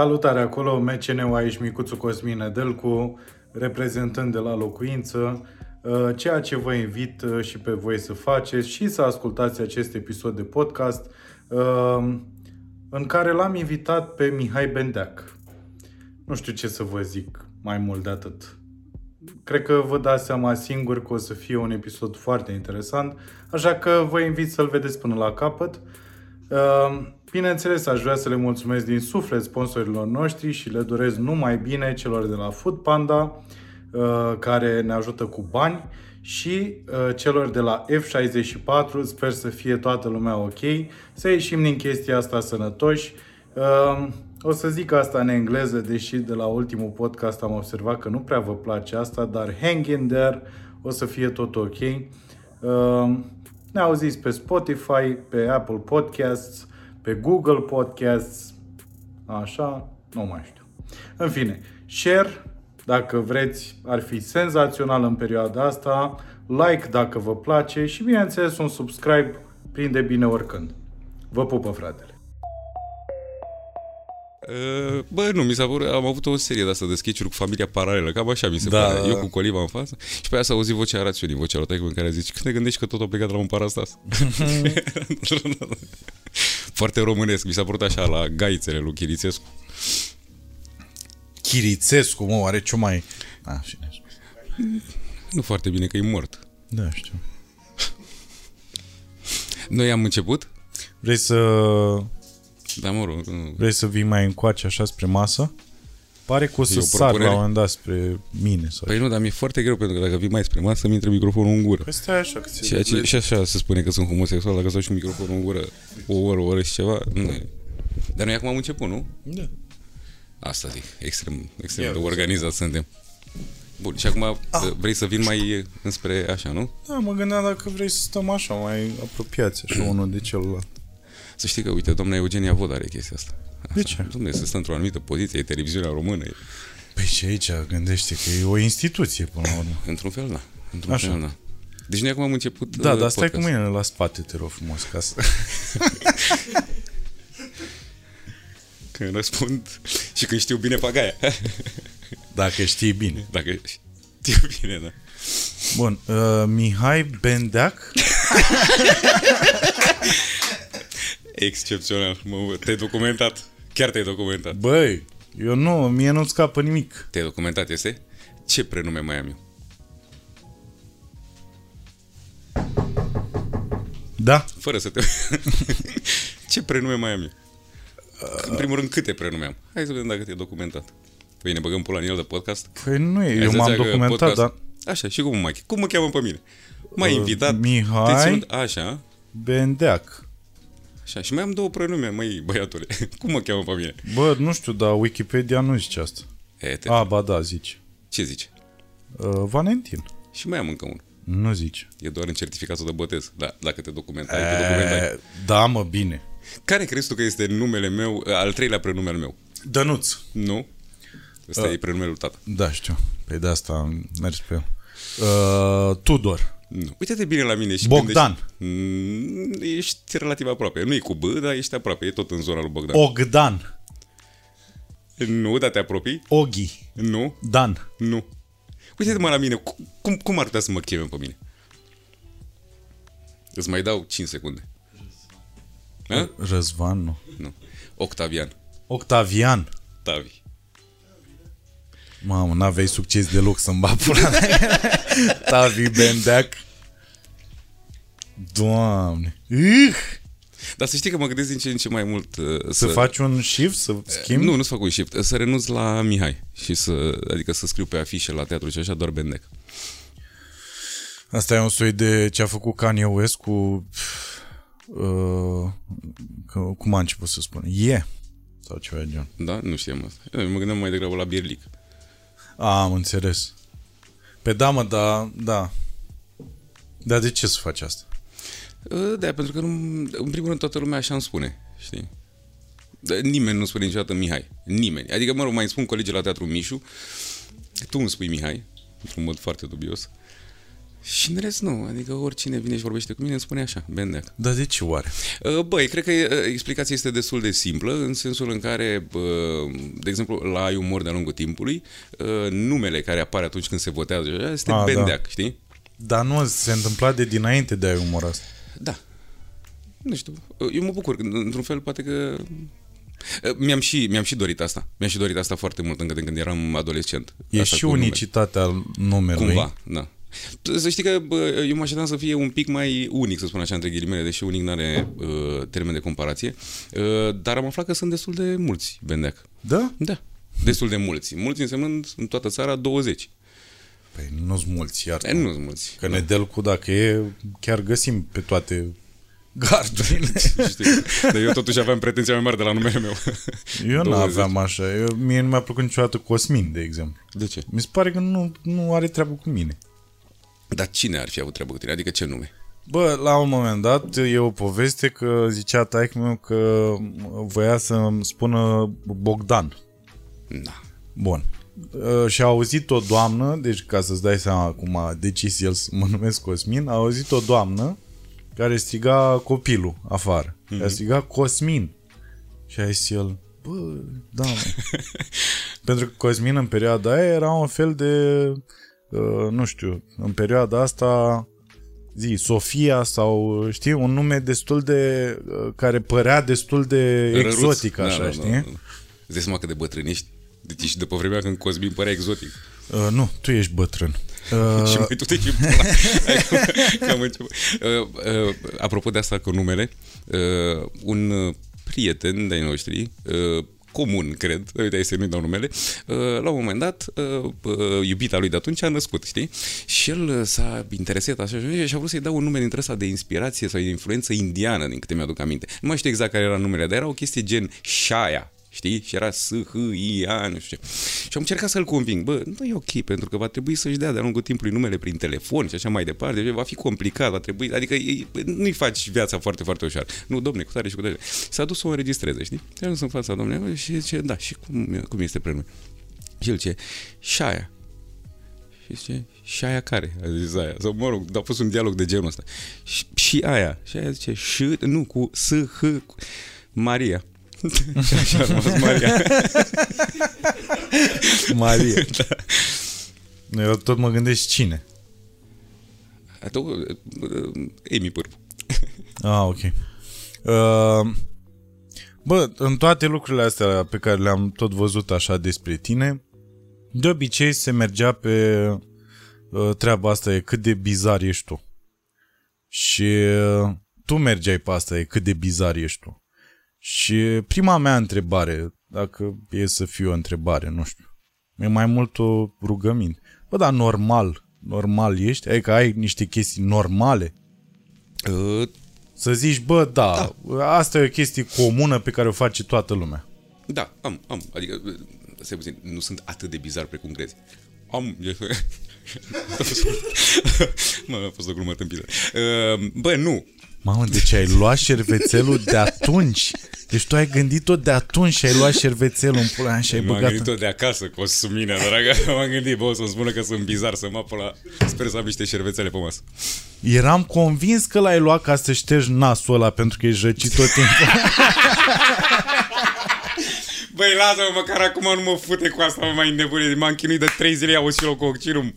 Salutare acolo, MCN-ul aici, Micuțu Cosmin Nedelcu, reprezentând de la locuință, uh, ceea ce vă invit uh, și pe voi să faceți și să ascultați acest episod de podcast uh, în care l-am invitat pe Mihai Bendeac. Nu știu ce să vă zic mai mult de atât. Cred că vă dați seama singur că o să fie un episod foarte interesant, așa că vă invit să-l vedeți până la capăt. Bineînțeles, aș vrea să le mulțumesc din suflet sponsorilor noștri și le doresc numai bine celor de la Food Panda, uh, care ne ajută cu bani, și uh, celor de la F64, sper să fie toată lumea ok, să ieșim din chestia asta sănătoși. Uh, o să zic asta în engleză, deși de la ultimul podcast am observat că nu prea vă place asta, dar hang in there, o să fie tot ok. Ne auziți pe Spotify, pe Apple Podcasts, pe Google Podcasts, așa, nu mai știu. În fine, share, dacă vreți, ar fi senzațional în perioada asta, like dacă vă place și, bineînțeles, un subscribe prinde bine oricând. Vă pupă, fratele! Uh, bă, nu, mi s-a părut, am avut o serie de asta de sketch cu familia paralelă, cam așa mi se da, pare. Eu cu coliva în față și pe aia s-a auzit vocea rațiunii, vocea lui în care zice, când te gândești că tot a plecat la un parastas? Foarte românesc, mi s-a părut așa la gaițele lui Chirițescu. Chirițescu, mă, are ce mai... A, și Nu foarte bine că e mort. Da, știu. Noi am început? Vrei să da, mă rog. Vrei să vii mai încoace așa spre masă? Pare că o să sar la un moment dat spre mine. Sau păi nu, dar mi-e foarte greu, pentru că dacă vii mai spre masă, mi intră microfonul în gură. Păi stai așa. Că și, ace- și așa se spune că sunt homosexual, dacă stau și microfonul în gură o oră, o oră și ceva. Nu e. Dar noi acum am început, nu? Da. Asta zic, extrem, extrem Ia de organizat suntem. Bun, și acum ah. vrei să vin mai înspre așa, nu? Da, mă gândeam dacă vrei să stăm așa, mai apropiați, așa, unul de celălalt. Să știi că, uite, doamna Eugenia Vod are chestia asta. De ce? Dom'le, să stă într-o anumită poziție, e televiziunea română. E... Păi ce aici gândește că e o instituție până la urmă. Într-un fel, da. Într-un Așa. fel, da. Deci noi acum am început Da, dar stai cu mâinile la spate, te rog frumos, ca să... când răspund și când știu bine pagaia. Dacă știi bine. Dacă știu bine, da. Bun, uh, Mihai Bendeac Excepțional. Mă, te-ai documentat. Chiar te-ai documentat. Băi, eu nu, mie nu-ți scapă nimic. Te-ai documentat, este? Ce prenume mai am eu? Da. Fără să te... Ce prenume mai am eu? În primul rând, câte prenume am? Hai să vedem dacă te-ai documentat. Păi ne băgăm pula în el de podcast? Păi nu e, eu m-am documentat, podcast... dar... Așa, și cum mă, cum mă cheamă pe mine? M-ai uh, invitat. Mihai Așa. Bendeac. Așa, și mai am două prenume, măi, băiatule. Cum mă cheamă pe mine? Bă, nu știu, dar Wikipedia nu zice asta. E, te A, ba da, zice. Ce zice? Uh, Valentin. Și mai am încă unul. Nu zice. E doar în certificatul de botez. Da, dacă te documentai, te documentai. Da, mă, bine. Care crezi tu că este numele meu, al treilea prenume al meu? Dănuț. Nu. Ăsta uh, e prenumele tata. Da, știu. Pe de asta am mers pe el. Uh, Tudor. Nu. Uite-te bine la mine și Bogdan. Gândești, mm, ești relativ aproape. Nu e cu B, dar ești aproape. E tot în zona lui Bogdan. Ogdan. Nu, dar te apropii? Oghi. Nu. Dan. Nu. Uite-te-mă la mine. Cum, cum ar putea să mă cheme pe mine? Îți mai dau 5 secunde. Ha? Răzvan, nu. Nu. Octavian. Octavian. Tavi. Mamă, n-aveai succes deloc să-mi bat pula Tavi Bendeac. Doamne. Uh! Dar să știi că mă gândesc din ce în ce mai mult uh, să... Să faci un shift? Să schimbi? Nu, nu să fac un shift. Să renunț la Mihai. Și să, adică să scriu pe afișe la teatru și așa doar Bendec. Asta e un soi de ce a făcut Kanye West cu... Uh, cum a început să spun? E. Yeah. Sau ceva de genul. Da? Nu știam asta. Eu mă gândeam mai degrabă la Bierlic. A, am înțeles. Pe da, mă, da, da. Dar de ce să faci asta? Ă, da, pentru că, nu, în primul rând, toată lumea așa îmi spune, știi? Nimeni nu spune niciodată Mihai. Nimeni. Adică, mă rog, mai spun colegii la Teatru Mișu, tu îmi spui Mihai, într-un mod foarte dubios. Și în rest nu, adică oricine vine și vorbește cu mine îmi spune așa, bendeac. Dar de ce oare? Uh, Băi, cred că uh, explicația este destul de simplă, în sensul în care, uh, de exemplu, la ai umor de-a lungul timpului, uh, numele care apare atunci când se votează este Ah, da. bendeac, știi? Dar nu, se întâmpla de dinainte de ai umor asta. Da. Nu știu. Eu mă bucur. că, Într-un fel, poate că... Mi-am și, mi-am și dorit asta. Mi-am și dorit asta foarte mult încă de când eram adolescent. E Asta și cu numele. unicitatea numelui. Cumva, da. Să știi că bă, eu mă așteptam să fie un pic mai unic, să spun așa, între ghilimele, deși unic nu are uh, termen de comparație, uh, dar am aflat că sunt destul de mulți bendeac. Da? Da, destul de mulți. Mulți însemnând în toată țara 20. Păi nu-s mulți, iar. E, nu sunt mulți. Că Nedelcu, dacă e, chiar găsim pe toate gardurile. Știi? Dar eu totuși aveam pretenția mai mare de la numele meu. Eu nu 20. aveam așa. Eu, mie nu mi-a plăcut niciodată Cosmin, de exemplu. De ce? Mi se pare că nu, nu are treabă cu mine. Dar cine ar fi avut treabă cu tine? Adică ce nume? Bă, la un moment dat e o poveste că zicea taică meu că voia să-mi spună Bogdan. Da. Bun. Uh, și a auzit o doamnă, deci ca să-ți dai seama cum a decis el să mă numesc Cosmin, a auzit o doamnă care striga copilul afară. Mm-hmm. A strigat Cosmin. Și a zis el, bă, da, mă. Pentru că Cosmin în perioada aia era un fel de, uh, nu știu, în perioada asta zi, Sofia sau, știi, un nume destul de, uh, care părea destul de Răruț. exotic, așa, da, știi? Da, da. Îți dai seama cât de bătrân ești? Deci și după vremea când Cosmin părea exotic. Uh, nu, tu ești bătrân. Uh, și mai tu te și pula. că am început. Uh, uh, apropo de asta cu numele, uh, un uh, prieten de-ai noștri, uh, comun, cred, uite, hai să nu-i dau numele, uh, la un moment dat, uh, uh, iubita lui de atunci a născut, știi? Și el uh, s-a interesat așa și și a vrut să-i dau un nume dintre ăsta de inspirație sau de influență indiană, din câte mi-aduc aminte. Nu mai știu exact care era numele, dar era o chestie gen Shaya, știi? Și era S, H, I, A, nu știu ce. Și am încercat să-l conving, bă, nu e ok, pentru că va trebui să-și dea de-a lungul timpului numele prin telefon și așa mai departe, deci va fi complicat, va trebui, adică e, nu-i faci viața foarte, foarte ușor. Nu, domne, cu tare și cu tare. S-a dus să o înregistreze, știi? Și a ajuns în fața domnului și zice, da, și cum, cum este prenume? Și el ce? Shaya. Și zice, și aia care? A zis aia. Sau, mă rog, a fost un dialog de genul ăsta. Și, și aia. Și aia zice, și, nu, cu S, H, cu- Maria. Și așa a rămas Maria. Maria. da. Eu tot mă gândesc cine. Atunci, Amy Pârvu. Ah, ok. Uh, bă, în toate lucrurile astea pe care le-am tot văzut așa despre tine, de obicei se mergea pe uh, treaba asta, e cât de bizar ești tu. Și uh, tu mergeai pe asta, e cât de bizar ești tu. Și prima mea întrebare, dacă e să fie o întrebare, nu știu, e mai mult o rugăminte. Bă, dar normal, normal ești? Adică ai niște chestii normale? Uh, Să zici, bă, da, da, asta e o chestie comună pe care o face toată lumea. da, am, am. Adică, stai puțin, nu sunt atât de bizar precum crezi. Am... mă, a fost o glumă tâmpită. Uh, bă, nu. Mamă, deci ai luat șervețelul de atunci. Deci tu ai gândit-o de atunci și ai luat șervețelul în pula mea și ai M-am băgat... gândit tot de acasă cu o sumină, dragă. M-am gândit, bă, o să-mi spună că sunt bizar, să mă la... Sper să am niște șervețele pe masă. Eram convins că l-ai luat ca să ștergi nasul ăla pentru că ești răcit tot timpul. Băi, lasă-mă, măcar acum nu mă fute cu asta, mă mai înnebunit. M-am chinuit de trei zile, iau și cu occirum.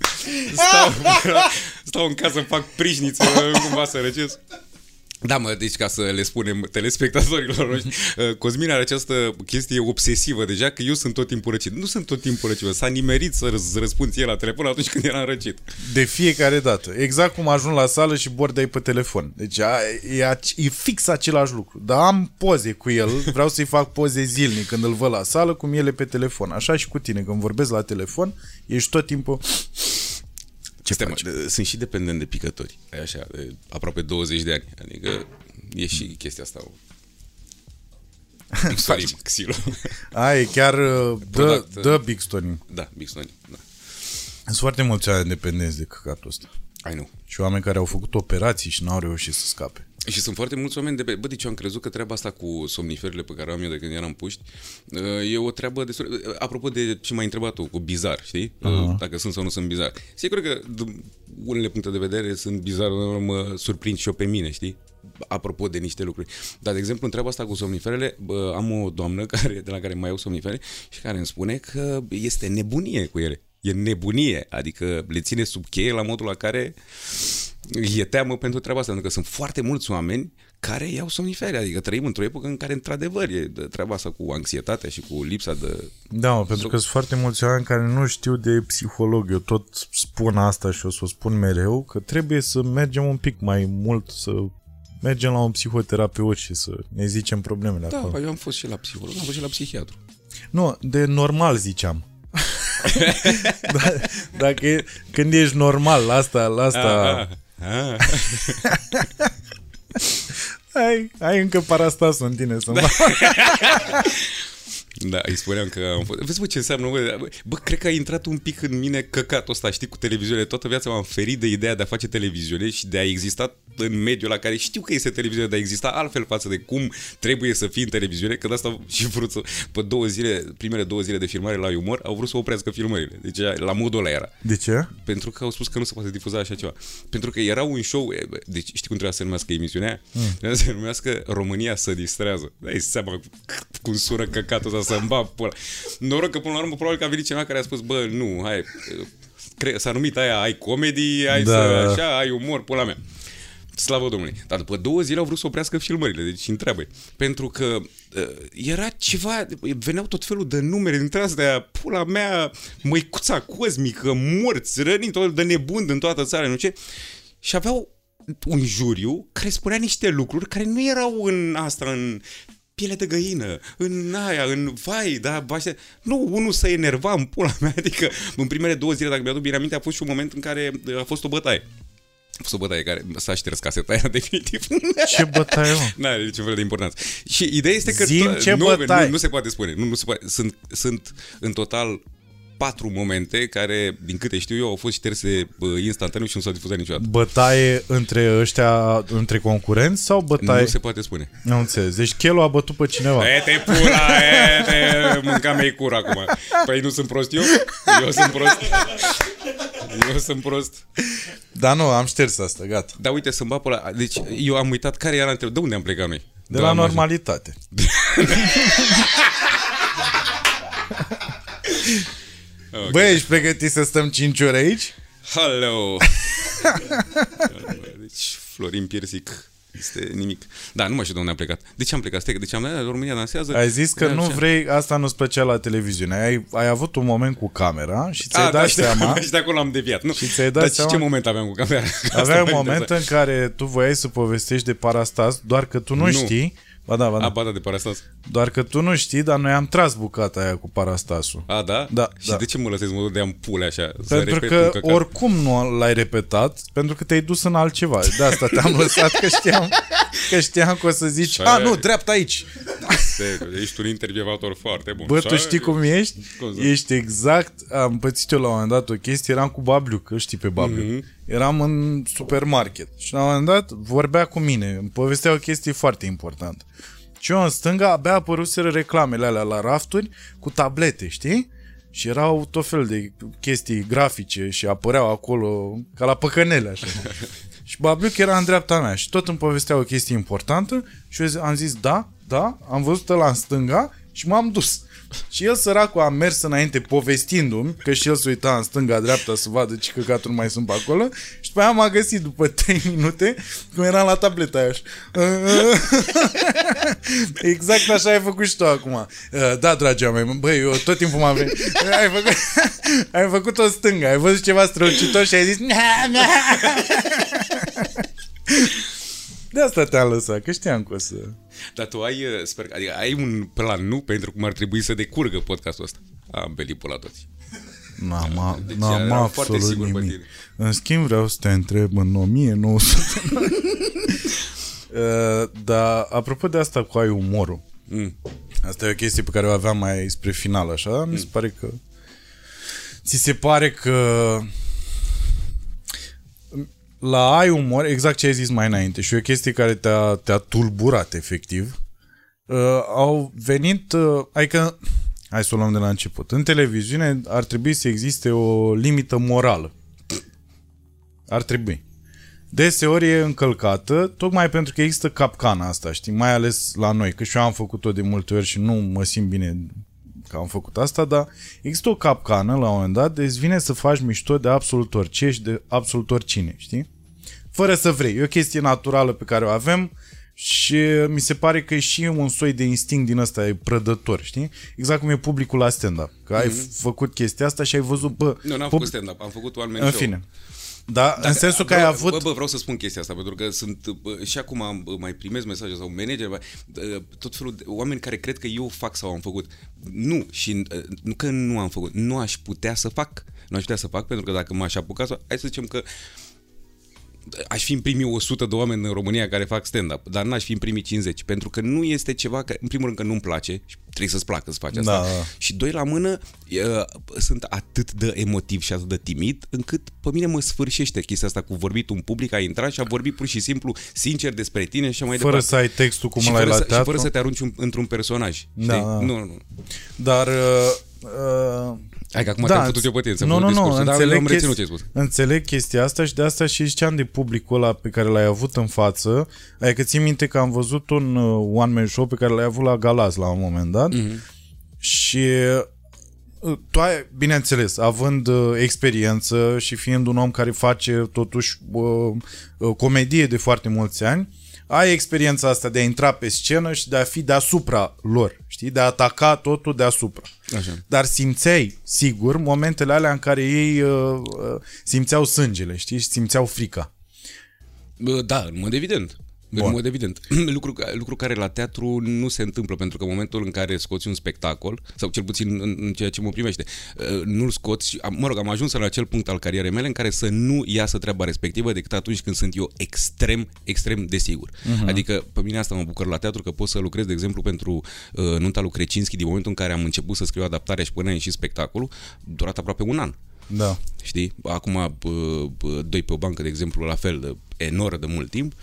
Stau, stau în casă, fac prișniță, cumva să răcesc. Da, mă, deci ca să le spunem telespectatorilor noștri, uh, Cosmin are această chestie obsesivă deja că eu sunt tot timpul răcit. Nu sunt tot timpul răcit, s-a nimerit să răz- răspund ție la telefon atunci când eram răcit. De fiecare dată. Exact cum ajung la sală și bordai pe telefon. Deci a, e, ac- e fix același lucru. Dar am poze cu el, vreau să-i fac poze zilnic când îl văd la sală, cum el e pe telefon. Așa și cu tine, când vorbesc la telefon, ești tot timpul... Ce Stai, mă, sunt și dependent de picători. E așa, de aproape 20 de ani. Adică e și chestia asta. Bixtonim, xilo. A, e chiar uh, dă, Product, dă Big Stone. Da, Bixtonim, da. Sunt foarte mulți oameni dependenți de căcatul ăsta. Ai nu. Și oameni care au făcut operații și n-au reușit să scape. Și sunt foarte mulți oameni de pe... Bă, deci eu am crezut că treaba asta cu somniferele pe care am eu de când eram puști uh, e o treabă destul... uh, Apropo de ce m-ai întrebat tu, cu bizar, știi? Uh, Dacă sunt sau nu sunt bizar. Sigur că d- unele puncte de vedere sunt bizar, mă surprind și eu pe mine, știi? Apropo de niște lucruri. Dar, de exemplu, întreaba asta cu somniferele, bă, am o doamnă care, de la care mai iau somnifere și care îmi spune că este nebunie cu ele. E nebunie, adică le ține sub cheie la modul la care e teamă pentru treaba asta, pentru că sunt foarte mulți oameni care iau somnifere, adică trăim într-o epocă în care într-adevăr e de treaba asta cu anxietatea și cu lipsa de... Da, mă, pentru că sunt foarte mulți oameni care nu știu de psiholog. Eu tot spun asta și o să o spun mereu, că trebuie să mergem un pic mai mult, să mergem la un psihoterapeut și să ne zicem problemele Da, acolo. eu am fost și la psiholog, am fost și la psihiatru. Nu, de normal ziceam. da, dacă e, când ești normal la asta, la asta, Ah, ah. Ai, ai încă parastasul în tine să da. Da, îi spuneam că am fost... Vezi, bă, ce înseamnă, bă, bă, cred că a intrat un pic în mine căcatul ăsta, știi, cu televiziune. Toată viața m-am ferit de ideea de a face televiziune și de a exista în mediul la care știu că este televiziune, de a exista altfel față de cum trebuie să fii în televiziune, că de asta și vrut să... Pe două zile, primele două zile de filmare la umor, au vrut să oprească filmările. Deci la modul ăla era. De ce? Pentru că au spus că nu se poate difuza așa ceva. Pentru că era un show, e, bă, deci știi cum trebuia să se numească emisiunea? Mm. Trebuia să se numească România să distrează. Dai seama cum sună căcatul ăsta să-mi bag pula. Noroc că până la urmă probabil că a venit cineva care a spus, bă, nu, hai, cre- s-a numit aia, ai comedy, ai Da, să, da. așa, ai umor, pula mea. Slavă Domnului. Dar după două zile au vrut să oprească filmările, deci întreabă. Pentru că uh, era ceva, veneau tot felul de numere dintre astea, pula mea, măicuța cosmică, morți, răniți, tot felul de nebuni din toată țara, nu ce. Și aveau un juriu care spunea niște lucruri care nu erau în asta, în piele de găină, în aia, în vai, da, baște. Nu, unul să enerva în pula mea, adică în primele două zile, dacă mi-aduc bine aminte, a fost și un moment în care uh, a fost o bătaie. A fost o bătaie care s-a șters caseta aia definitiv. Ce bătaie, mă? N-are niciun fel de importanță. Și ideea este că Zi-mi to- ce nu, bătaie. nu, nu, se poate spune. Nu, nu se poate. Sunt, sunt în total patru momente care, din câte știu eu, au fost șterse bă, instantaneu și nu s-au difuzat niciodată. Bătaie între ăștia, între concurenți sau bătaie? Nu se poate spune. Nu înțeles. Deci Chelu a bătut pe cineva. E te pula, e te mânca mei cur acum. Păi nu sunt prost eu? Eu sunt prost. Eu sunt prost. Dar nu, am șters asta, gata. Dar uite, să-mi bat pe ăla. Deci eu am uitat care era între... De unde am plecat noi? De la mașină. normalitate. Ok. Băi, ești pregătit să stăm 5 ore aici? Hello! deci, Florin Piersic este nimic. Da, nu mai știu de unde am plecat. De ce am plecat? Stai, deci am dat România dansează. Ai zis că Da, nu așa. vrei, asta nu-ți plăcea la televiziune. Ai, ai avut un moment cu camera și ți-ai A, dat da, și de, seama... și de acolo am deviat. Nu. Și ți-ai dat Dar seama- ce moment aveam cu camera? Asta Aveai un mă moment interesa. în care tu voiai să povestești de parastas, doar că tu nu, Nu. știi... Ba da, ba da. A, ba da, de parastas. Doar că tu nu știi, dar noi am tras bucata aia cu parastasul. A, da? Da, Și da. de ce mă lăsezi mă de am pule așa? Să Pentru repet că un căcat? oricum nu l-ai repetat, pentru că te-ai dus în altceva. De asta te-am lăsat, că știam că, știam că o să zici, Ce? a, nu, dreapta aici. Seriu, ești un intervievator foarte bun. Bă, tu Ce? știi cum ești? Cum să- Ești exact, am pățit eu la un moment dat o chestie, eram cu Babliu, că știi pe Babliu. Mhm. Eram în supermarket și la un moment dat vorbea cu mine, îmi povestea o chestie foarte importantă. Și eu în stânga abia apăruseră reclamele alea la rafturi cu tablete, știi? Și erau tot fel de chestii grafice și apăreau acolo ca la păcănele așa. și Babliuc era în dreapta mea și tot îmi povestea o chestie importantă și eu zi- am zis da, da, am văzut la în stânga și m-am dus. Și el săracul a mers înainte povestindu-mi că și el se uita în stânga-dreapta să vadă ce căcaturi mai sunt pe acolo și după aia m-a găsit după 3 minute cum eram la tableta aia așa. Exact așa ai făcut și tu acum. Uh, Da, dragii mei, băi, eu tot timpul m-am venit. Ai făcut, ai făcut o stângă, ai văzut ceva strălucitor și ai zis "Na, na." De asta te-am lăsat, că știam că o să... Dar tu ai, uh, sper, că- adică ai un plan, nu? Pentru cum ar trebui să decurgă podcastul ăsta. Am belit pe la toți. N-am, Deci n-am eram foarte absolut sigur pe nimic. tine. În schimb, vreau să te întreb în 1900... Uh, Dar, apropo de asta cu ai umorul, Mm. Asta e o chestie pe care o aveam mai spre final, așa. Mi se pare că... Ți se pare că... la ai umor, exact ce ai zis mai înainte, și o chestie care te-a, te-a tulburat efectiv, uh, au venit, uh, adică, hai să o luăm de la început, în televiziune ar trebui să existe o limită morală. Ar trebui. Deseori e încălcată, tocmai pentru că există capcana asta, știi, mai ales la noi, că și eu am făcut-o de multe ori și nu mă simt bine că am făcut asta, dar există o capcană la un moment dat, deci vine să faci mișto de absolut orice și de absolut oricine, știi? Fără să vrei. E o chestie naturală pe care o avem și mi se pare că e și un soi de instinct din ăsta, e prădător, știi? Exact cum e publicul la stand-up. Că ai mm-hmm. făcut chestia asta și ai văzut, bă... Nu, n-am pub... făcut stand-up, am făcut one man În show. fine. Da, Dacă, în sensul că bă, ai avut... Bă, bă, vreau să spun chestia asta, pentru că sunt bă, și acum am, mai primez mesaje sau manager, bă, tot felul de oameni care cred că eu fac sau am făcut. Nu, și nu că nu am făcut, nu aș putea să fac. Nu aș putea să fac, pentru că dacă m-aș apuca, hai să zicem că aș fi în primii 100 de oameni în România care fac stand-up, dar n-aș fi în primii 50, pentru că nu este ceva că, în primul rând, că nu-mi place și trebuie să-ți placă să faci asta. Da, da. Și doi la mână, uh, sunt atât de emotiv și atât de timid, încât pe mine mă sfârșește chestia asta cu vorbit un public, a intrat și a vorbit pur și simplu sincer despre tine și mai fără departe. să ai textul cum și l-ai fără la să, teatru. Și fără să te arunci un, într-un personaj. Știi? Da. Nu, nu, nu. Dar... Uh, uh, Hai că acum da, te-am făcut eu pe tine, ți-am nu, nu, făcut nu, discursul, dar eu înțeleg, am reținut chesti- ce ai spus. înțeleg chestia asta și de asta și ziceam de publicul ăla pe care l-ai avut în față. Adică ții minte că am văzut un uh, one-man show pe care l-ai avut la Galaz la un moment dat Mhm. și uh, tu ai, bineînțeles, având uh, experiență și fiind un om care face totuși uh, uh, comedie de foarte mulți ani, ai experiența asta de a intra pe scenă și de a fi deasupra lor, știi? De a ataca totul deasupra. Așa. Dar simțeai, sigur, momentele alea în care ei uh, uh, simțeau sângele, știi? Și simțeau frica. Bă, Da, în mod evident. Bun. În mod evident. lucru, ca- lucru care la teatru nu se întâmplă, pentru că în momentul în care scoți un spectacol, sau cel puțin în, în ceea ce mă primește, uh, nu-l scoți și, am- mă rog, am ajuns la acel punct al carierei mele în care să nu iasă treaba respectivă decât atunci când sunt eu extrem, extrem de sigur. Uh-huh. Adică pe mine asta mă bucur la teatru, că pot să lucrez, de exemplu, pentru uh, nunta lui Crecinski din momentul în care am început să scriu adaptarea și până a ieșit spectacolul, durat aproape un an. Da. Știi? Acum, bă, bă, doi pe o bancă, de exemplu, la fel, de enorm de mult timp.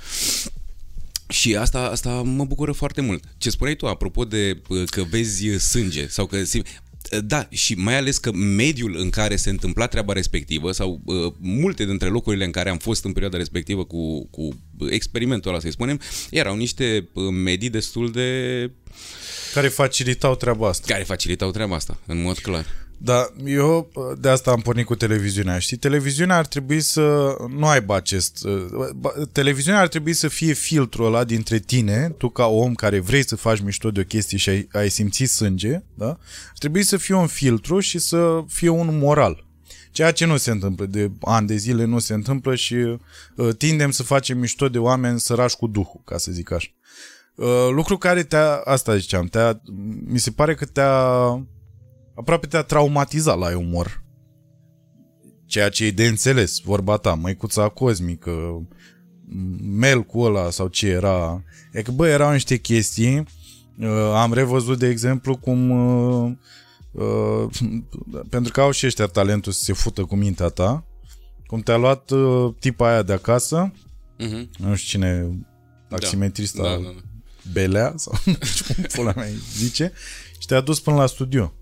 Și asta, asta mă bucură foarte mult. Ce spuneai tu, apropo de bă, că vezi sânge sau că simți... Da, și mai ales că mediul în care se întâmpla treaba respectivă sau uh, multe dintre locurile în care am fost în perioada respectivă cu, cu experimentul ăla, să-i spunem, erau niște uh, medii destul de... Care facilitau treaba asta. care facilitau treaba asta, în mod clar. Da, eu uh, de asta am pornit cu televiziunea, știi? Televiziunea ar trebui să nu aibă acest... uh, ba- Televiziunea ar trebui să fie filtrul ăla dintre tine, tu ca om care vrei să faci mișto de o chestie și ai, ai simțit sânge, da? Ar trebui să fie un filtru și să fie un moral. Ceea ce nu se întâmplă de ani de zile, nu se întâmplă și uh, tindem să facem mișto de oameni sărași cu duhul, ca să zic așa. Uh, lucru care te-a, asta ziceam, te-a, mi se pare că te-a aproape te-a traumatizat la umor. Ceea ce e de înțeles, vorba ta, măicuța cosmică, mel cu ăla sau ce era. E că, bă, erau niște chestii. Uh, am revăzut, de exemplu, cum... Uh, uh, pentru că au și ăștia talentul să se fută cu mintea ta. Cum te-a luat uh, tipa aia de acasă, Uh-huh. nu știu cine, taximetrista Da, da, da. Belea, sau nu știu cum pula mea îi zice, și te-a dus până la studio.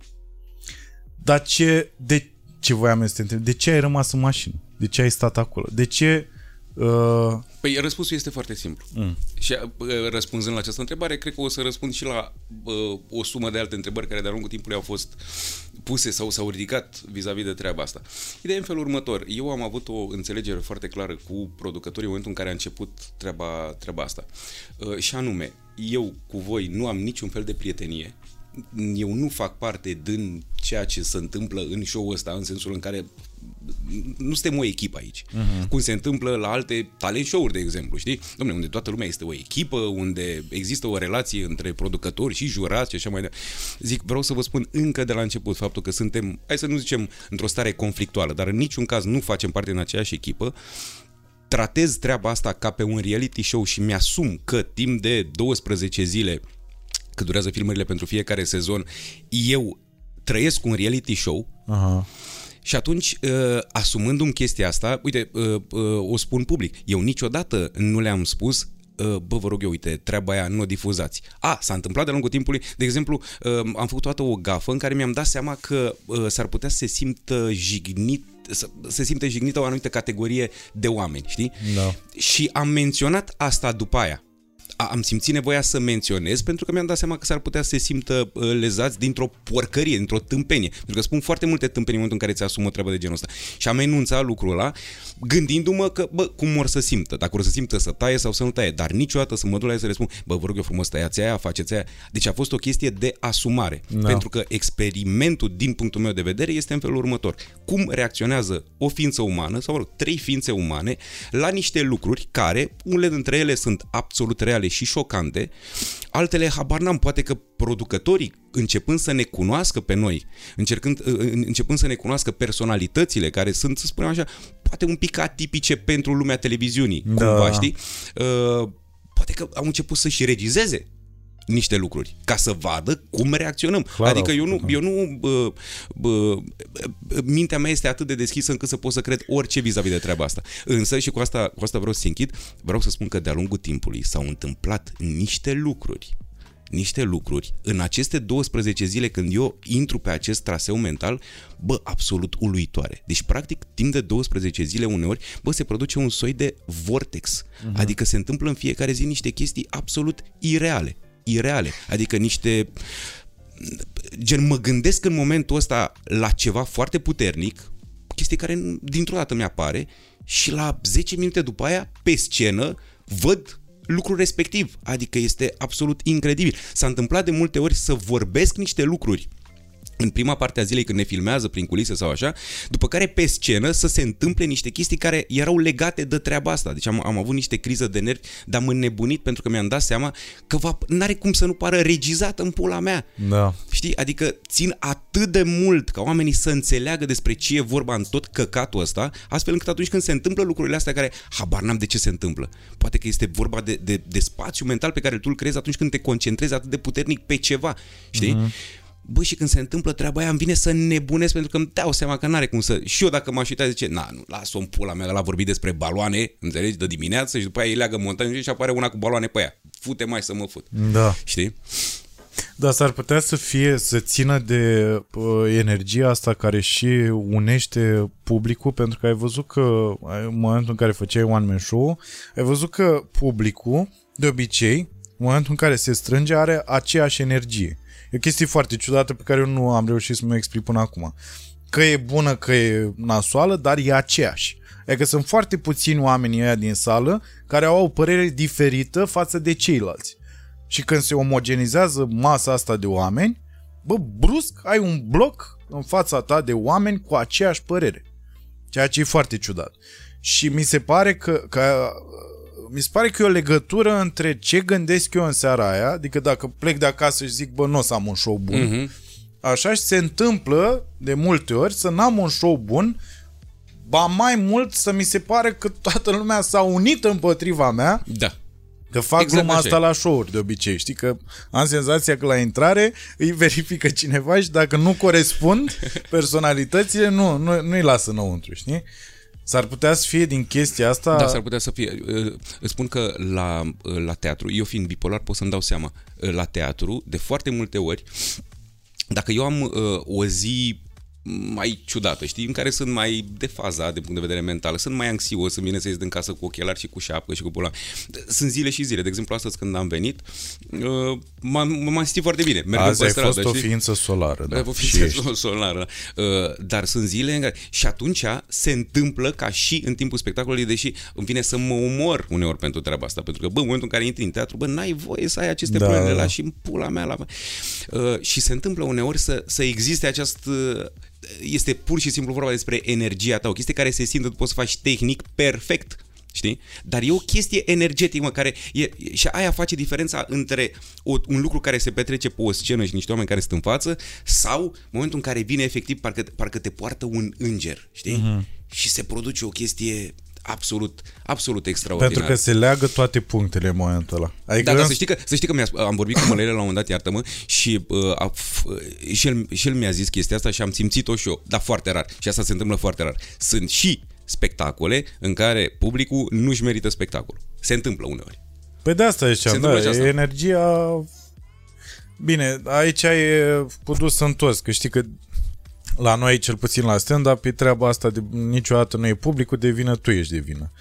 Dar ce, de ce voiam eu să te întreb, de ce ai rămas în mașină? De ce ai stat acolo? De ce... Uh, Păi răspunsul este foarte simplu. Mm. Și uh, răspunzând la această întrebare, cred că o să răspund și la uh, o sumă de alte întrebări care de-a lungul timpului au fost puse sau s-au ridicat vis-a-vis de treaba asta. Ideea e în felul următor. Eu am avut o înțelegere foarte clară cu producătorii în momentul în care a început treaba, treaba asta. Uh, și anume, eu cu voi nu am niciun fel de prietenie, eu nu fac parte din ceea ce se întâmplă în show-ul ăsta, în sensul în care nu suntem o echipă aici. Uh-huh. Cum se întâmplă la alte talent show-uri, de exemplu, știi? Domnule, unde toată lumea este o echipă, unde există o relație între producători și jurați și așa mai departe. Zic, vreau să vă spun încă de la început faptul că suntem, hai să nu zicem, într-o stare conflictuală, dar în niciun caz nu facem parte din aceeași echipă tratez treaba asta ca pe un reality show și mi-asum că timp de 12 zile cât durează filmările pentru fiecare sezon, eu trăiesc un reality show aha. Și atunci, uh, asumându-mi chestia asta, uite, uh, uh, o spun public, eu niciodată nu le-am spus uh, bă, vă rog eu, uite, treaba aia nu o difuzați. A, s-a întâmplat de-a lungul timpului, de exemplu, uh, am făcut toată o gafă în care mi-am dat seama că uh, s-ar putea să se simtă jignit să se simte jignită o anumită categorie de oameni, știi? Da. Și am menționat asta după aia. A- Am simțit nevoia să menționez pentru că mi-am dat seama că s-ar putea să se simtă uh, lezați dintr-o porcărie, dintr-o tâmpenie. Pentru că spun foarte multe tâmpenii în momentul în care ți asumă o treabă de genul ăsta. Și am enunțat lucrul ăla gândindu-mă că, bă, cum or să simtă. Dacă or să simtă să taie sau să nu taie. Dar niciodată să mă duc la el să le spun, bă, vă rog eu frumos, tăiați aia, faceți aia. Deci a fost o chestie de asumare. Da. Pentru că experimentul, din punctul meu de vedere, este în felul următor. Cum reacționează o ființă umană, sau mă rog, trei ființe umane, la niște lucruri care, unele dintre ele sunt absolut reale și șocante, altele, habar n-am, poate că producătorii, începând să ne cunoască pe noi, încercând, în- începând să ne cunoască personalitățile care sunt, să spunem așa, poate un pic atipice pentru lumea televiziunii, Da. cumva, știi? Uh, poate că au început să-și regizeze niște lucruri ca să vadă cum reacționăm. Clar, adică au eu nu, făcut, eu nu bă, bă, mintea mea este atât de deschisă încât să pot să cred orice vis-a-vis de treaba asta. Însă și cu asta, cu asta vreau să închid, vreau să spun că de-a lungul timpului s-au întâmplat niște lucruri niște lucruri în aceste 12 zile când eu intru pe acest traseu mental, bă, absolut uluitoare. Deci, practic, timp de 12 zile uneori, bă, se produce un soi de vortex. Uh-huh. Adică se întâmplă în fiecare zi niște chestii absolut ireale. Ireale. Adică niște gen mă gândesc în momentul ăsta la ceva foarte puternic, chestie care dintr-o dată mi-apare și la 10 minute după aia, pe scenă, văd lucrul respectiv. Adică este absolut incredibil. S-a întâmplat de multe ori să vorbesc niște lucruri în prima parte a zilei când ne filmează prin culise sau așa, după care pe scenă să se întâmple niște chestii care erau legate de treaba asta. Deci am, am avut niște criză de nervi, dar am înnebunit pentru că mi-am dat seama că va, n-are cum să nu pară regizat în pula mea. Da. Știi? Adică țin atât de mult ca oamenii să înțeleagă despre ce e vorba în tot căcatul ăsta, astfel încât atunci când se întâmplă lucrurile astea care habar n-am de ce se întâmplă. Poate că este vorba de, de, de spațiu mental pe care tu îl creezi atunci când te concentrezi atât de puternic pe ceva. Știi? Uh-huh. Bă, și când se întâmplă treaba aia, îmi vine să nebunesc pentru că îmi dau seama că n-are cum să... Și eu dacă m-aș uita, zice, na, nu, lasă-o în pula mea, la vorbit despre baloane, înțelegi, de dimineață și după aia îi leagă montană și apare una cu baloane pe ea. Fute mai să mă fut. Da. Știi? Dar s-ar putea să fie, să țină de uh, energia asta care și unește publicul, pentru că ai văzut că ai- în momentul în care făceai one man show, ai văzut că publicul, de obicei, în momentul în care se strânge, are aceeași energie. E o chestie foarte ciudată pe care eu nu am reușit să mă explic până acum. Că e bună, că e nasoală, dar e aceeași. Adică sunt foarte puțini oamenii ăia din sală care au o părere diferită față de ceilalți. Și când se omogenizează masa asta de oameni, bă, brusc ai un bloc în fața ta de oameni cu aceeași părere. Ceea ce e foarte ciudat. Și mi se pare că, că mi se pare că e o legătură între ce gândesc eu în seara aia, adică dacă plec de acasă și zic, bă, nu o să am un show bun, Mhm. așa și se întâmplă de multe ori să n-am un show bun, ba mai mult să mi se pare că toată lumea s-a unit împotriva mea Da. Că fac Exact exact gluma așa asta e. la show-uri de obicei, știi? Că am senzația că la intrare îi verifică cineva și dacă nu corespund personalitățile, nu, nu, nu-i lasă înăuntru, știi? S-ar putea să fie din chestia asta... Da, s-ar putea să fie. Uh, Îți spun că la, uh, la teatru, eu fiind bipolar pot să-mi dau seama, uh, la teatru, de foarte multe ori, dacă eu am uh, o zi mai ciudată, știi, în care sunt mai defazat din punct de vedere mental, sunt mai anxios, îmi vine să ies din casă cu ochelari și cu șapcă și cu pula. Sunt zile și zile. De exemplu, astăzi când am venit, uh, m-am, m-am simțit foarte bine. mergând Azi pe ai stradă, fost o știi? ființă solară, da. Da, o și ființă ești. solară. Uh, dar sunt zile în care... Și atunci se întâmplă ca și în timpul spectacolului, deși îmi vine să mă umor uneori pentru treaba asta. Pentru că, bă, în momentul în care intri în teatru, bă, n-ai voie să ai aceste Da, probleme, da, la da. și în pula mea. La... Uh, și se întâmplă uneori să, să existe această... Este pur și simplu vorba despre energia ta, o chestie care se simte, tu poți să faci tehnic perfect. Știi? Dar e o chestie energetică, mă, care e, și aia face diferența între o, un lucru care se petrece pe o scenă și niște oameni care sunt în față sau momentul în care vine efectiv parcă, parcă te poartă un înger, știi? Uh-huh. Și se produce o chestie absolut, absolut extraordinar. Pentru că se leagă toate punctele în momentul ăla. Adică da, dar să știi că, să știi că mi-a, am vorbit cu Mălele la un moment dat, iartă-mă, și, uh, a, f, și, el, și el mi-a zis chestia asta și am simțit-o și eu, dar foarte rar. Și asta se întâmplă foarte rar. Sunt și spectacole în care publicul nu-și merită spectacolul. Se întâmplă uneori. Păi de asta ziceam, da, e energia... Bine, aici e pudus în toți, că știi că la noi, cel puțin la stand-up, e treaba asta de niciodată nu e publicul de vină, tu ești de vină.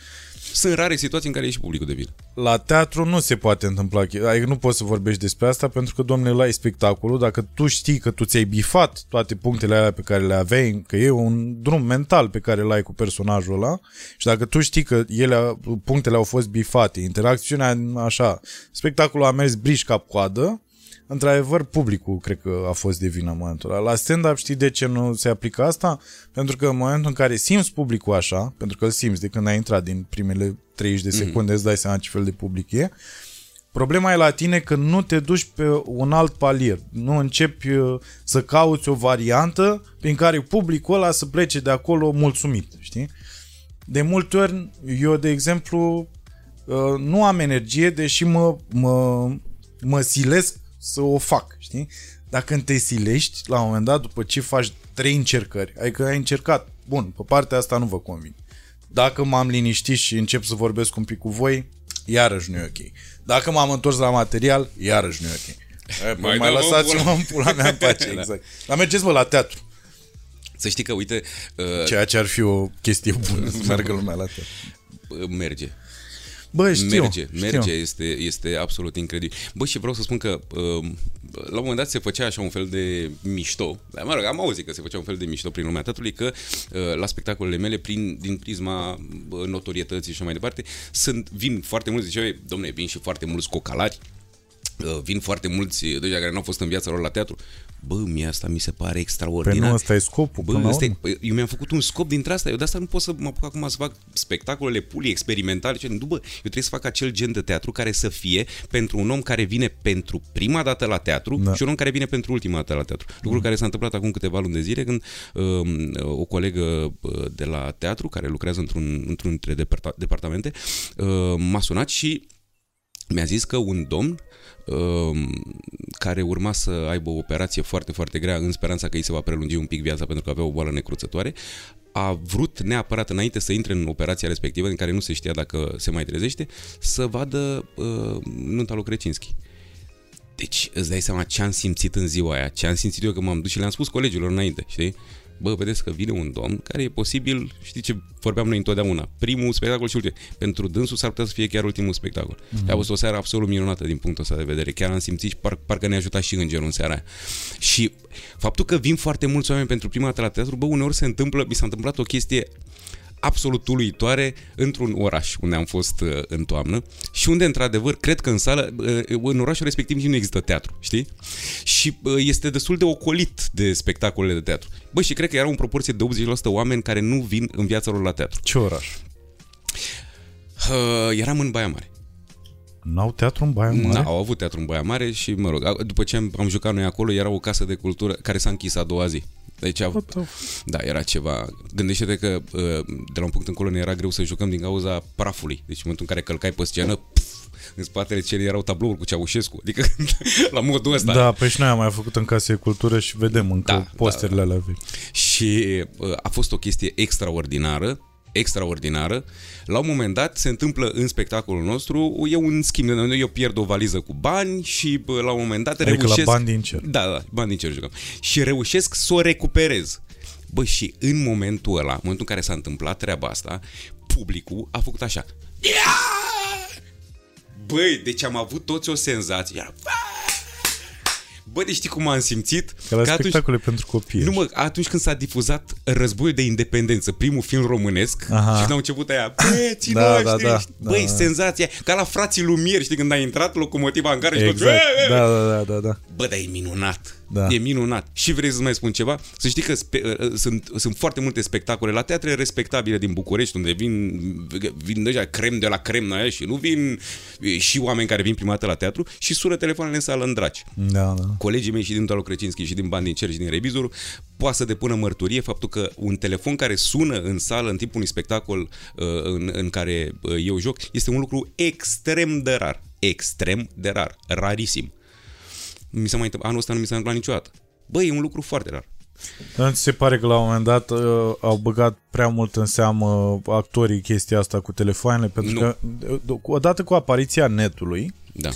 Sunt rare situații în care e și publicul de vină. La teatru nu se poate întâmpla, adică nu poți să vorbești despre asta pentru că, domnule, la spectacolul, dacă tu știi că tu ți-ai bifat toate punctele alea pe care le aveai, că e un drum mental pe care l-ai cu personajul ăla și dacă tu știi că ele, punctele au fost bifate, interacțiunea așa, spectacolul a mers briș cap coadă, într-adevăr, publicul cred că a fost de vină în momentul ăla. La stand-up știi de ce nu se aplică asta? Pentru că în momentul în care simți publicul așa, pentru că îl simți de când ai intrat din primele 30 de secunde, mm-hmm. îți dai seama ce fel de public e, Problema e la tine că nu te duci pe un alt palier. Nu începi uh, să cauți o variantă prin care publicul ăla să plece de acolo mulțumit, știi? De multe ori, eu, de exemplu, uh, nu am energie, deși mă, mă, mă silesc să o fac, știi? Dar când te silești, la un moment dat, după ce faci trei încercări, adică ai încercat, bun, pe partea asta nu vă convin. Dacă m-am liniștit și încep să vorbesc un pic cu voi, iarăși nu e ok. Dacă m-am întors la material, iarăși nu e ok. E, mai, mai lăsați-mă în pula mea în pace, da. exact. Dar mergeți mă la teatru. Să știi că, uite... Uh... Ceea ce ar fi o chestie bună să meargă lumea la teatru. Merge. Bă, știu, merge, știu. merge, este, este absolut incredibil. Bă, și vreau să spun că uh, la un moment dat se făcea așa un fel de mișto, dar mă rog, am auzit că se făcea un fel de mișto prin lumea teatrului, că uh, la spectacolele mele, prin, din prisma uh, notorietății și mai departe, sunt, vin foarte mulți, ziceau, domne, vin și foarte mulți cocalari, uh, vin foarte mulți deja care nu au fost în viața lor la teatru. Bă, mie asta mi se pare extraordinar. Păi nu, ăsta e scopul. Bă, ăsta e, păi, eu mi-am făcut un scop dintre asta. Eu de asta nu pot să mă apuc acum să fac spectacolele puli experimentale. Ce, nu, bă, eu trebuie să fac acel gen de teatru care să fie pentru un om care vine pentru prima dată la teatru da. și un om care vine pentru ultima dată la teatru. Lucru mm. care s-a întâmplat acum câteva luni de zile când uh, o colegă uh, de la teatru care lucrează într-un, într-un dintre departamente uh, m-a sunat și mi-a zis că un domn Um, care urma să aibă o operație foarte, foarte grea în speranța că îi se va prelungi un pic viața pentru că avea o boală necruțătoare, a vrut neapărat înainte să intre în operația respectivă, în care nu se știa dacă se mai trezește, să vadă uh, nunta lui Crecinski. Deci îți dai seama ce am simțit în ziua aia, ce am simțit eu că m-am dus și le-am spus colegilor înainte, știi? Bă, vedeți că vine un domn care e posibil, știi ce vorbeam noi întotdeauna, primul spectacol și ultimul. Pentru dânsul s-ar putea să fie chiar ultimul spectacol. Mm-hmm. A fost o seară absolut minunată din punctul ăsta de vedere. Chiar am simțit și par, parcă ne-a ajutat și îngerul în seara aia. Și faptul că vin foarte mulți oameni pentru prima dată la teatru, bă, uneori se întâmplă, mi s-a întâmplat o chestie absolut uluitoare într-un oraș unde am fost uh, în toamnă și unde, într-adevăr, cred că în sală, uh, în orașul respectiv nici nu există teatru, știi? Și uh, este destul de ocolit de spectacolele de teatru. Bă, și cred că era în proporție de 80% oameni care nu vin în viața lor la teatru. Ce oraș? Uh, eram în Baia Mare. N-au teatru în Baia Mare? N-au avut teatru în Baia Mare și, mă rog, după ce am, am jucat noi acolo, era o casă de cultură care s-a închis a doua zi. Deci, da, era ceva... Gândește-te că uh, de la un punct încolo ne era greu să jucăm din cauza prafului. Deci în momentul în care călcai pe scenă, pf, în spatele scenei erau tablouri cu Ceaușescu. Adică la modul ăsta. Da, păi și noi am mai făcut în casă de cultură și vedem încă da, posterele da. alea vechi. Și uh, a fost o chestie extraordinară extraordinară. La un moment dat se întâmplă în spectacolul nostru, e un schimb, eu pierd o valiză cu bani și la un moment dat adică reușesc... la bani din cer. Da, da, bani din cer jucăm. Și reușesc să o recuperez. Bă, și în momentul ăla, în momentul în care s-a întâmplat treaba asta, publicul a făcut așa. Băi, deci am avut toți o senzație. Iar, Bă, deci știi cum am simțit? Ca la că spectacole atunci, pentru copii. Nu mă, atunci când s-a difuzat Războiul de Independență, primul film românesc, Aha. și când au început aia, băieții da, noștri, da, da, băi, da, senzația, ca la frații Lumieri, știi, când a intrat locomotiva în care exact. și tot, da, da, da, da, da. Bă, dar e minunat. Da. E minunat. Și vrei să mai spun ceva? Să știi că spe, uh, sunt, sunt foarte multe spectacole la teatre respectabile din București, unde vin, vin deja crem de la crem aia și nu vin uh, și oameni care vin prima dată la teatru și sună telefoanele în sală în draci. Da, da. Colegii mei și din Talo Crecinski și din Bani din Cer și din Revizorul poate să depună mărturie faptul că un telefon care sună în sală în timpul unui spectacol uh, în, în care uh, eu joc este un lucru extrem de rar. Extrem de rar. Rarisim. Mi s-a mai întâmplat, anul ăsta nu mi s-a întâmplat niciodată. Băi, e un lucru foarte rar. Dar nu ți se pare că la un moment dat uh, au băgat prea mult în seamă actorii chestia asta cu telefoanele? Pentru Nu. că uh, odată cu apariția netului Da.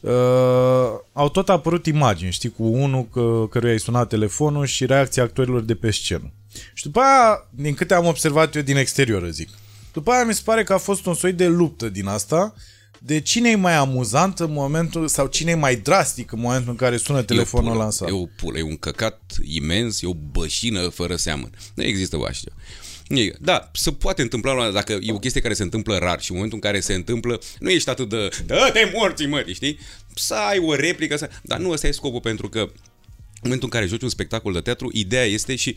uh, au tot apărut imagini, știi, cu unul că, căruia i sunat telefonul și reacția actorilor de pe scenă. Și după aia, din câte am observat eu din exterior, zic, după aia mi se pare că a fost un soi de luptă din asta de cine e mai amuzant în momentul, sau cine e mai drastic în momentul în care sună telefonul E o ăla pulă, în sală. E o pulă, e un căcat imens, e o bășină fără seamăn. Nu există o așa. E- Da, se poate întâmpla la- dacă e o chestie care se întâmplă rar și în momentul în care se întâmplă, nu ești atât de dă-te morții, mă, știi? Să ai o replică, să... dar nu ăsta e scopul pentru că în momentul în care joci un spectacol de teatru, ideea este și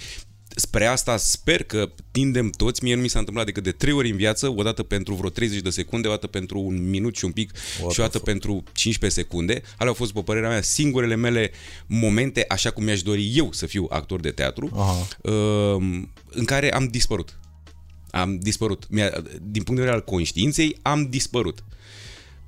spre asta sper că tindem toți, mie nu mi s-a întâmplat decât de trei ori în viață, o dată pentru vreo 30 de secunde, o dată pentru un minut și un pic What și o the dată pentru 15 secunde. Alea au fost, după părerea mea, singurele mele momente, așa cum mi-aș dori eu să fiu actor de teatru, Aha. um, în care am dispărut. Am dispărut. Mi-a, din punct de vedere al conștiinței, am dispărut.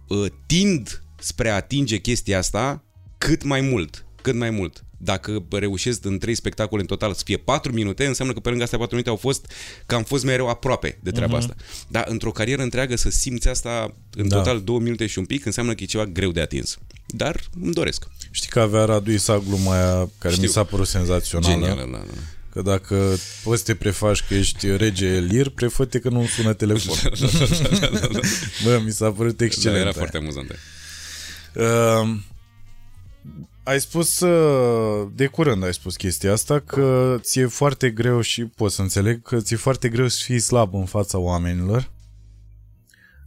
Uh, Tind spre a atinge chestia asta cât mai mult. Cât mai mult. Dacă reușesc în trei spectacole în total să fie 4 minute, înseamnă că pe lângă astea 4 minute au fost că am fost mereu aproape de treaba uh-huh. asta. Dar într-o carieră întreagă să simți asta în Da. total 2 minute și un pic, înseamnă că e ceva greu de atins. Dar îmi doresc. Știi că avea Radu Isa gluma aia care Știu. mi s-a părut senzațională. Genial. Da, da. Că dacă poți să te prefaci că ești rege Elir, prefă-te că nu sună telefon. Bă, mi s-a părut Da, excelent. era aia. foarte amuzant. Uh, ai spus uh, de curând ai spus chestia asta că ți-e foarte greu și pot să înțeleg că ți-e foarte greu să fii slab în fața oamenilor.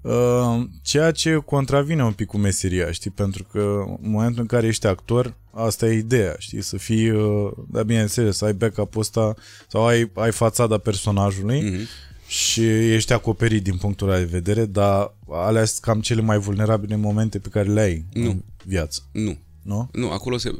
Uh, ceea ce contravine un pic cu meseria, știi? Pentru că în momentul în care ești actor, asta e ideea, știi? Să fii, uh, da, bineînțeles, să ai backup-ul ăsta sau ai, ai fațada personajului Mhm. și ești acoperit din punctul ăla de vedere, dar alea sunt cam cele mai vulnerabile momente pe care le ai Nu. în viață, Nu. Nu? Nu, acolo se...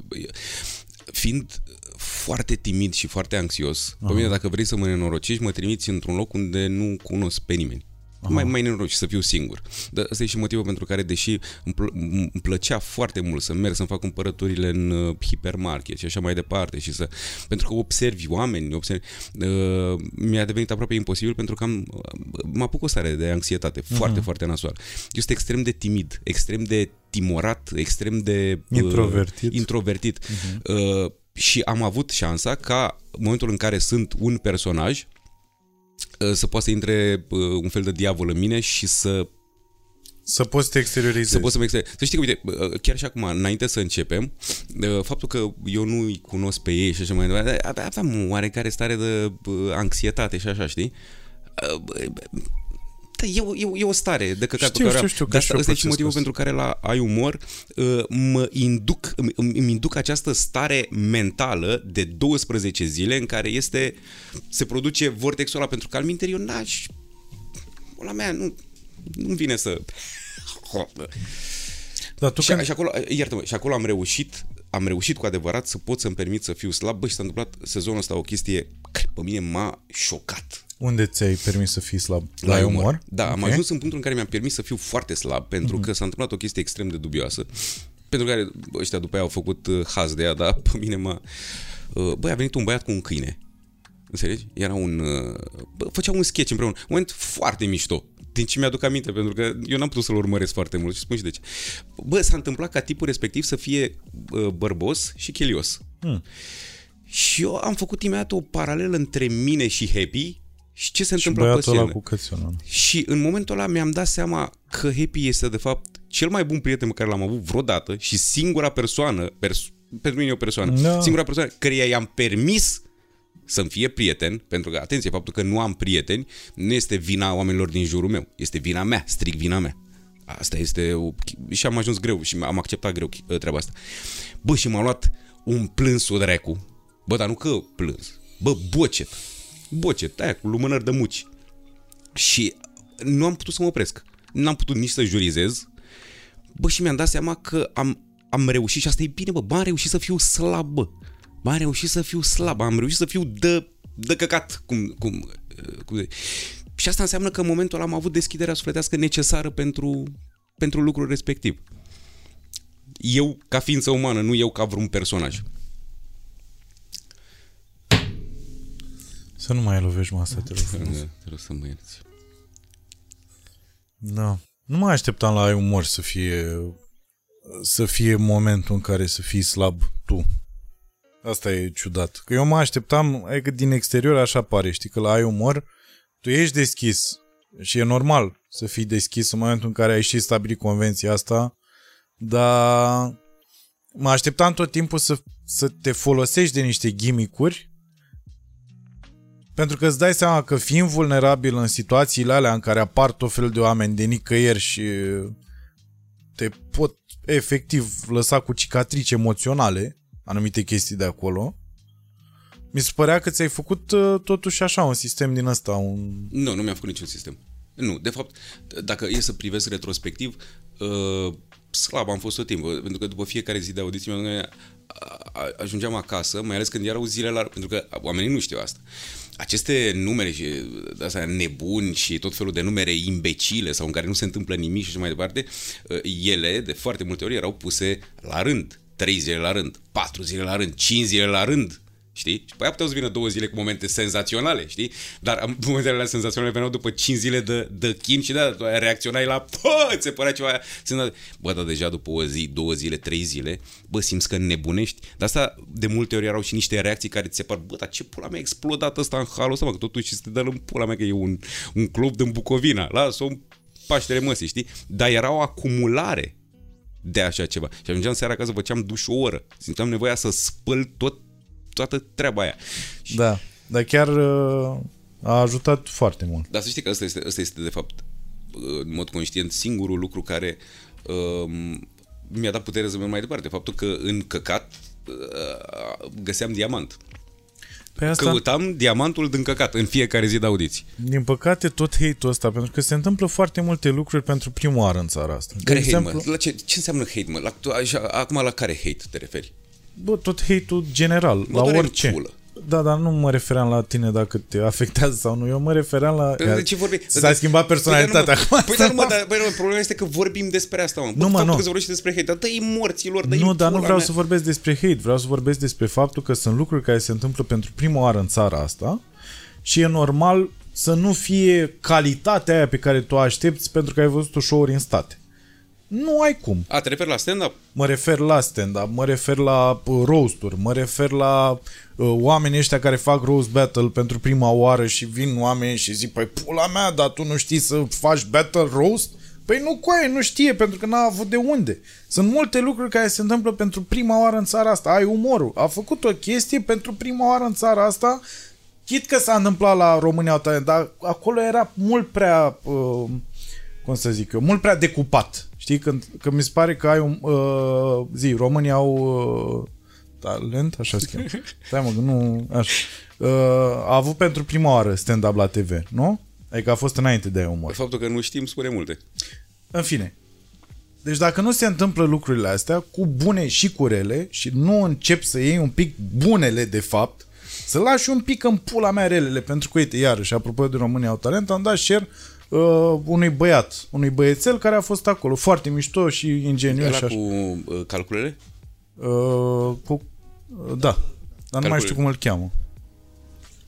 Fiind foarte timid și foarte anxios, pe mine dacă vrei să mă nenorocești, mă trimiți într-un loc unde nu cunosc pe nimeni. Mai, mai nenoroci să fiu singur. Dar ăsta e și motivul pentru care, deși îmi, plă- îmi plăcea foarte mult să merg să-mi fac cumpărăturile în uh, hipermarket și așa mai departe și să... Pentru că observi oameni, observi... Uh, mi-a devenit aproape imposibil pentru că am, uh, mă apuc o stare de anxietate foarte, foarte nasoală. Eu sunt extrem de timid, extrem de timorat, extrem de... uh, Introvertit. introvertit. Uh, și am avut șansa ca în momentul în care sunt un personaj uh, să poată să intre uh, un fel de diavol în mine și să, Să poți să te exteriorizezi. să pot să mă exter- Să știi că, uite, uh, chiar și acum, înainte să începem, uh, faptul că eu nu-i cunosc pe ei și așa mai departe, ave- aveam o oarecare stare de uh, anxietate și așa, știi? Uh, bă, Da, e, o, e, o, e o stare de căcat Știu, pe care știu, am. știu, că Dar și eu asta e și procesez motivul asta. pentru care la Ai Umor uh, mă induc, îmi, îmi îmi induc această stare mentală de 12 zile în care este, se produce vortexul ăla, pentru că al minter eu n-aș, la mea, nu, nu vine să... Dar tu Și, când... și acolo, iartă-mă, și acolo am reușit, am reușit cu adevărat să pot să-mi permit să fiu slab. Bă, și s-a întâmplat sezonul ăsta o chestie care pe mine m-a șocat. Unde ți-ai permis să fii slab? La La umor. umor? Da, am Ok. Mhm. ajuns în punctul în care mi-am permis să fiu foarte slab, pentru că s-a întâmplat o chestie extrem de dubioasă, pentru care ăștia după aia au făcut uh, haz de ea, dar pe mine m-a... Uh, Băi, a venit un băiat cu un câine. Înțelegi? Era un... uh, Bă, făcea un sketch împreună. Un moment foarte mișto. Din ce mi-aduc aminte, pentru că eu n-am putut să-l urmăresc foarte mult și spun și de ce. Bă, s-a întâmplat ca tipul respectiv să fie uh, bărbos și chelios. Hmm. Și eu am făcut imediat o paralelă între mine și Happy și ce se Și întâmplă pe băiatul ăla scenă. cu căționul. Și în momentul ăla mi-am dat seama că Happy este de fapt cel mai bun prieten pe care l-am avut vreodată și singura persoană, pers- pentru mine e o persoană, Da. singura persoană căreia i-am permis să-mi fie prieten, pentru că, atenție, faptul că nu am prieteni nu este vina oamenilor din jurul meu, este vina mea, strict vina mea. Asta este... O... Și am ajuns greu și am acceptat greu treaba asta. Bă, și m-a luat un plâns o dracu. Bă, dar nu că plâns. Bă, bocet. Bocet, aia cu lumânări de muci. Și nu am putut să mă opresc. N-am putut nici să jurizez. Bă, și mi-am dat seama că am, am reușit și asta e bine, bă, bă, am reușit să fiu slab, bă. Bă, am reușit să fiu slab, am reușit să fiu de, de căcat, cum, cum, cum... Și asta înseamnă că în momentul ăla am avut deschiderea sufletească necesară pentru, pentru lucrul respectiv. Eu ca ființă umană, nu eu ca vreun personaj. Să nu mai lovești masa, te rog. Te rog să mă ierți. Da. Nu mai așteptam la ai umor să fie să fie momentul în care să fii slab tu. Asta e ciudat. Că eu mă așteptam, adică din exterior așa pare, știi, că la ai umor, tu ești deschis și e normal să fii deschis în momentul în care ai și stabilit convenția asta, dar mă așteptam tot timpul să, să te folosești de niște ghimicuri pentru că îți dai seama că fiind vulnerabil în situațiile alea în care apar tot felul de oameni de nicăieri și te pot efectiv lăsa cu cicatrici emoționale, anumite chestii de acolo, mi se părea că ți-ai făcut uh, totuși așa un sistem din ăsta. Un... Nu, nu mi-am făcut niciun sistem. Nu, de fapt, dacă e să privesc retrospectiv, uh, slab am fost tot timpul, pentru că după fiecare zi de audiție ajungeam acasă, mai ales când erau zile la... pentru că oamenii nu știu asta. Aceste numere și astea nebuni și tot felul de numere imbecile sau în care nu se întâmplă nimic și așa mai departe, ele de foarte multe ori erau puse la rând. Trei zile la rând, patru zile la rând, cinci zile la rând știi? Și pe aia puteau să vină două zile cu momente senzaționale, știi? Dar momentele alea senzaționale veneau după 5 zile de, de chin și da, tu reacționai la, pă, se părea ceva senzațional. Bă, dar deja după o zi, două zile, trei zile, bă, simți că nebunești. Dar asta de multe ori erau și niște reacții care ți se par, bă, dar ce pula mea a explodat ăsta în halul ăsta, mă, că totuși se dă în pula mea că e un, un club din Bucovina, lasă un Paștele măsii, știi? Dar era o acumulare de așa ceva. Și ajungeam seara acasă, făceam duș o oră. Simțeam nevoia să spăl tot toată treaba aia. Da, dar chiar uh, a ajutat foarte mult. Dar să știi că asta este, asta este de fapt, uh, în mod conștient, singurul lucru care uh, mi-a dat putere să merg mai departe. Faptul că în căcat uh, găseam diamant. Pe asta... Căutam diamantul din căcat în fiecare zi de audiții. Din păcate, tot hate-ul ăsta, pentru că se întâmplă foarte multe lucruri pentru prima oară în țara asta. Care de hate, exemplu... mă? La ce, ce înseamnă hate, mă? La, așa, acum la care hate te referi? Bă, tot hate-ul general, mă la orice. Pulă. Da, dar nu mă refeream la tine dacă te afectează sau nu. Eu mă refeream la... De păi, ce vorbi? S-a de... schimbat personalitatea păi, acum. Păi, dar, mă, dar, băi, nu, problema este că vorbim despre asta, mă. Bă, nu, mă, nu. că se vorbește despre hate, dar dă-i morților, dă Nu, dar nu vreau mea. să vorbesc despre hate. Vreau să vorbesc despre faptul că sunt lucruri care se întâmplă pentru prima oară în țara asta și e normal să nu fie calitatea aia pe care tu o aștepți pentru că ai văzut show-uri în state. Nu ai cum. A, te referi la stand-up? Mă refer la stand-up, mă refer la uh, roast-uri, mă refer la uh, oamenii ăștia care fac roast battle pentru prima oară și vin oameni și zic, păi pula mea, dar tu nu știi să faci battle roast? Păi nu coaie, nu știe, pentru că n-a avut de unde. Sunt multe lucruri care se întâmplă pentru prima oară în țara asta. Ai umorul. A făcut o chestie pentru prima oară în țara asta, chit că s-a întâmplat la România Talent, dar acolo era mult prea, uh, cum să zic eu, mult prea decupat Știi, când, că mi se pare că ai un... Uh, zi, românii au uh, talent, așa se cheamă. Stai mă, nu... Așa. Uh, a avut pentru prima oară stand-up la TV, nu? Adică a fost înainte de umor. Faptul că nu știm spune multe. În fine. Deci dacă nu se întâmplă lucrurile astea, cu bune și cu rele, și nu încep să iei un pic bunele de fapt, să lași un pic în pula mea relele, pentru că, uite, iarăși, apropo de România au talent, am dat share uh, unui băiat, unui băiețel care a fost acolo, foarte mișto și ingenios. Era și așa. cu uh, calculele? Uh, cu, uh, da, dar Calcule. nu mai știu cum îl cheamă.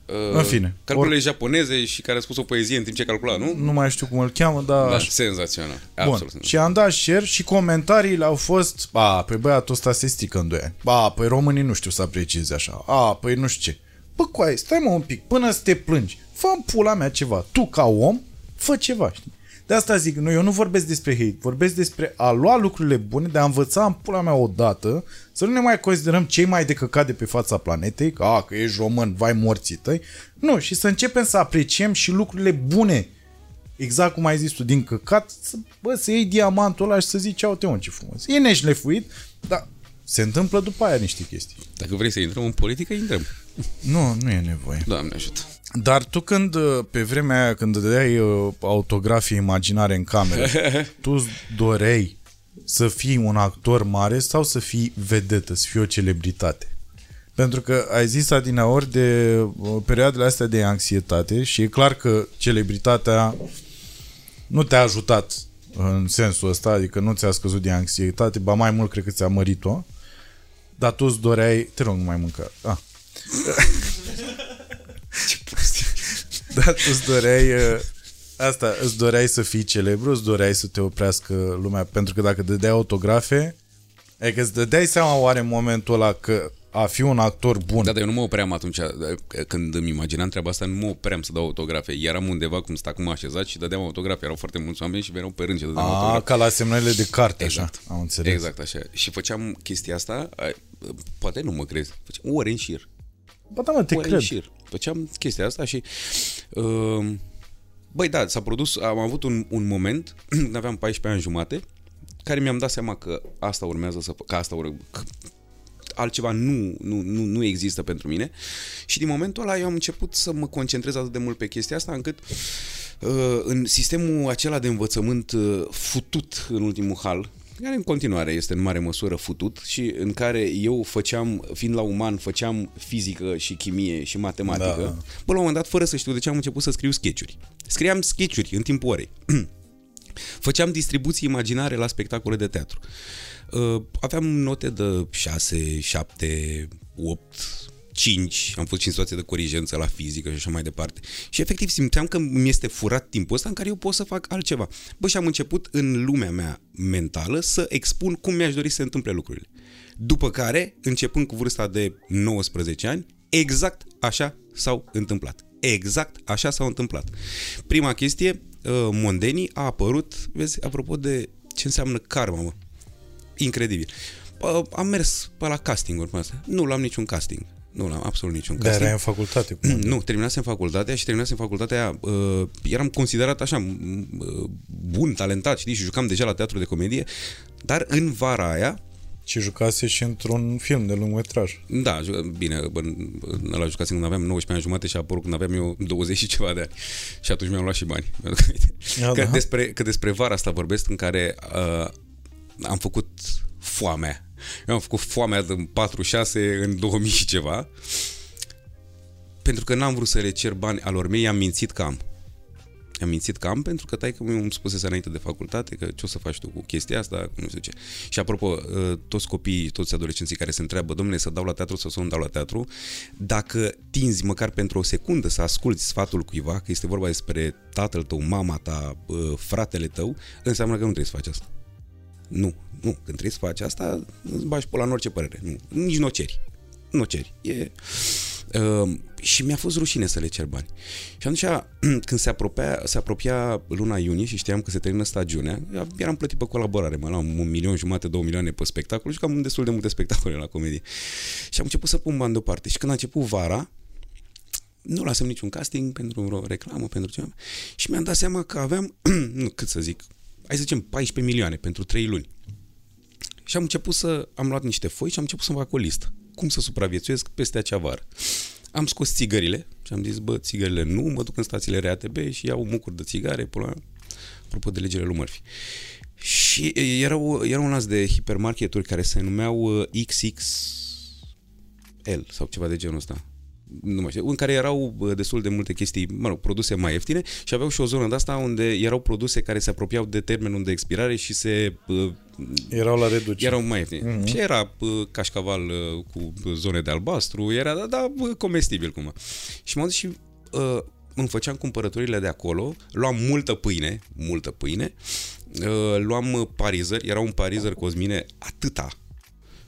Uh, în fine. Calculele or... japoneze și care a spus o poezie în timp ce calcula, nu? Nu mai știu cum îl cheamă, dar... Da, senzațional. Bun. Absolut senzațional. Și am dat share și comentariile au fost Ba, pe băiatul ăsta se strică în doi ani. Ba, păi românii nu știu să aprecieze așa. A, păi nu știu ce. Bă, coaie, stai mă un pic, până să te plângi. fă pula mea ceva. Tu ca om fă ceva, știi? De asta zic, nu, eu nu vorbesc despre hate, vorbesc despre a lua lucrurile bune, de a învăța în pula mea odată, să nu ne mai considerăm cei mai de căcat de pe fața planetei, că, a, că ești român, vai morții tăi. Nu, și să începem să apreciem și lucrurile bune exact cum ai zis tu, din căcat, să, bă, să iei diamantul ăla și să zici, uite mă, ce frumos. E neșlefuit, dar se întâmplă după aia niște chestii. Dacă vrei să intrăm în politică, intrăm. Nu, nu e nevoie. Doamne ajută. Dar tu când, uh, pe vremea aia, când dădeai uh, autografii imaginare în cameră, tu îți doreai să fii un actor mare sau să fii vedetă, să fii o celebritate? Pentru că ai zis adineori de uh, perioadele astea de anxietate și e clar că celebritatea nu te-a ajutat în sensul ăsta, adică nu ți-a scăzut de anxietate, ba mai mult cred că ți-a mărit-o, dar tu îți doreai, te rog, nu mai mânca. Ah. Ce prostie. Dar tu îți doreai uh, asta, îți doreai să fii celebru, îți doreai să te oprească lumea, pentru că dacă dădeai autografe, adică îți dădeai seama oare în momentul ăla că a fi un actor bun. Da, dar eu nu mă opream atunci, când îmi imaginam treaba asta, nu mă opream să dau autografe. Eram undeva cum sta acum așezat și dădeam autografe. Erau foarte mulți oameni și veneau pe rând ce dădeam a, autografe. ca la semnările de carte, Exact. așa. Am înțeles. Exact așa. Și făceam chestia asta, ai, poate nu mă crezi, făceam ore în șir. Ba da, mă, te ore cred. în șir. Făceam chestia asta și... Uh, băi, da, s-a produs, am avut un, un moment, când aveam 14 ani jumate, care mi-am dat seama că asta urmează să fac, că asta urmează, că altceva nu, nu, nu, nu există pentru mine și din momentul ăla eu am început să mă concentrez atât de mult pe chestia asta încât uh, în sistemul acela de învățământ uh, futut în ultimul hal, care în continuare este în mare măsură futut și în care eu făceam, fiind la uman, făceam fizică și chimie și matematică, Da. da. până la un moment dat, fără să știu de ce, am început să scriu sketchuri. Scriam sketchuri în timpul orei. Făceam distribuții imaginare la spectacole de teatru. Uh, aveam note de 6, 7, 8, 5, am fost și în situație de corigență la fizică și așa mai departe. Și efectiv simțeam că mi este furat timpul ăsta în care eu pot să fac altceva. Bă, și am început în lumea mea mentală să expun cum mi-aș dori să se întâmple lucrurile. După care, începând cu vârsta de 19 ani, exact așa s-au întâmplat. Exact așa s-au întâmplat. Prima chestie, uh, Mondeni a apărut, vezi, apropo de ce înseamnă karma, mă. Incredibil. Bă, Am mers pe la castinguri pe asta. Nu l-am niciun casting. Nu l-am absolut niciun Dar casting. erai în facultate. Cum? Nu, terminasem facultatea și terminasem facultatea aia, uh, eram considerat așa m- uh, bun, talentat, știi, și jucam deja la teatru de comedie, dar în vara aia, Și jucase și într-un film de lungmetraj. da, ju- bine, bă, ăla jucasem când aveam 19 ani jumate și a apărut când aveam eu 20 și ceva de ani. Și atunci mi-am luat și bani. Pentru că, uite, Da, că, da. despre, că despre vara asta vorbesc în care uh, am făcut foamea. Eu am făcut foamea din 46 în 2000 și ceva. Pentru că n-am vrut să le cer bani alor mei, i-am mințit că am. Am mințit că am pentru că taică mi îmi spusese înainte de facultate că ce o să faci tu cu chestia asta, cu nu știu ce. Și apropo, uh, toți copiii, toți adolescenții care se întreabă, domnule, să dau la teatru sau să nu dau la teatru, dacă tinzi măcar pentru o secundă să asculti sfatul cuiva, că este vorba despre tatăl tău, mama ta, uh, fratele tău, înseamnă că nu trebuie să faci asta. Nu, nu, când trebuie să faci asta, îți bagi pe la în orice părere. Nu, nici nu o ceri. Nu o ceri. E... Uh, și mi-a fost rușine să le cer bani. Și atunci, când se apropia, se apropia luna iunie și știam că se termină stagiunea, eram plătit pe colaborare, mă luam un milion jumate, două milioane pe spectacol și cam destul de multe spectacole la comedie. Și am început să pun bani deoparte. Și când a început vara, nu lasăm niciun casting pentru o reclamă, pentru ceva. Și mi-am dat seama că aveam, nu, cât să zic, hai să zicem 14 milioane pentru 3 luni. Și am început să, am luat niște foi și am început să fac o listă. Cum să supraviețuiesc peste acea vară. Am scos țigările și am zis, bă, țigările nu, mă duc în stațiile RATB și iau mucuri de țigare, până la, apropo de legile lui Murphy. Și erau, era un lanț de hipermarketuri care se numeau uh, XXL sau ceva de genul ăsta nu mai știu, în care erau bă, destul de multe chestii, mă rog, produse mai ieftine și aveau și o zonă de asta unde erau produse care se apropiau de termenul de expirare și se bă, Erau la reducere. erau mai ieftine. Mm-hmm. Și era bă, cașcaval uh, cu zone de albastru, era, da, da bă, comestibil cumva. Și m-am dus și uh, îmi făceam cumpărăturile de acolo, luam multă pâine, multă pâine, uh, luam parizări, era un parizăr Cosmine atâta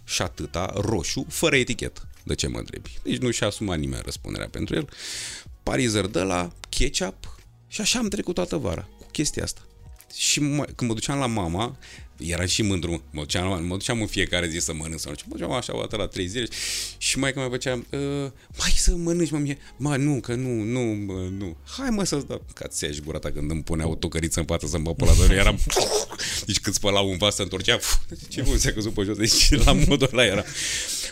și atâta, roșu, fără etichetă. De ce mă întrebi? Deci nu și-a asumat nimeni răspunderea pentru el. Parizăr de la ketchup și așa am trecut toată vara cu chestia asta. Și mă, când mă duceam la mama, eram și mândru, mă, mă, duceam, mă duceam în fiecare zi să mănânc sau mă duceam așa o dată la trei zile și mai că mai făcea, uh, mai să mănânci, mă, mie, mă, nu, că nu, nu, mă, nu, hai mă să-ți dau, ca ți gura ta când îmi punea o tocăriță în față să-mi bă la doar, eram, deci când spălau un vas, se întorcea, ce bun, se-a căzut pe jos, deci la modul ăla era.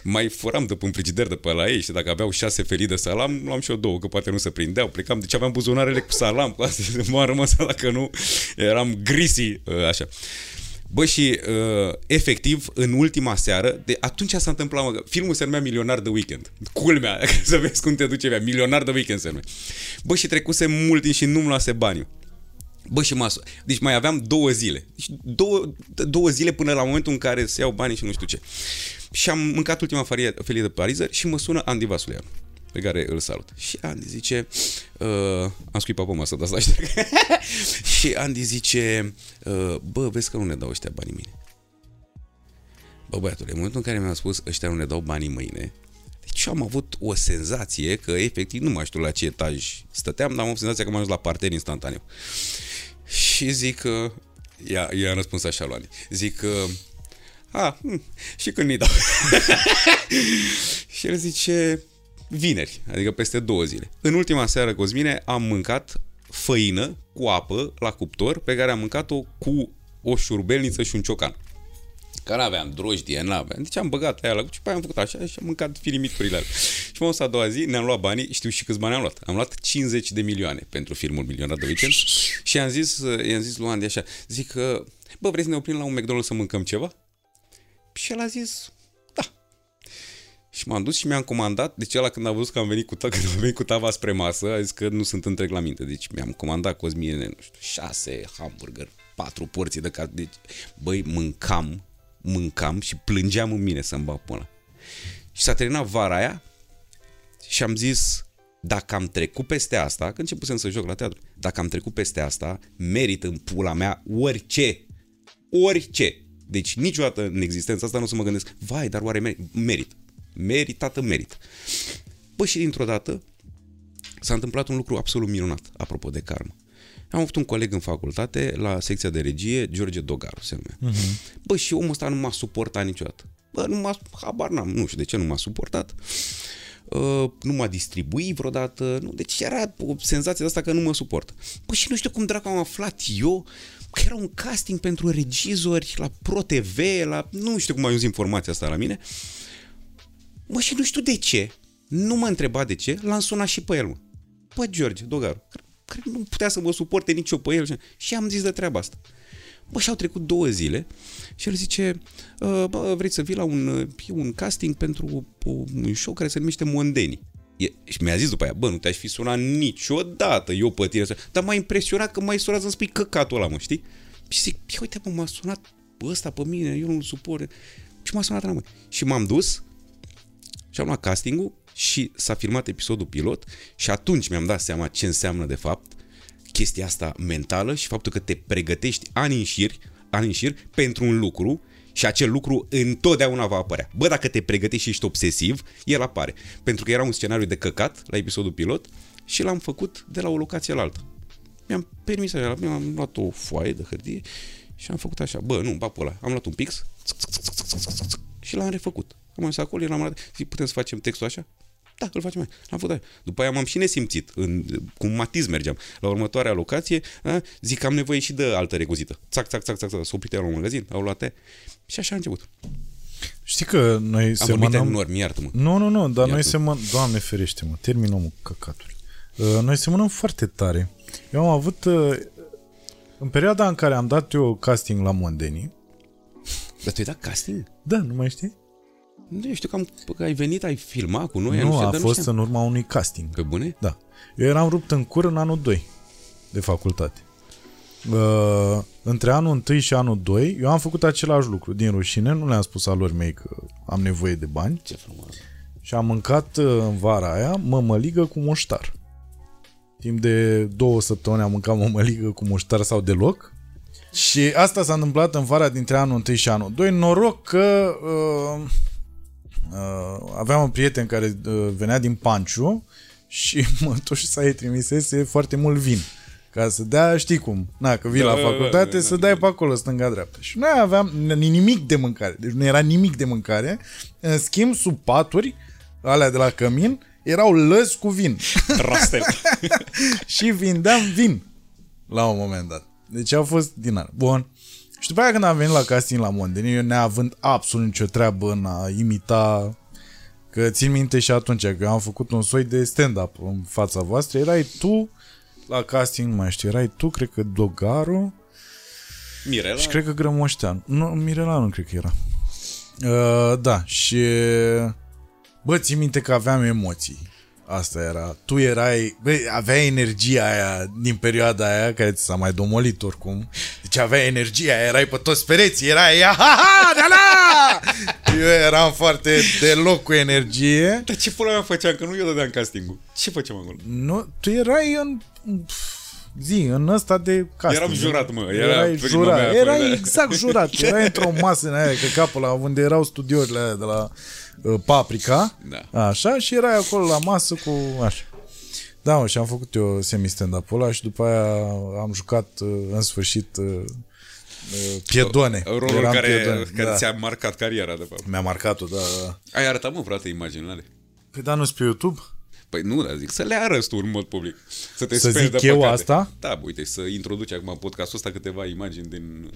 Mai furam de pe un frigider de pe la ei și dacă aveau șase felii de salam, luam și eu două, că poate nu se prindeau, plecam, deci aveam buzunarele cu salam, cu astea, m-am rămas, dacă nu, eram grisi, uh, așa. Bă, și uh, efectiv, în ultima seară, de atunci s-a întâmplat, mă, filmul se numea Milionar de Weekend. Culmea, să vezi cum te duce via, Milionar de Weekend se numea. Bă, și trecuse mult timp și nu-mi luase banii. Bă, și masă. Deci mai aveam două zile. Deci două, două zile până la momentul în care se iau banii și nu știu ce. Și am mâncat ultima felie, felie de parizări și mă sună Andy Vasuleanu pe care îl salut. Și Andy zice, uh, am scuipat pe masă, dar asta Și Andy zice, uh, bă, vezi că nu ne dau ăștia banii mâine. Bă, băiatule, în momentul în care mi-a spus ăștia nu ne dau banii mâine, deci am avut o senzație că efectiv nu mai știu la ce etaj stăteam, dar am avut senzația că m-am ajuns la parter instantaneu. Și zic că, ia, i-am răspuns așa lui Andy, zic că, a, hm, și când îi dau. și el zice, vineri, adică peste două zile. În ultima seară, Cosmine, am mâncat făină cu apă la cuptor pe care am mâncat-o cu o șurbelniță și un ciocan. Că n-aveam drojdie, n-aveam. Deci am băgat aia la și pe am făcut așa și am mâncat firimiturile alea. Și m-am a doua zi, ne-am luat banii, știu și câți bani am luat. Am luat 50 de milioane pentru filmul Milionar de Weekend și am zis, i-am zis lui Andy așa, zic că, bă, vrei să ne oprim la un McDonald's să mâncăm ceva? Și el a zis, și m-am dus și mi-am comandat, deci ăla când a văzut că am venit cu, când am venit cu tava spre masă, a zis că nu sunt întreg la minte. Deci mi-am comandat Cosmine, nu știu, șase hamburger, patru porții de cat. Deci, băi, mâncam, mâncam și plângeam în mine să-mi bag până. Și s-a terminat vara aia și am zis, dacă am trecut peste asta, când începusem să joc la teatru, dacă am trecut peste asta, merit în pula mea orice. Orice. Deci niciodată în existența asta nu o să mă gândesc, vai, dar oare merit? Merit meritată merit. Păi și dintr-o dată s-a întâmplat un lucru absolut minunat, apropo de karmă. Am avut un coleg în facultate, la secția de regie, George Dogaru se numea. Uh-huh. Bă, și omul ăsta nu m-a suportat niciodată. Bă, nu m-a, habar n-am, nu știu de ce nu m-a suportat. Uh, nu m-a distribuit vreodată, nu, deci era o senzație de asta că nu mă suportă. Bă, și nu știu cum dracu am aflat eu că era un casting pentru regizori la ProTV, la, nu știu cum a ajuns informația asta la mine. Uh, Mă, și nu știu de ce. Nu m-a întrebat de ce, l-am sunat și pe el, mă. Păi, George, Dogaru, care nu putea să mă suporte nici eu pe el. Și am zis de treaba asta. Bă, și-au trecut două zile și el zice, ă, bă, vreți să vii la un, un casting pentru un show care se numește Mondeni. E, și mi-a zis după aia, bă, nu te-aș fi sunat niciodată eu pe tine, dar m-a impresionat că mai sunat să-mi spui căcatul ăla, mă, știi? Și zic, uite, mă, m-a sunat ăsta pe mine, eu nu-l suport. Și m-a sunat la mă. Și m-am dus și am luat castingul și s-a filmat episodul pilot și atunci mi-am dat seama ce înseamnă de fapt chestia asta mentală și faptul că te pregătești ani în șir, ani în șir pentru un lucru și acel lucru întotdeauna va apărea. Bă, dacă te pregătești și ești obsesiv, el apare. Pentru că era un scenariu de căcat la episodul pilot și l-am făcut de la o locație la alta. Mi-am permis așa, mi-am luat o foaie de hârtie și am făcut așa, bă, nu, bapul ăla. Am luat un pix și l-am refăcut. Am ajuns acolo, eram la... Zic, putem să facem textul așa? Da, îl facem mai. L-am făcut aia. După aia m-am și nesimțit. În, cu matiz mergeam. La următoarea locație, a, zic că am nevoie și de altă recuzită. Țac, țac, țac, țac, țac. S-a oprit la un magazin, au luat aia. Și așa a început. Știi că noi Am semănăm... enorm, iartă-mă. Nu, nu, nu, dar iartă noi semănăm... Doamne ferește, mă, terminăm cu căcaturi. Uh, noi semănăm foarte tare. Eu am avut... Uh, în perioada în care am dat eu casting la Mondeni... Dar tu ai dat casting? Da, nu mai știi? Nu știu că, am, că ai venit, ai filmat cu noi. Nu, nu a știu, fost în urma unui casting. Pe bune? Da. Eu eram rupt în cur în anul 2 de facultate. Uh, între anul 1 și anul 2, eu am făcut același lucru din rușine, nu le-am spus alor mei că am nevoie de bani. Ce frumos. Și am mâncat uh, în vara aia mămăligă cu muștar. Timp de două săptămâni am mâncat mămăligă cu muștar sau deloc. Și asta s-a întâmplat în vara dintre anul 1 și anul 2. Noroc că uh, uh, aveam un prieten care uh, venea din Panciu și mătușa sa îi trimisese foarte mult vin. Ca să dea, știi cum, na, că vii Da, la facultate, da, să da, dai pe acolo, stânga-dreapta. Și noi aveam nimic de mâncare, deci nu era nimic de mâncare. În schimb, sub paturi, alea de la cămin, erau lăzi cu vin. Rastel. și vindeam vin la un moment dat. Deci a fost din alea. Bun. Și după aia când am venit la casting la Mondeni, eu neavând absolut nicio treabă în a imita că țin minte și atunci că eu am făcut un soi de stand-up în fața voastră, erai tu la casting, nu mai știu, erai tu, cred că Dogaru Mirela? și cred că Grămoștean. Nu, Mirela nu cred că era. Uh, da, și bă, ții minte că aveam emoții. Asta era. Tu erai, bă, aveai energia aia din perioada aia, care ți s-a mai domolit oricum. Deci aveai energia aia, erai pe toți pereții, erai ha, ha, ha, da, la! Eu eram foarte deloc cu energie. Dar ce pula mea făceam? Că nu eu dădeam castingul. Ce făceam acolo? Nu, tu erai în zi, în ăsta de casting. Eram jurat, mă. Era erai prima jurat. mea Erai fără- exact jurat. Erai într-o masă în aia, că capul la unde erau studiourile alea de la uh, Paprika. Da. Așa, și erai acolo la masă cu... Așa. Da, mă, și am făcut eu semi-stand-up ăla și după aia am jucat uh, în sfârșit uh, uh, Piedone. Rolul Eram care, Piedone, care da. ți-a marcat cariera, de fapt. Mi-a marcat-o, da, da. Ai arătat, mă, frate, imaginile Păi da, nu pe YouTube? Păi nu, dar zic să le arăți tu în mod public. Să te Să speli zic de eu păcate. asta? Da, bă, uite, să introduci acum în podcastul ăsta câteva imagini din...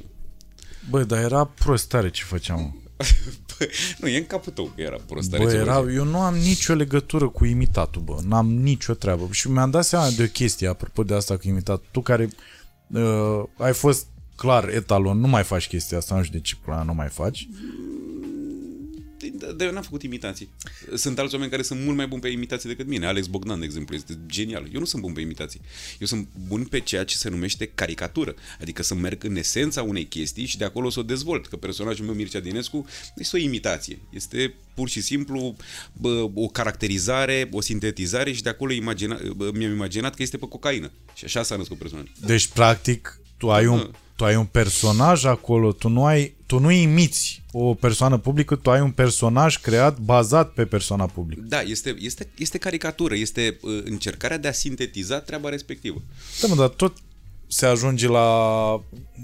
Băi, dar era prostare ce făceam. Mă. Bă, nu, e în capul tău că era prostare. Bă, ce era, vorbeai. eu nu am nicio legătură cu imitatul, bă. N-am nicio treabă. Și mi-am dat seama de o chestie, apropo de asta cu imitatul. Tu care uh, ai fost clar etalon, nu mai faci chestia asta, nu știu de ce pula mea nu mai faci. Dar eu n-am făcut imitații. Sunt alți oameni care sunt mult mai buni pe imitații decât mine. Alex Bogdan, de exemplu, este genial. Eu nu sunt bun pe imitații. Eu sunt bun pe ceea ce se numește caricatură. Adică să merg în esența unei chestii și de acolo să o dezvolt. Că personajul meu, Mircea Dinescu, este o imitație. Este pur și simplu bă, o caracterizare, o sintetizare și de acolo imagina, bă, mi-am imaginat că este pe cocaină. Și așa s-a născut personajul. Deci, practic, tu ai un, tu ai un personaj acolo, tu nu ai, tu nu imiți o persoană publică, tu ai un personaj creat bazat pe persoana publică. Da, este, este, este caricatură, este uh, încercarea de a sintetiza treaba respectivă. Da, mă, dar tot se ajunge la...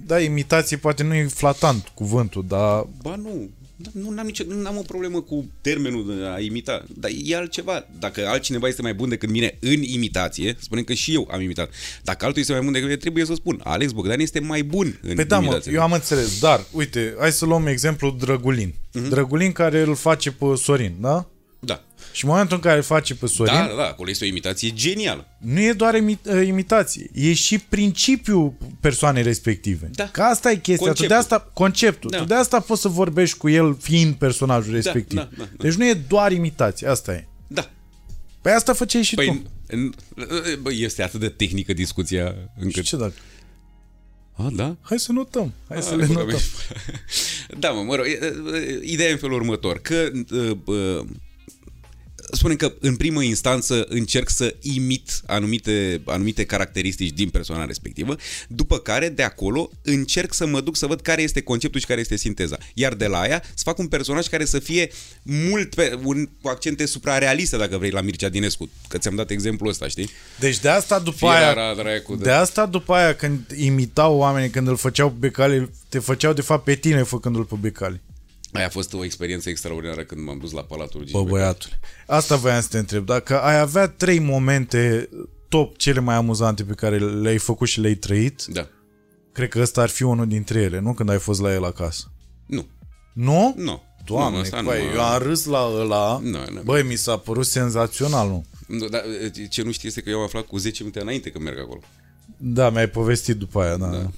Da, imitație poate nu e flatant cuvântul, dar Ba nu, Da, nu am nicio, nu am o problemă cu termenul de a imita, dar e altceva. Dacă altcineva este mai bun decât mine în imitație, spunem că și eu am imitat. Dacă altul este mai bun decât mine, trebuie să spun. Alex Bogdan este mai bun în Păi da, mă, imitație. eu am înțeles, dar, uite, hai să luăm exemplu Drăgulin. Mhm. Uh-huh. Drăgulin care îl face pe Sorin, da? Da. Și în momentul în care îl face pe Sorin, Da, da, da, acolo este o imitație genială. nu e doar imi- uh, imitație, e și principiul persoanei respective. Da. Că asta e chestia, Conceptul. tu de asta, conceptul, Da. tu de asta poți să vorbești cu el fiind personajul respectiv. da, da, da. Deci nu e doar imitație, asta e. Da. Păi asta făceai și tu. Păi, în, bă, este atât de tehnică discuția Și încât... ce dacă? A, da? Hai să notăm, hai să Ah, le bă, notăm. Da, mă, mă rog, e- e- ideea e în felul următor, că uh, uh, spunem că în primă instanță încerc să imit anumite, anumite caracteristici din persoana respectivă, după care de acolo încerc să mă duc să văd care este conceptul și care este sinteza. Iar de la aia să fac un personaj care să fie mult pe, un, cu accente suprarealiste, dacă vrei, la Mircea Dinescu, că ți-am dat exemplul ăsta, știi? Deci de asta după Fiera aia... dracu de- De asta după aia când imitau oamenii, când îl făceau pe becali, te făceau de fapt pe tine făcându-l pe becali. Aia a fost o experiență extraordinară când m-am dus la Palatul Gigi Bă, Becali. băiatule. Asta voiam să te întreb. Dacă ai avea trei momente top cele mai amuzante pe care le-ai făcut și le-ai trăit, Da. cred că ăsta ar fi unul dintre ele, nu? Când ai fost la el acasă. Nu. Nu? Nu. Doamne, nu, nu, asta nu, băi, mă- eu am râs la ăla. Nu, nu. Băi, mi s-a părut senzațional, nu? Nu, dar ce nu știi este că eu am aflat cu 10 minute înainte că merg acolo. Da, mi-ai povestit după aia, da. da.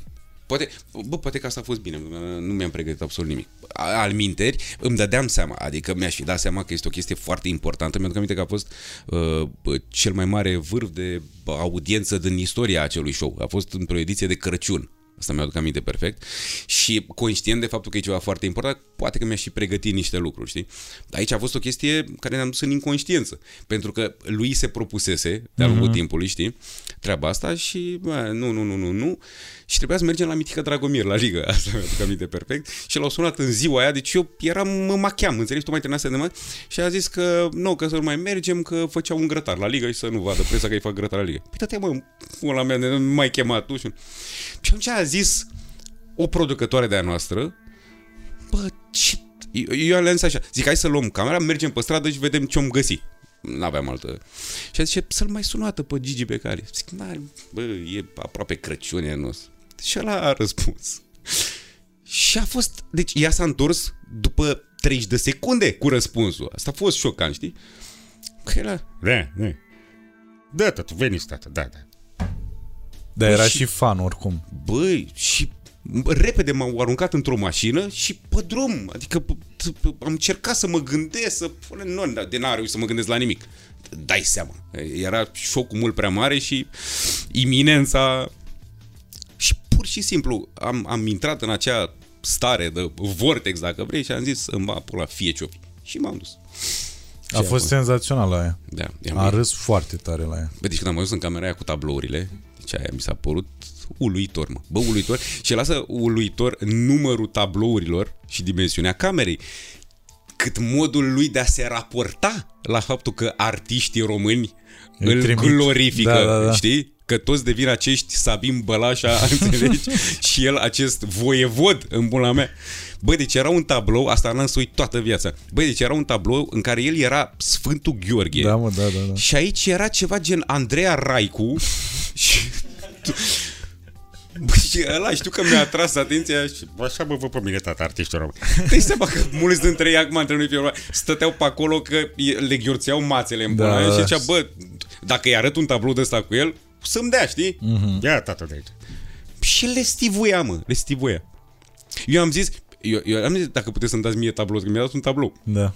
Poate, bă, poate că asta a fost bine, nu mi-am pregătit absolut nimic. Al minteri, îmi dădeam seama, adică mi-aș fi dat seama că este o chestie foarte importantă. Mi-aduc aminte că a fost uh, cel mai mare vârf de audiență din istoria acelui show. A fost într-o ediție de Crăciun. Asta mi-aduc aminte perfect. Și conștient de faptul că e ceva foarte important, poate că mi-aș și pregătit niște lucruri, știi? Dar aici a fost o chestie care ne-am dus în inconștiență. Pentru că lui se propusese de-a lungul uh-huh. timpului, știi? Treaba asta și bă, nu, nu, nu, nu, nu. Și trebuia să mergem la Mitica Dragomir, la Liga, asta mi-aduc aminte perfect, și l-au sunat în ziua aia, deci eu eram, mă macheam, înțelegi, tu mai terminase de mă, și a zis că nu, că să nu mai mergem, că făceau un grătar la Liga și să nu vadă presa că îi fac grătar la Liga. Păi te mă, la mea, nu mai chemat tu. Și și atunci a zis o producătoare de-a noastră, bă, ce... Eu, eu le-am zis așa, zic, hai să luăm camera, mergem pe stradă și vedem ce-om găsi. N-aveam altă... Și a zis, să-l mai sunată pe Gigi Becali. Zic, bă, e aproape Crăciun e nostru. Și ăla a răspuns. Și a fost... Deci ea s-a întors după 30 de secunde cu răspunsul. Asta a fost șocant, știi? Că era... Da, da. Da, tată, veniți, tată, da, da. Dar Bă, era și- și fan oricum. Băi, și repede m-au aruncat într-o mașină și pe drum. Adică p- p- am încercat să mă gândesc, să pune... Nu, dar de n-am reușit să mă gândesc la nimic. Dai seama. Era șocul mult prea mare și iminența... Și pur și simplu am, am intrat în acea stare de vortex, dacă vrei, și am zis să-mi va la fie ce Și m-am dus. A fost senzațională aia. Da, i-am A râs foarte tare la ea. Bă, deci când am ajuns în camera aia cu tablourile, deci aia mi s-a părut uluitor, mă. Bă, uluitor. Și lasă uluitor numărul tablourilor și dimensiunea camerei. Cât modul lui de a se raporta la faptul că artiștii români Îl îl, trimit. glorifică, Da, da, da. știi? Că toți devin acești Sabin Bălașa, înțelegi? și el acest voievod în bula mea. Băi, deci era un tablou, asta n-am să uit toată viața. Băi, deci era un tablou în care el era Sfântul Gheorghe. Da, mă, da, da, da. Și aici era ceva gen Andreea Raicu și... Bă, și ăla știu că mi-a atras atenția și Așa mă văd pe mine, tată, artiștii români. dai seama că mulți dintre ei acum între noi fie vorba, stăteau pe acolo că e- le ghiorțeau mațele în Da, da, și da. zicea, bă, dacă îi arăt un tablou de ăsta cu el, să-mi dea, știi? Mm. Ia, tată, de aici. Și le stivuia, mă, le stivuia. Eu am zis, eu, eu am zis, dacă puteți să-mi dați mie tablou, că mi-a dat un tablou. Da.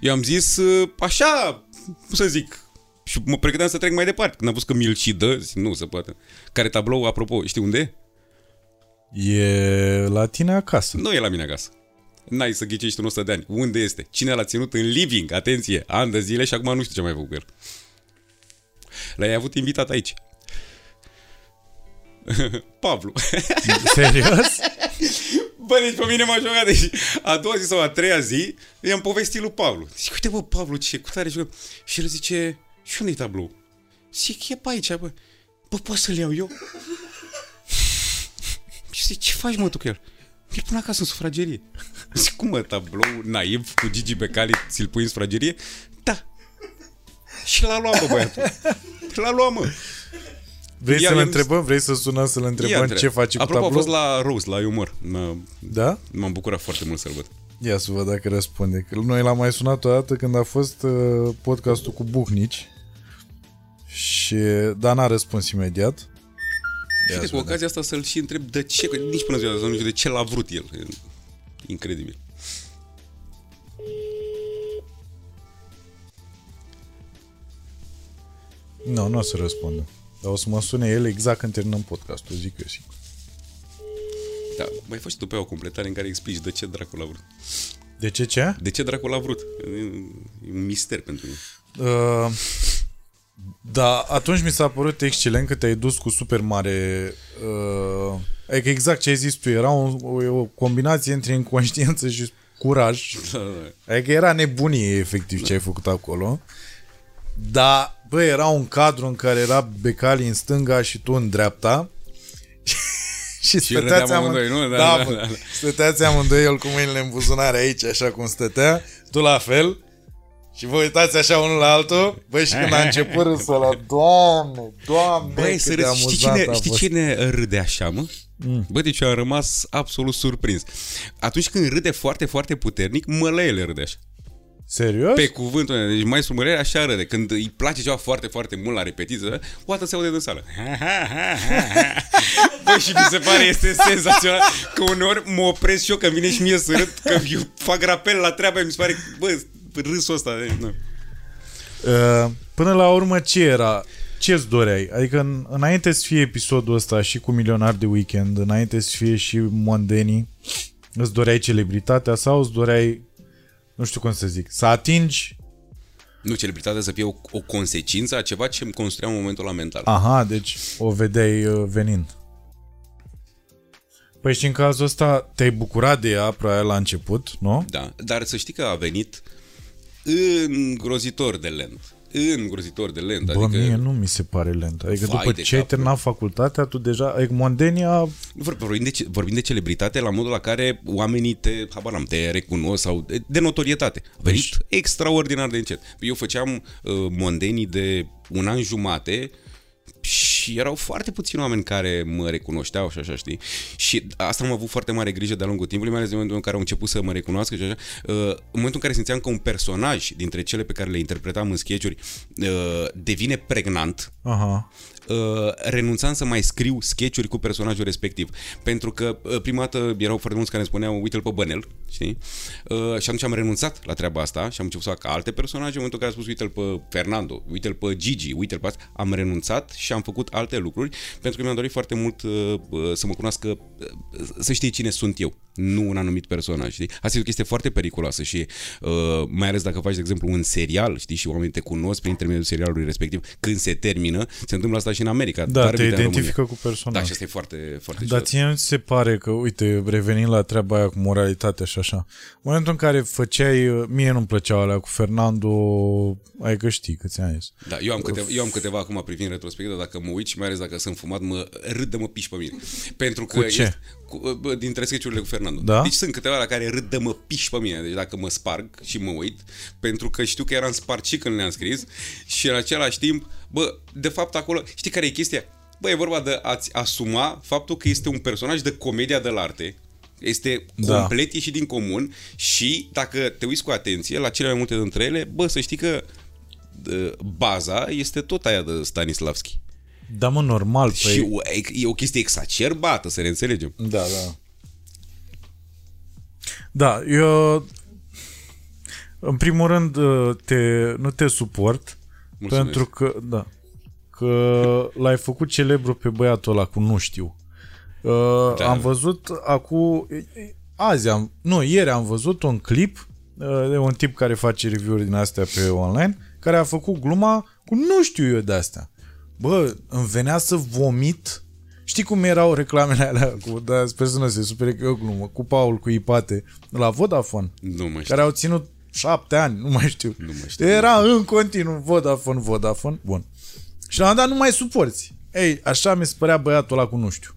Eu am zis uh, așa, cum să zic, și mă pregăteam să trec mai departe. Când am văzut că mi-l și dă, zic, nu se poate. Care tablou, apropo, știi unde e? E la tine acasă. Nu e la mine acasă. N-ai să ghicești în 100 de ani. Unde este? Cine l-a ținut în living? Atenție, ani de zile și acum nu știu ce mai făcut cu el. L-ai avut invitat aici. Pablo. Serios? Bă, deci pe mine m-a jucat. Deci, a doua zi sau a treia zi, i-am povestit lui Pablo. Zic, uite bă, Pablo, ce cu tare jucăm. Și el zice, și unde e tablou? Zic, e pe aici, bă. Bă, pot să-l iau eu? și zic, ce faci, mă, tu cu el? Mi-l pun acasă în sufragerie. Zic, cum, mă, tablou naiv cu Gigi Becali, ți-l pui în sufragerie? Da. Și l-a luat, bă, băiatul. L-a luat, mă. Vrei Ia, să-l i-am întrebăm? Vrei să sunăm să-l întrebăm între- ce face cu Apropo, tablou? a fost la Rose, la umor. M-a, Da? m-am bucurat foarte mult să-l văd. Ia să văd dacă răspunde. Că Noi l-am mai sunat o dată când a fost uh, podcastul cu Buhnici și dar n-a răspuns imediat. Și uite, cu ocazia asta să-l și întreb de ce, că nici până ziua de azi nu știu de ce l-a vrut el. E Incredibil. Nu, nu o să răspundă. Dar o să mă sune el exact când terminăm podcastul, zic eu sigur. Da, mai faci tu pe o completare în care explici de ce dracu l-a vrut. De ce ce? De ce dracu l-a vrut? E e un mister pentru mine. Uh, da, atunci mi s-a părut excelent că te-ai dus cu super mare... Uh, adică exact ce ai zis tu, era o, o, o combinație între inconștiență și curaj. Da, da, da. Adică era nebunie efectiv ce ai făcut acolo. Dar, bă, era un cadru în care era Becali în stânga și tu în dreapta. și râdeam stăteați amândoi, amândoi, nu? Da, da, da, bă, da, da. stăteați amândoi el cu mâinile în buzunare aici, așa cum stătea, tu la fel. Și vă uitați așa unul la altul, băi, și când a început râsul ăla, doamne, doamne, Băi, cât să de râzi, știi amuzant cine, a știi fost. cine râde așa, mă? Mm. Bă, deci eu am rămas absolut surprins. Atunci când râde foarte, foarte puternic, mălăele râde așa. Serios? Pe cuvântul meu, deci mai Mărere așa râde. Când îi place ceva foarte, foarte mult la repetiție, o dată se aude din sală. Bă, și mi se pare este senzațional că uneori mă opresc și eu, că vine și mie să râd, că eu fac rapel la treabă, mi se pare, bă, râsul ăsta. de- Nu. Uh, Până la urmă, ce era? Ce-ți doreai? Adică în, înainte să fie episodul ăsta și cu Milionar de Weekend, înainte să fie și Mondenii, îți doreai celebritatea sau îți doreai, nu știu cum să zic, să atingi, Nu, celebritatea să fie o, o consecință a ceva ce îmi construiam în momentul ăla mental. aha, deci o vedeai uh, venind. Păi și în cazul ăsta te-ai bucurat de ea, probabil la început, nu? Da, dar să știi că a venit îngrozitor de lent. Îngrozitor de lent. Bă, adică mie nu mi se pare lent. Adică Vai după de ce ai capul terminat facultatea, tu deja... Adică Mondenia... Vor- Vorbim de, ce- vorbim de celebritate la modul la care oamenii te, habar n-am, te recunosc sau de, de notorietate. A venit extraordinar de încet. Eu făceam uh, mondenii de un an jumate și erau foarte puțini oameni care mă recunoșteau și așa, știi? Și asta am avut foarte mare grijă de-a lungul timpului, mai ales în momentul în care au început să mă recunoască și așa. Uh, în momentul în care simțeam că un personaj dintre cele pe care le interpretam în sketch-uri uh, devine pregnant, Aha. Uh, renunțam să mai scriu sketch-uri cu personajul respectiv. Pentru că uh, prima dată erau foarte mulți care îmi spuneau uite-l pe Bănel, știi? Uh, și atunci am renunțat la treaba asta și am început să fac alte personaje. În momentul în care am spus uite-l pe Fernando, uite-l pe Gigi, uite-l pe asta, am renunțat și am făcut alte lucruri pentru că mi-am dorit foarte mult uh, uh, să mă cunoască, uh, să știe cine sunt eu, nu un anumit personaj, știi? Asta e o chestie foarte periculoasă și uh, mai ales dacă faci, de exemplu, un serial, știi, și oamenii te cunosc prin intermediul serialului respectiv, când se termină, se întâmplă asta și în America. Da, dar te bine în identifică România. cu personaj. Da, și asta e foarte, foarte Dar ciudat. ție nu ți se pare că, uite, revenind la treaba aia cu moralitatea și așa, în momentul în care făceai, mie nu-mi plăceau alea cu Fernando, ai că știi câți ani ești. Da, eu am, câteva, eu am câteva acum privind retrospectivă, dacă mă uit și mai ales dacă sunt fumat, mă râd de mă piși pe mine. Pentru că Cu ce? Este, cu, bă, dintre sketchurile cu Fernando. Da? Deci sunt câteva la care râd de mă piși pe mine. Deci dacă mă sparg și mă uit, pentru că știu că eram spart și când le-am scris și în același timp, bă, de fapt acolo, știi care e chestia? Bă, e vorba de a-ți asuma faptul că este un personaj de comedia de la arte, este Da. complet ieșit din comun și dacă te uiți cu atenție la cele mai multe dintre ele, bă, să știi că uh, baza este tot aia de Stanislavski. Da, mă, normal, Păi... păi... Și o- e o chestie exacerbată, să ne înțelegem. Da, da. Da, eu în primul rând te, nu te suport Mulțumesc. pentru că da, că l-ai făcut celebru pe băiatul ăla cu nu știu. Uh, Da. Am văzut acum azi am, nu, ieri am văzut un clip uh, de un tip care face review-uri din astea pe online, care a făcut gluma cu nu știu eu de astea. Bă, îmi venea să vomit Știi cum erau reclamele alea cu, da, sper să nu se supere că e o glumă, cu Paul, cu Ipate, la Vodafone, Nu mai știu. care au ținut șapte ani, nu mai știu. Nu mai știu. Era în continuu Vodafone, Vodafone, bun. Și la un moment dat nu mai suporți. Ei, așa mi se părea băiatul ăla cu nu știu.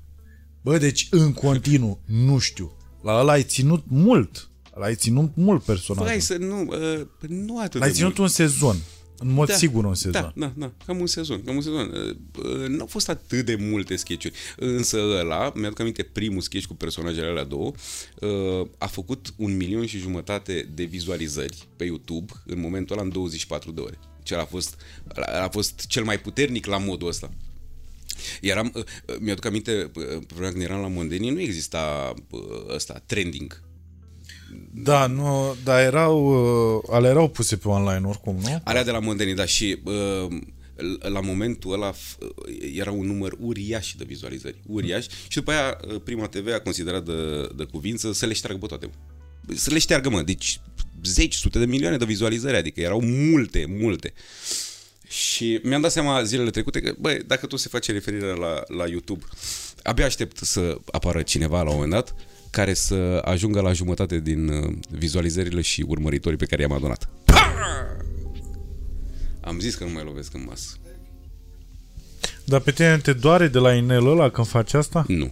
Bă, deci în continuu, nu știu. La ăla ai ținut mult. La ai ținut mult personajul. Hai să nu, uh, nu atât L-ai de ținut mult. un sezon. În mod sigur un sezon. Da, da, da, cam un sezon, cam un sezon. Uh, uh, Nu au fost atât de multe sketch-uri, însă ăla, mi-aduc aminte primul sketch cu personajele alea două, uh, a făcut un milion și jumătate de vizualizări pe YouTube în momentul ăla în 24 de ore. Cel a fost, a fost cel mai puternic la modul ăsta. Eram, uh, uh, mi-aduc aminte, uh, pe vremea când eram la Mondeni, nu exista uh, ăsta, trending. Da, nu, dar erau, uh, ale erau puse pe online oricum, nu? Alea de la Mondeni, da, și uh, la momentul ăla f- era un număr uriaș de vizualizări, uriaș, și după aia uh, Prima TV a considerat de, de cuvință să le șteargă pe toate. Să le șteargă, mă, deci zeci, sute de milioane de vizualizări, adică erau multe, multe. Și mi-am dat seama zilele trecute că, băi, dacă tot se face referire la, la YouTube, abia aștept să apară cineva la un moment dat care să ajungă la jumătate din uh, vizualizările și urmăritorii pe care i-am adunat. Am zis că nu mai lovesc în masă. Dar pe tine te doare de la inelul ăla când faci asta? Nu.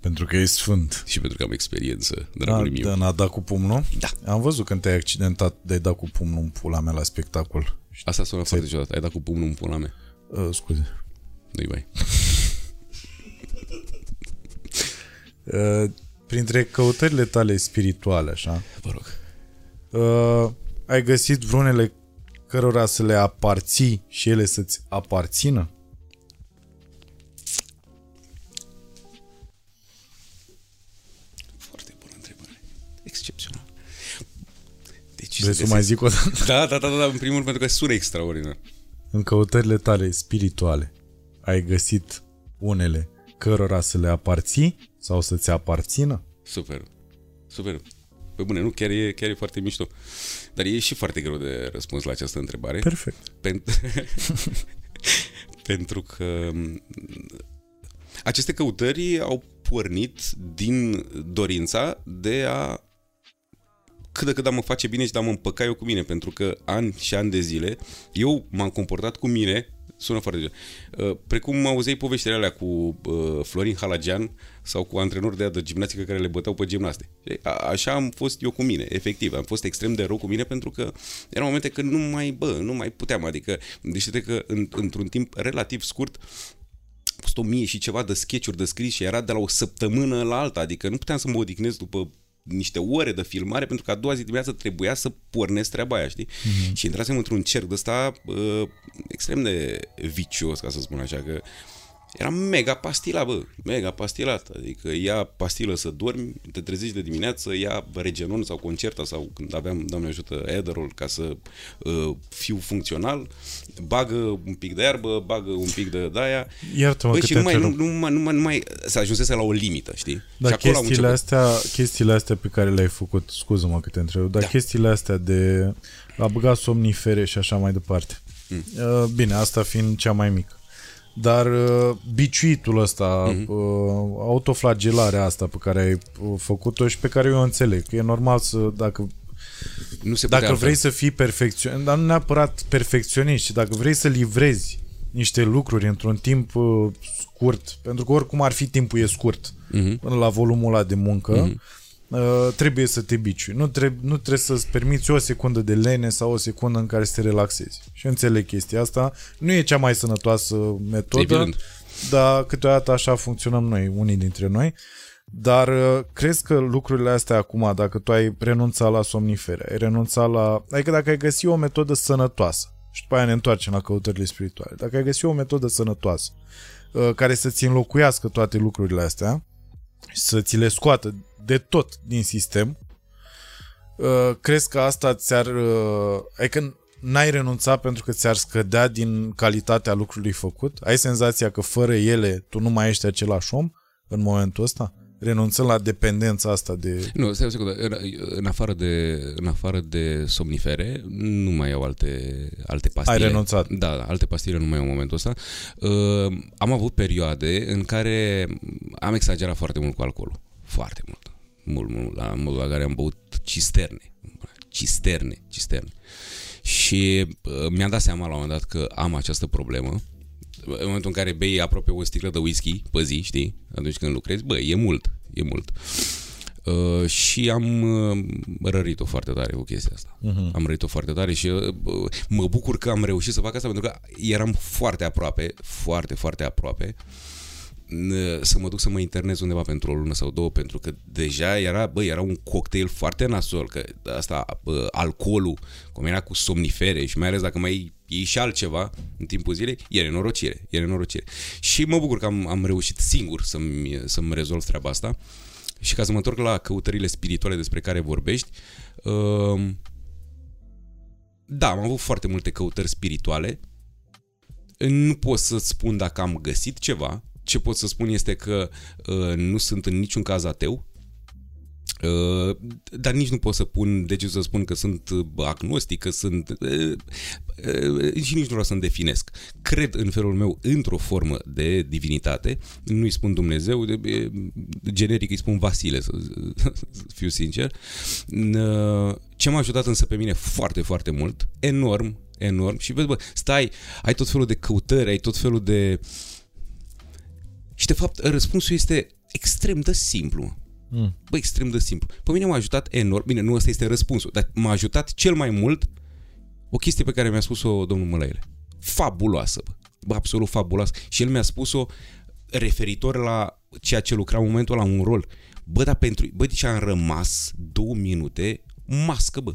Pentru că e sfânt. Și pentru că am experiență, Da, dragul meu. da, n-a dat cu pumnul? Da. Am văzut când te-ai accidentat de ai dat cu pumnul în pula mea la spectacol. Asta sună foarte ciudat. Ai dat cu pumnul în pula mea. Uh, scuze. Nu-i bai. Uh, printre căutările tale spirituale, așa, Vă rog. uh, ai găsit vreunele cărora să le aparții și ele să-ți aparțină? Foarte bună întrebare. Excepțional. Deci Vrei să mai zic o dată? Da, da, da, da, în primul rând pentru că sună extraordinar. În căutările tale spirituale ai găsit unele cărora să le aparții sau să-ți aparțină? Super. Super. Pe bune, nu, chiar e, chiar e foarte mișto. Dar e și foarte greu de răspuns la această întrebare. Perfect. Pentru, pentru că m, aceste căutări au pornit din dorința de a cât de cât am mă face bine și de a mă împăca eu cu mine, pentru că ani și ani de zile eu m-am comportat cu mine, sună foarte bine, uh, precum auzeai poveștile alea cu uh, Florin Halagian sau cu antrenori de, de gimnastică care le băteau pe gimnaste. A, așa am fost eu cu mine, efectiv, am fost extrem de rău cu mine pentru că erau momente când nu mai, bă, nu mai puteam, adică, deci că în, într-un timp relativ scurt fost o mie și ceva de sketch-uri de scris și era de la o săptămână la alta, adică nu puteam să mă odihnesc după niște ore de filmare pentru că a doua zi dimineață trebuia să pornesc treaba aia, știi? Mm-hmm. Și intrasem într-un cerc de ăsta uh, extrem de vicios, ca să spun așa, că era mega pastila, bă, mega pastilat. Adică ia pastilă să dormi, te trezești de dimineață, ia regenon sau concerta sau când aveam, Doamne ajută, Ederol ca să uh, fiu funcțional, bagă un pic de iarbă, bagă un pic de daia. Iartă-mă Băi, și nu mai, nu, nu, mai, nu, mai, nu mai s-a ajunsese la o limită, știi? Dar și acolo am chestiile, început. astea, chestiile astea pe care le-ai făcut, scuză-mă că te întreb, dar Da. chestiile astea de a băga somnifere și așa mai departe. Mm. Uh, Bine, asta fiind cea mai mică. Dar uh, biciuitul ăsta, Mhm. uh, autoflagelarea asta pe care ai uh, făcut-o și pe care eu o înțeleg, că e normal să, dacă Nu se putea Dacă altfel. vrei să fii perfecționist, dar nu neapărat perfecționist, ci dacă vrei să livrezi niște lucruri într-un timp uh, scurt, pentru că oricum ar fi timpul e scurt Mhm. până la volumul ăla de muncă, uh, trebuie să te biciui. Nu, treb- nu trebuie să-ți permiți o secundă de lene sau o secundă în care să te relaxezi. Și eu înțeleg chestia asta. Nu e cea mai sănătoasă metodă, Evident. dar câteodată așa funcționăm noi, unii dintre noi. Dar uh, crezi că lucrurile astea acum, dacă tu ai renunțat la somnifere, ai renunțat la... Adică dacă ai găsit o metodă sănătoasă, și după aia ne întoarcem la căutările spirituale, dacă ai găsit o metodă sănătoasă uh, care să-ți înlocuiască toate lucrurile astea și să ți le scoată de tot din sistem, uh, crezi că asta ți-ar... Uh, adică n-ai renunțat pentru că ți-ar scădea din calitatea lucrului făcut? Ai senzația că fără ele tu nu mai ești același om în momentul ăsta? Renunțând la dependența asta de... Nu, stai o secundă. În, în, afară de, în afară de somnifere, nu mai iau alte, alte pastile. Ai renunțat. Da, da, alte pastile nu mai iau în momentul ăsta. Uh, am avut perioade în care am exagerat foarte mult cu alcoolul. Foarte mult. Mult, mult. La modul la care am băut cisterne. Cisterne, cisterne. Și uh, mi-am dat seama la un moment dat că am această problemă. În momentul în care bei aproape o sticlă de whisky pe zi, știi? Atunci când lucrezi, bă, e mult, e mult. Uh, și am uh, rărit-o foarte tare cu chestia asta. Uh-huh. Am rărit-o foarte tare și uh, mă bucur că am reușit să fac asta pentru că eram foarte aproape, foarte, foarte aproape n- să mă duc să mă internez undeva pentru o lună sau două, pentru că deja era, bă, era un cocktail foarte nasol, că asta, bă, alcoolul, cum era cu somnifere și mai ales dacă mai iei și altceva în timpul zilei, e nenorocire, e nenorocire. Și mă bucur că am, am reușit singur să-mi, să-mi rezolv treaba asta și ca să mă întorc la căutările spirituale despre care vorbești, uh, da, am avut foarte multe căutări spirituale, nu pot să spun dacă am găsit ceva. Ce pot să spun este că uh, nu sunt în niciun caz ateu. Uh, dar nici nu pot să pun, deci să spun că sunt uh, agnostic, că sunt uh, uh, și nici nu vreau să-mi definesc. Cred în felul meu într-o formă de divinitate, nu-i spun Dumnezeu, de, de, generic îi spun Vasile, să, să fiu sincer. Uh, ce m-a ajutat însă pe mine foarte, foarte mult, enorm, enorm, și vezi, bă, stai, ai tot felul de căutări, ai tot felul de... Și de fapt răspunsul este extrem de simplu. mă. Mm. Bă, extrem de simplu. Pe mine m-a ajutat enorm, bine, nu ăsta este răspunsul, dar m-a ajutat cel mai mult o chestie pe care mi-a spus-o domnul Mălăile. Fabuloasă, bă. bă, absolut fabuloasă. Și el mi-a spus-o referitor la ceea ce lucra în momentul la un rol. Bă, dar pentru... Bă, deci am rămas două minute mască, bă.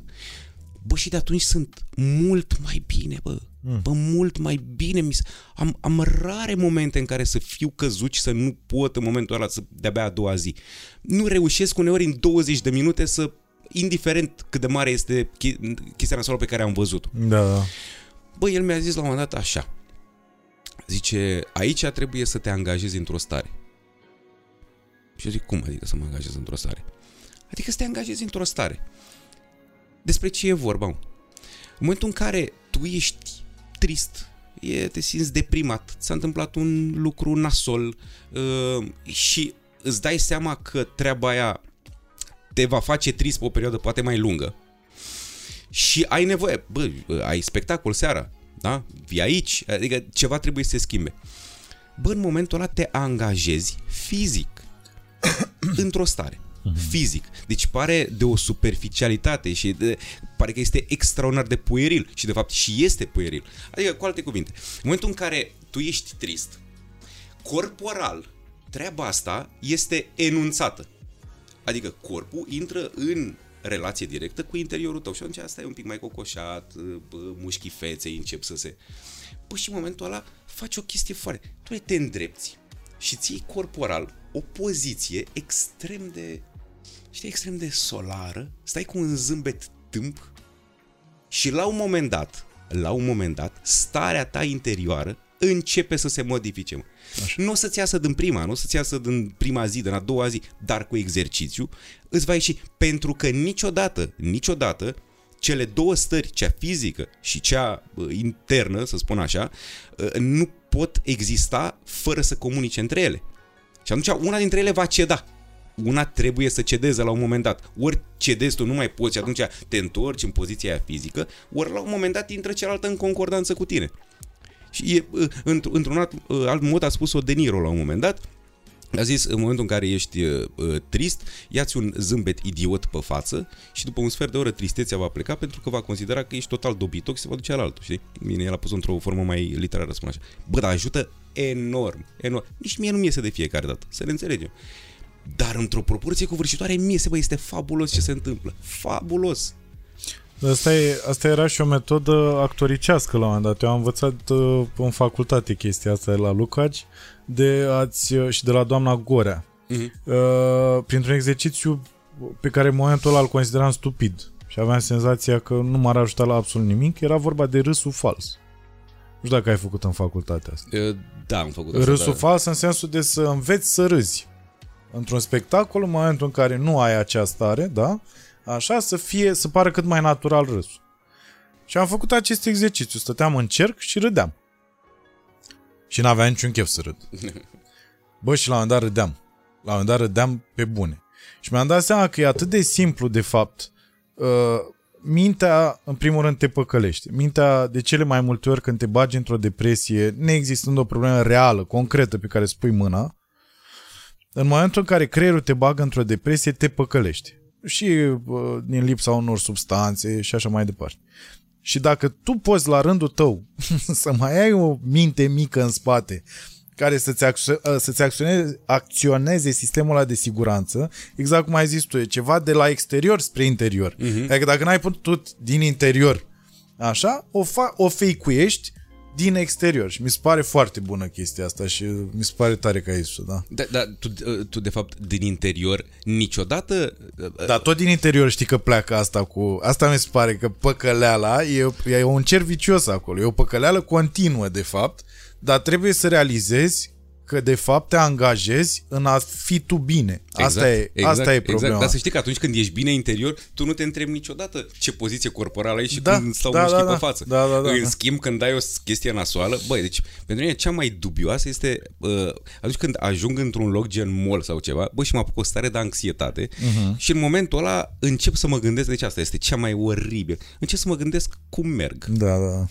Bă, și de atunci sunt mult mai bine, bă. Mm. Bă, mult mai bine. Mi s- am, am rare momente în care să fiu căzut și să nu pot în momentul ăla să de-abia a doua zi. Nu reușesc uneori în 20 de minute să, indiferent cât de mare este chi- chestia nasoală pe care am văzut-o. Da, da. Bă, el mi-a zis la un moment dat așa. Zice, aici trebuie să te angajezi într-o stare. Și eu zic, cum adică să mă angajez într-o stare? Adică să te angajezi într-o stare. Despre ce e vorba, mă? În momentul în care tu ești trist, e, te simți deprimat, s-a întâmplat un lucru nasol. Uh, și îți dai seama că treaba aia te va face trist pe o perioadă poate mai lungă. Și ai nevoie, bă, ai spectacol seara, da? Vii aici, adică ceva trebuie să se schimbe. Bă, în momentul ăla te angajezi fizic. Într-o stare. Fizic. Deci pare de o superficialitate și de, pare că este extraordinar de pueril și de fapt și este pueril. Adică, cu alte cuvinte, în momentul în care tu ești trist, corporal, treaba asta este enunțată. Adică corpul intră în relație directă cu interiorul tău și atunci asta e un pic mai cocoșat, bă, mușchii feței încep să se... Bă, și în momentul ăla faci o chestie foarte... Tu te îndrepți și ții corporal o poziție extrem de... Știi, extrem de solară, stai cu un zâmbet tâmp și la un moment dat, la un moment dat, starea ta interioară începe să se modifice. Mă. Nu o să-ți iasă din prima, nu o să-ți iasă din prima zi, din a doua zi, dar cu exercițiu îți va ieși. Pentru că niciodată, niciodată, cele două stări, cea fizică și cea uh, internă, să spun așa, uh, nu pot exista fără să comunice între ele. Și atunci una dintre ele va ceda. Una trebuie să cedeze la un moment dat. Ori cedezi tu, nu mai poți și atunci te întorci în poziția aia fizică, ori la un moment dat intră cealaltă în concordanță cu tine. Și e, uh, într- într-un alt, uh, alt mod a spus-o De Niro la un moment dat, a zis, în momentul în care ești uh, uh, trist, ia-ți un zâmbet idiot pe față și după un sfert de oră tristețea va pleca pentru că va considera că ești total dobitoc și se va duce la altul, știi? Bine, el a pus într-o formă mai literară, spun așa. Bă, dar ajută enorm, enorm. Nici mie nu mi iese de fiecare dată, să ne înțelegem. Dar într-o proporție covârșitoare, mie se bă, este fabulos ce se întâmplă. Fabulos. Asta, e, asta era și o metodă actoricească la un moment dat. Eu am învățat uh, în facultate chestia asta de la Lucaci de ați, uh, și de la doamna Gorea. Mhm. Uh, printr-un exercițiu pe care în momentul ăla îl consideram stupid și aveam senzația că nu m-ar ajuta la absolut nimic, era vorba de râsul fals. Nu știu dacă ai făcut în facultatea asta. Uh, Da, am făcut asta. Râsul da. fals în sensul de să înveți să râzi. Într-un spectacol, în momentul în care nu ai acea stare, da? Așa, să fie, să pară cât mai natural râsul. Și am făcut acest exercițiu. Stăteam în cerc și râdeam. Și n-aveam niciun chef să râd. Bă, și la un moment dat râdeam. La un moment dat râdeam pe bune. Și mi-am dat seama că e atât de simplu, de fapt. Uh, mintea, în primul rând, te păcălește. Mintea, de cele mai multe ori, când te bagi într-o depresie, neexistând o problemă reală, concretă, pe care spui mâna, în momentul în care creierul te bagă într-o depresie, te păcălește. Și uh, din lipsa unor substanțe și așa mai departe. Și dacă tu poți la rândul tău să mai ai o minte mică în spate care să-ți, acțio- uh, să-ți acționeze, acționeze sistemul ăla de siguranță, exact cum ai zis tu, e ceva de la exterior spre interior. Uh-huh. Adică dacă n-ai putut din interior așa, o, fa- o fake-uiești din exterior. Și mi se pare foarte bună chestia asta și mi se pare tare că ai zis da. Da, da tu, uh, tu, de fapt, din interior, niciodată... uh, Dar tot din interior știi că pleacă asta cu... Asta mi se pare că păcăleala e, e un cer vicios acolo. E o păcăleală continuă, de fapt, dar trebuie să realizezi că de fapt te angajezi în a fi tu bine. Asta, e, asta e problema. Exact. Dar să știi că atunci când ești bine interior, tu nu te întrebi niciodată ce poziție corporală ai și Da, cum stau da, mușchii da, pe da. față. Da, da, da, în da. schimb, când ai o chestie nasoală, băi, deci pentru mine cea mai dubioasă este uh, atunci când ajung într-un loc gen mall sau ceva, bă, și mă apuc o stare de anxietate uh-huh. și în momentul ăla încep să mă gândesc, deci asta este cea mai oribil, încep să mă gândesc cum merg. Da, da.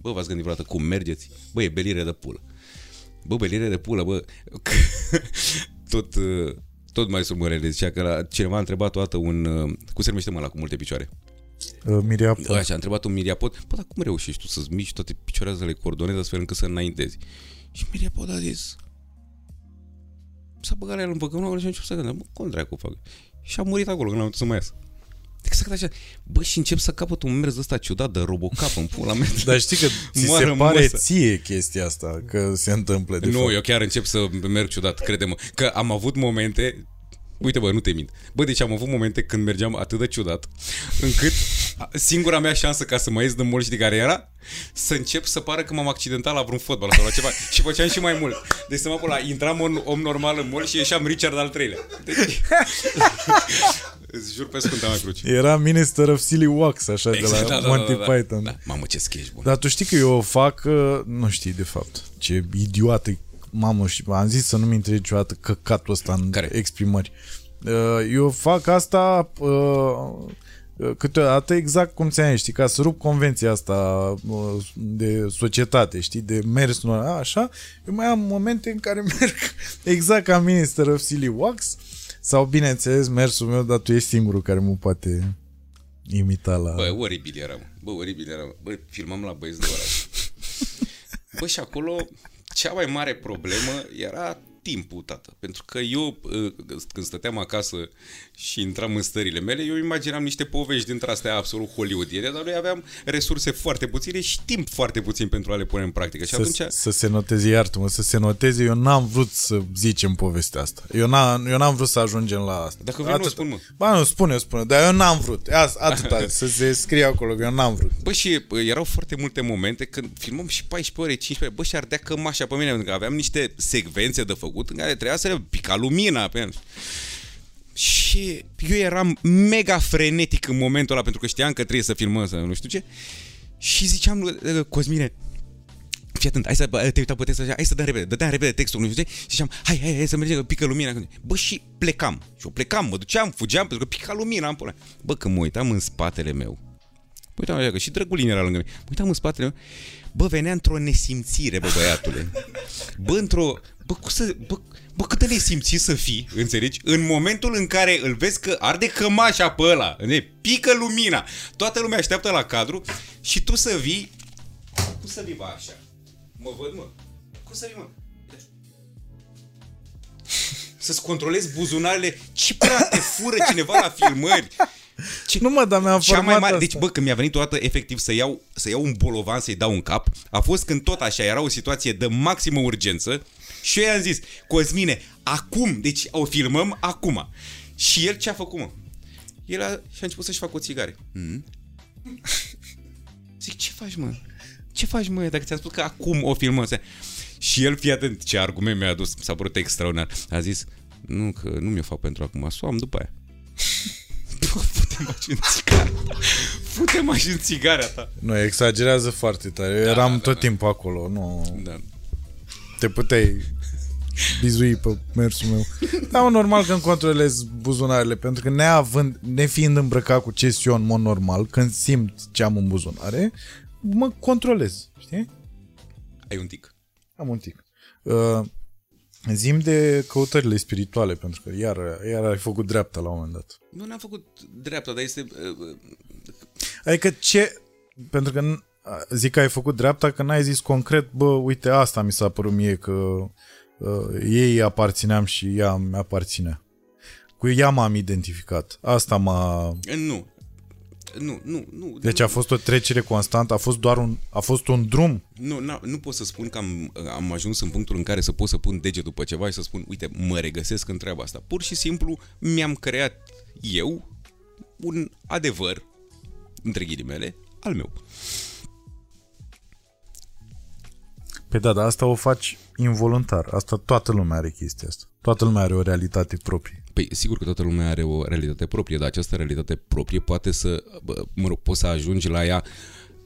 Bă, v-ați gândit vreodată cum mergeți? Bă, e belire de pulă. Bă, belire de pulă, bă. tot, uh, tot mai surmărele zicea că la, cineva a întrebat toată un... uh, Cum se numește mă la cu multe picioare? Uh, Miriam, Așa, a întrebat un miriapod. Bă, dar cum reușești tu să-ți miști toate picioarele să le coordonezi astfel încât să înaintezi? Și miriapod a zis... S-a băgat la el în văgăună și a început să gândă, bă, cum dracu fac? Și a murit acolo când a putut să mai iasă. Exact așa. Bă, și încep să capăt un mers ăsta ciudat de robocap în pula mea. Dar știi că ți Mă se rămâsă. pare ție chestia asta, că se întâmplă de nu, fapt. eu chiar încep să merg ciudat, crede-mă. Că am avut momente Uite bă, nu te mint. Bă, deci am avut momente când mergeam atât de ciudat, încât singura mea șansă ca să mă ies din mall, știi care era? Să încep să pară că m-am accidentat la vreun fotbal sau la ceva. și făceam și mai mult. Deci să mă la intram un om normal în mall și ieșeam Richard al treilea. Deci... Îți jur pe Sfânta mea cruce. Era Minister of Silly Wax, așa, de la da, da, Monty da, da. Python. Da. Mamă, ce sketch bun. Dar tu știi că eu o fac, uh, nu știi de fapt, ce idiotă mamă, și am zis să nu-mi intre niciodată căcatul ăsta în Care? exprimări. Uh, Eu fac asta uh, câteodată exact cum ți-am zis, știi, ca să rup convenția asta uh, de societate, știi, de mers nu, așa, eu mai am momente în care merg exact ca Minister of Silly Wax sau, bineînțeles, mersul meu, dar tu ești singurul care mă poate imita la... Bă, oribil era, mă. Bă, oribil era, mă. Bă, filmam la băieți de oraș. Bă, și acolo cea mai mare problemă era timpul, tată. Pentru că eu, uh, când stăteam acasă și intram în stările mele, eu imaginam niște povești dintre astea absolut hollywoodiene, dar noi aveam resurse foarte puține și timp foarte puțin pentru a le pune în practică. Și să, atunci... să se noteze, iartă-mă, să se noteze, eu n-am vrut să zicem povestea asta. Eu, n-am, eu n-am vrut să ajungem la asta. Dacă vrei, nu o spun, mă. Ba, nu, spune, spune, dar eu n-am vrut. Asta, atâta, să se scrie acolo, că eu n-am vrut. Bă, și bă, erau foarte multe momente când filmăm și 14 ore, 15 ore, bă, și ardea cămașa pe mine, pentru că aveam niște secvențe de făcut în care trebuia să le pica lumina pe el. Și eu eram mega frenetic în momentul ăla, pentru că știam că trebuie să filmăm, să nu știu ce. Și ziceam lui Cosmine, fii atent, hai să bă, te uita pe text, așa, hai să dăm repede, dădeam repede textul, nu știu ce, și ziceam, hai, hai, hai să mergem, că pică lumina. Bă, și plecam. Și eu plecam, mă duceam, fugeam, pentru că pica lumina în pula. Bă, când mă uitam în spatele meu, mă uitam așa, că și Drăgulin era lângă mine, mă uitam în spatele meu, bă, venea într-o nesimțire, bă, băiatule. Bă, într-o, bă, cum să, bă, bă, cât de nesimțit să fii, înțelegi? În momentul în care îl vezi că arde cămașa pe ăla, ne pică lumina, toată lumea așteaptă la cadru și tu să vii, cum să vii, bă, așa? Mă văd, mă. Cum să vii, mă? Să-ți controlezi buzunarele. Ce prea te fură cineva la filmări? Ce... Nu mă, dar mi-am Cea mai format mare, asta. deci bă, când mi-a venit toată efectiv să iau, să iau un bolovan, să-i dau un cap, a fost când tot așa era o situație de maximă urgență și eu i-am zis, Cosmine, acum, deci o filmăm acum. Și el ce a făcut, mă? El a, și-a început să-și facă o țigare. Mm? Zic, ce faci, mă? Ce faci, mă, dacă ți-am spus că acum o filmăm? Să- Și el, fii atent, ce argument mi-a adus, s-a părut extraordinar. A zis, nu, că nu mi-o fac pentru acum, să o am după aia. Bă, Fute-mă și în țigara ta. Fute-mă și în țigara ta. Nu, exagerează foarte tare. Eu eram da, tot da. timpul acolo. Nu, Da. te puteai bizui pe mersul meu. Dar mă, normal că îmi controlez buzunarele, pentru că neavând, nefiind îmbrăcat cu ce eu în mod normal, când simt ce am în buzunare, mă controlez, știi? Ai un tic. Am un tic. Uh, zim de căutările spirituale, pentru că iar, iar ai făcut dreapta la un moment dat. Nu n-am făcut dreapta, dar este... uh, uh, Adică ce... Pentru că n- zic că ai făcut dreapta, că n-ai zis concret, bă, uite, asta mi s-a părut mie că uh, ei aparțineam și ea mi aparținea. Cu ea m-am identificat. Asta m-a... uh, Nu. Nu, nu, nu. Deci a fost o trecere constantă, a fost doar un, a fost un drum. Nu, nu, nu pot să spun că am, am ajuns în punctul în care să pot să pun degetul pe ceva și să spun, uite, mă regăsesc în treaba asta. Pur și simplu mi-am creat eu un adevăr, între ghilimele, al meu. Pe da, dar asta o faci involuntar. Asta toată lumea are chestia asta. Toată lumea are o realitate proprie. Păi sigur că toată lumea are o realitate proprie, dar această realitate proprie poate să, bă, mă rog, poți să ajungi la ea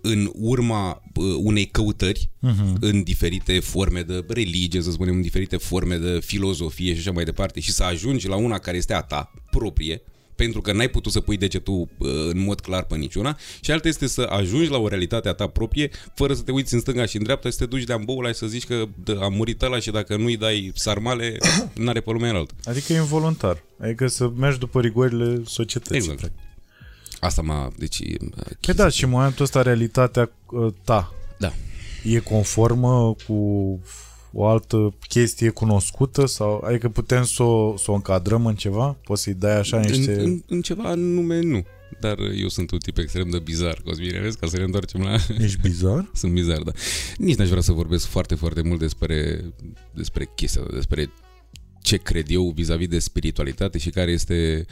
în urma bă, unei căutări uh-huh. în diferite forme de religie, să spunem, în diferite forme de filozofie și așa mai departe și să ajungi la una care este a ta proprie, pentru că n-ai putut să pui degetul uh, în mod clar pe niciuna și alta este să ajungi la o realitate a ta proprie fără să te uiți în stânga și în dreapta și să te duci de-a ăla și să zici că dă, a murit ăla și dacă nu-i dai sarmale, n-are pe lumea înaltă. Adică e involuntar. Adică să mergi după rigorile societății. Exact. practic. Asta m-a... Deci... Păi da, și în momentul ăsta realitatea uh, ta Da. e conformă cu o altă chestie cunoscută sau adică putem să o, să o încadrăm în ceva? Poți să-i dai așa niște... În, în, în ceva anume nu. Dar eu sunt un tip extrem de bizar, Cosmine, vezi, ca să ne întoarcem la... Ești bizar? sunt bizar, da. Nici n-aș vrea să vorbesc foarte, foarte mult despre, despre chestia, asta, despre ce cred eu vis-a-vis de spiritualitate și care este,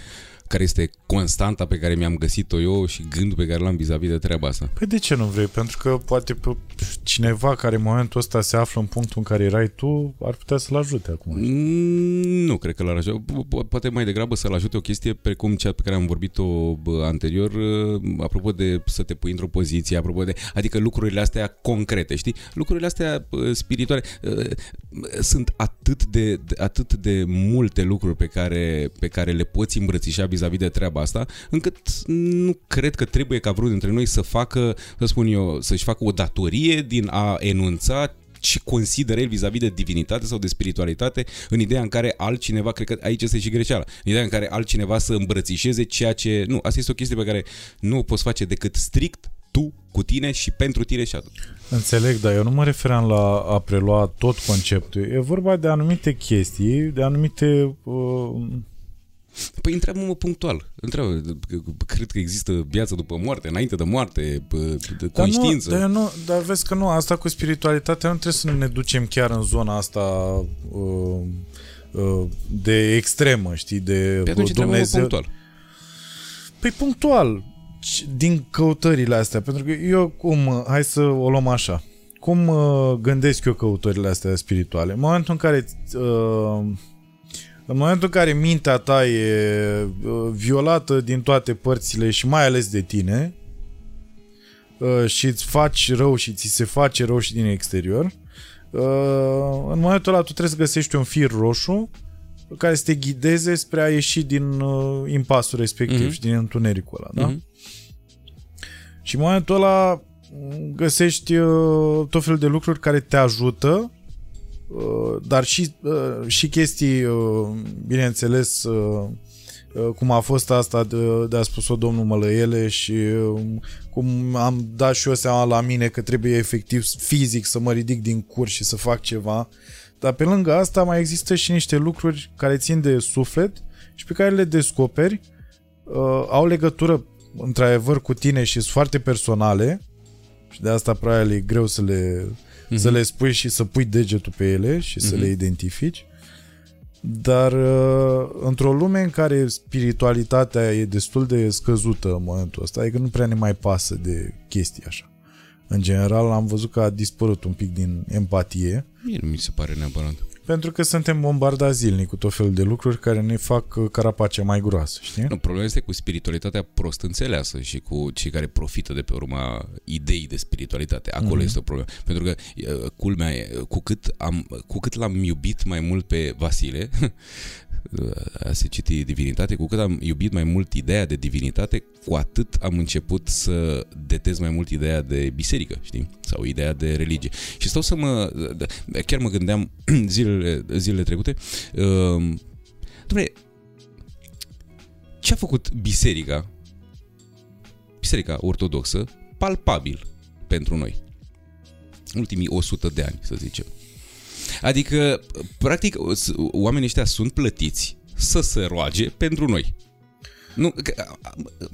care este constanta pe care mi-am găsit-o eu și gândul pe care l-am vis-a-vis de treaba asta. Păi de ce nu vrei? Pentru că poate pe cineva care în momentul ăsta se află în punctul în care erai tu ar putea să-l ajute acum. Mm, Nu cred că l-ar ajuta. Po- po- Poate mai degrabă să-l ajute o chestie precum cea pe care am vorbit-o bă, anterior, uh, apropo de să te pui într-o poziție, apropo de, adică lucrurile astea concrete, știi? Lucrurile astea uh, spirituale uh, sunt atât de, de atât de multe lucruri pe care, pe care le poți îmbrățișa vis-a-vis de treaba asta, încât nu cred că trebuie ca vreunul dintre noi să facă, să spun eu, să-și facă o datorie din a enunța ce consideră el vis-a-vis de divinitate sau de spiritualitate în ideea în care altcineva, cred că aici este și greșeala, în ideea în care altcineva să îmbrățișeze ceea ce... Nu, asta este o chestie pe care nu o poți face decât strict tu, cu tine și pentru tine și atât. Înțeleg, dar eu nu mă referam la a prelua tot conceptul. E vorba de anumite chestii, de anumite... Uh, Păi întreabă-mă punctual. Întreabă, cred că există viață după moarte, înainte de moarte, bă, de dar conștiință. Nu, dar, eu nu, dar vezi că nu, asta cu spiritualitatea nu trebuie să ne ducem chiar în zona asta uh, uh, de extremă, știi, de Pe atunci întreabă-mă punctual. Păi punctual, ci- din căutările astea, pentru că eu cum, hai să o luăm așa, cum uh, gândesc eu căutările astea spirituale? În momentul în care uh, în momentul în care mintea ta e uh, violată din toate părțile și mai ales de tine uh, și îți faci rău și ți se face rău și din exterior, uh, în momentul ăla tu trebuie să găsești un fir roșu care să te ghideze spre a ieși din uh, impasul respectiv Mhm. și din întunericul ăla, da? Mhm. Și în momentul ăla m, găsești uh, tot felul de lucruri care te ajută, uh, dar și, uh, și chestii, uh, bineînțeles, uh, uh, cum a fost asta de, de a spus-o domnul Mălăiele și uh, cum am dat și eu seama la mine că trebuie efectiv fizic să mă ridic din cur și să fac ceva. Dar pe lângă asta mai există și niște lucruri care țin de suflet și pe care le descoperi, uh, au legătură într-adevăr cu tine și sunt foarte personale și de asta probabil e greu să le, mm-hmm. să le spui și să pui degetul pe ele și să Mhm. le identifici. Dar uh, într-o lume în care spiritualitatea e destul de scăzută în momentul ăsta, adică nu prea ne mai pasă de chestii așa. În general am văzut că a dispărut un pic din empatie, Mie nu mi se pare neapărat. Pentru că suntem bombardați zilnic cu tot felul de lucruri care ne fac uh, carapacea mai groasă, știi? Nu, problema este cu spiritualitatea prost înțeleasă și cu cei care profită de pe urma ideii de spiritualitate. Acolo mm-hmm. este o problemă. Pentru că, uh, culmea e, cu cât, am, cu cât l-am iubit mai mult pe Vasile, a se citi divinitate, cu cât am iubit mai mult ideea de divinitate, cu atât am început să detez mai mult ideea de biserică, știi? Sau ideea de religie. Și stau să mă... Chiar mă gândeam zilele, zilele trecute, uh, Dom'le, ce a făcut biserica, biserica ortodoxă, palpabil pentru noi? Ultimii 100 de ani, să zicem. Adică, practic, s- oamenii ăștia sunt plătiți să se roage pentru noi. Nu, că,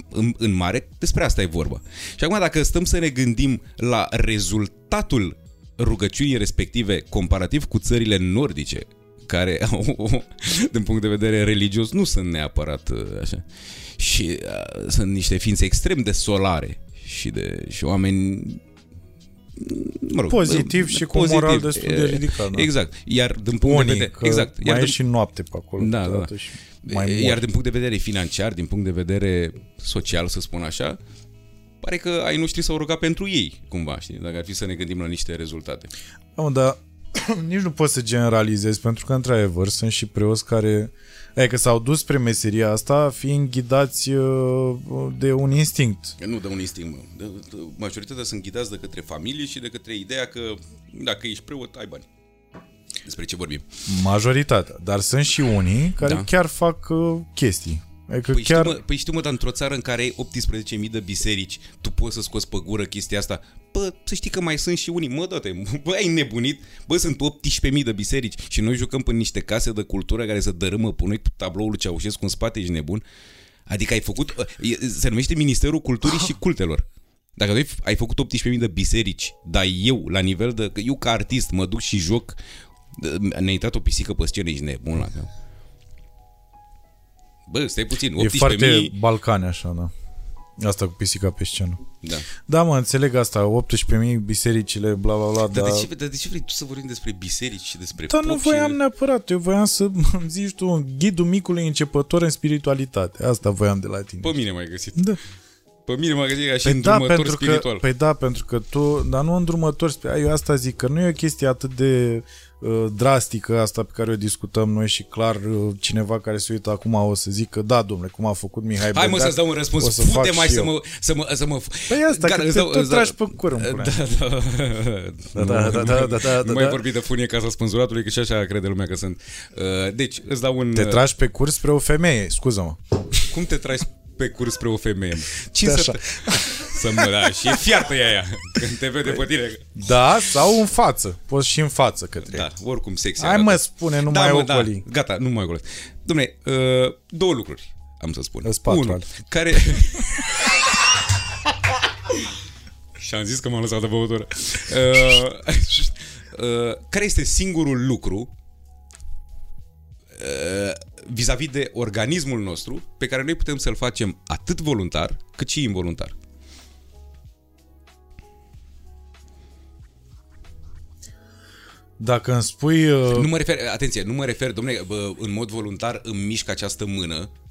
în, în mare, despre asta e vorba. Și acum, dacă stăm să ne gândim la rezultatul rugăciunii respective comparativ cu țările nordice, care au, din punct de vedere religios, nu sunt neapărat uh, așa. Și uh, sunt niște ființe extrem de solare și de și oameni mă rog, Pozitiv uh, și cu un moral destul de uh, ridicat, da. Exact. Iar din punct de Unii, vedere, că exact. mai Iar e din, și noapte pe acolo. Da, câteodată da. Și mai mor. iar din punct de vedere financiar, din punct de vedere social, să spun așa, pare că ai noștri s-au rugat pentru ei, cumva, știi? Dacă ar fi să ne gândim la niște rezultate. Da, mă, dar nici nu poți să generalizezi, pentru că, într-adevăr, sunt și preoți care adică s-au dus spre meseria asta fiind ghidați uh, de un instinct. Nu de un instinct, mă. De, de, majoritatea sunt ghidați de către familie și de către ideea că dacă ești preot, ai bani. Despre ce vorbim? Majoritatea. Dar sunt și unii care Da. chiar fac uh, chestii. Adică Păi, chiar... știu, mă, păi știu, mă, dar într-o țară în care ai 18.000 de biserici, tu poți să scoți pe gură chestia asta. Bă, să știi că mai sunt și unii, mă, dă bă, ai nebunit? Bă, sunt 18.000 de biserici și noi jucăm în niște case de cultură care să dărâmă pe noi cu tabloul lui Ceaușescu în spate, ești nebun? Adică ai făcut, e- se numește Ministerul Culturii și Cultelor. Dacă tu ai- ai făcut 18.000 de biserici, dar eu, la nivel de, că eu ca artist mă duc și joc, ne-a intrat o pisică pe scenă, ești nebun la cap. Bă, stai puțin, 18.000... E foarte balcane așa, da. Asta cu pisica pe scenă. Da. Da, mă, înțeleg asta, 18.000 bisericile, bla, bla, bla, Dar da. de, ce, dar de ce vrei tu să vorbim despre biserici și despre Dar nu pop voiam și... neapărat, eu voiam să îmi zici tu ghidul micului începător în spiritualitate. Asta voiam de la tine. Pe mine m-ai găsit. Da. Pe mine m-ai găsit ca și Păi da, îndrumător pentru spiritual. că, păi da, pentru că tu, dar nu îndrumător spiritual, eu asta zic, că nu e o chestie atât de uh, drastică asta pe care o discutăm noi și clar uh, cineva care se uită acum o să zică, da, domnule, cum a făcut Mihai Hai mă Bădeac, să-ți dau un o răspuns. să Fute fac mai și să eu. mă, să mă, să mă... Păi asta, că te îți dau- tot îți dau- tragi pe cur, în pula Da, mea. da, Da, da, da, da, da, Nu da, mai da. vorbi de funie ca să spânzuratului, că și așa crede lumea că sunt. Uh, Deci, îți dau un... Te tragi pe curs spre o femeie, scuză-mă. Cum te tragi pe curs spre o femeie? Cine Da, să, așa. te... să mă, da, și e fiartă ea aia când te vede pe tine. Da, sau în față. Poți și în față către ea. Da, oricum sexy Hai arată. mă, spune, nu da, mai mă, ocoli. Da, gata, nu mai ocoli. Dom'le, uh, două lucruri am să spun. Îs patru Unu, ale. care... și am zis că m-am lăsat de băutură. Uh, uh, care este singurul lucru uh, vis-a-vis de organismul nostru pe care noi putem să-l facem atât voluntar cât și involuntar? Dacă îmi spui... Uh, Nu mă refer, atenție, nu mă refer, domnule, bă, în mod voluntar îmi mișc această mână, uh,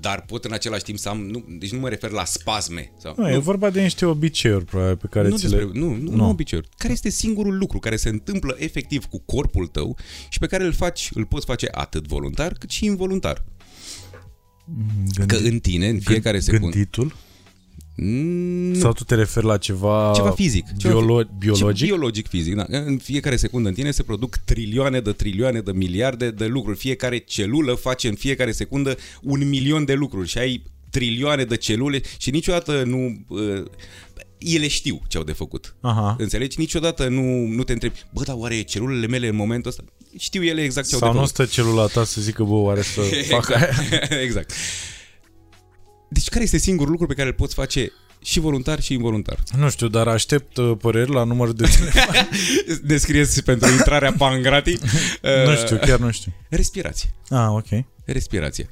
dar pot în același timp să am, nu, deci nu mă refer la spasme. Sau, nu, e vorba de niște obiceiuri, probabil, pe care nu, ți despre, le... nu, nu, Nu. nu obiceiuri. Care este singurul lucru care se întâmplă efectiv cu corpul tău și pe care îl faci, îl poți face atât voluntar cât și involuntar? Că în tine, în fiecare secundă... Gânditul? Mm, Sau tu te referi la ceva... ceva fizic. Ceva Biolo- fi- biologic? Ce- biologic, fizic, da. În fiecare secundă în tine se produc trilioane de trilioane de miliarde de lucruri. Fiecare celulă face în fiecare secundă un milion de lucruri și ai trilioane de celule și niciodată nu... Uh, ele știu ce au de făcut. Aha. Înțelegi? Niciodată nu, nu te întrebi, bă, dar oare celulele mele în momentul ăsta? Știu ele exact ce Sau au de nu făcut. stă celula ta să zică, bă, oare să fac aia? exact. Exact. Deci care este singurul lucru pe care îl poți face și voluntar și involuntar? Nu știu, dar aștept uh, păreri la numărul de telefon. Descrieți pentru intrarea pangrati. nu știu, chiar nu știu. Respirație. Ah, ok. Respirație.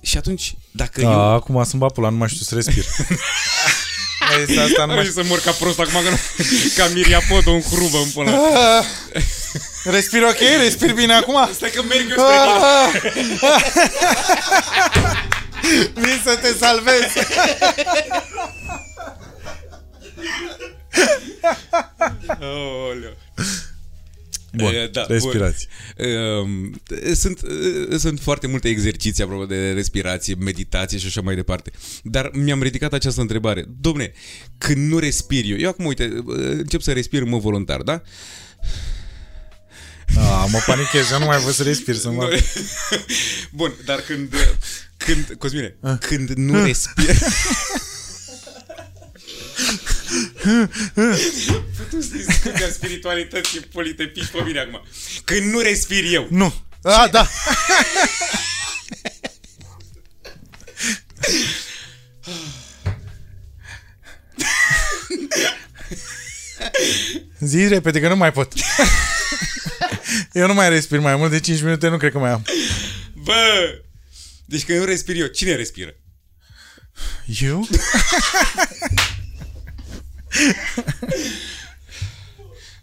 Și atunci, dacă Da, eu... acum sunt bapula, nu mai știu să respir. Ai zis asta, nu mai Ai să mor ca prost acum, că nu... ca Miriapod, un hrubă în până. Respir ok? Respir bine acum? Stai că merg eu spre tine. Vin să te salvez. Aoleu. Bun, E, da, respirație. Um, Sunt, uh, sunt foarte multe exerciții apropo de respirație, meditație și așa mai departe. Dar mi-am ridicat această întrebare. Domne, când nu respir eu, eu acum, uite, uh, încep să respir în mod voluntar, da? Ah, mă panichez, eu nu mai văd să respir, să mă... Bun, dar când, când Cosmine, când nu respir... Tu să discuți spiritualități și poli, te piși pe mine acum. Când nu respir eu. Nu. Ah, da. Zi repede că nu mai pot. Eu nu mai respir mai mult de 5 minute, nu cred că mai am. Bă! Deci când nu respir eu, cine respiră? Eu?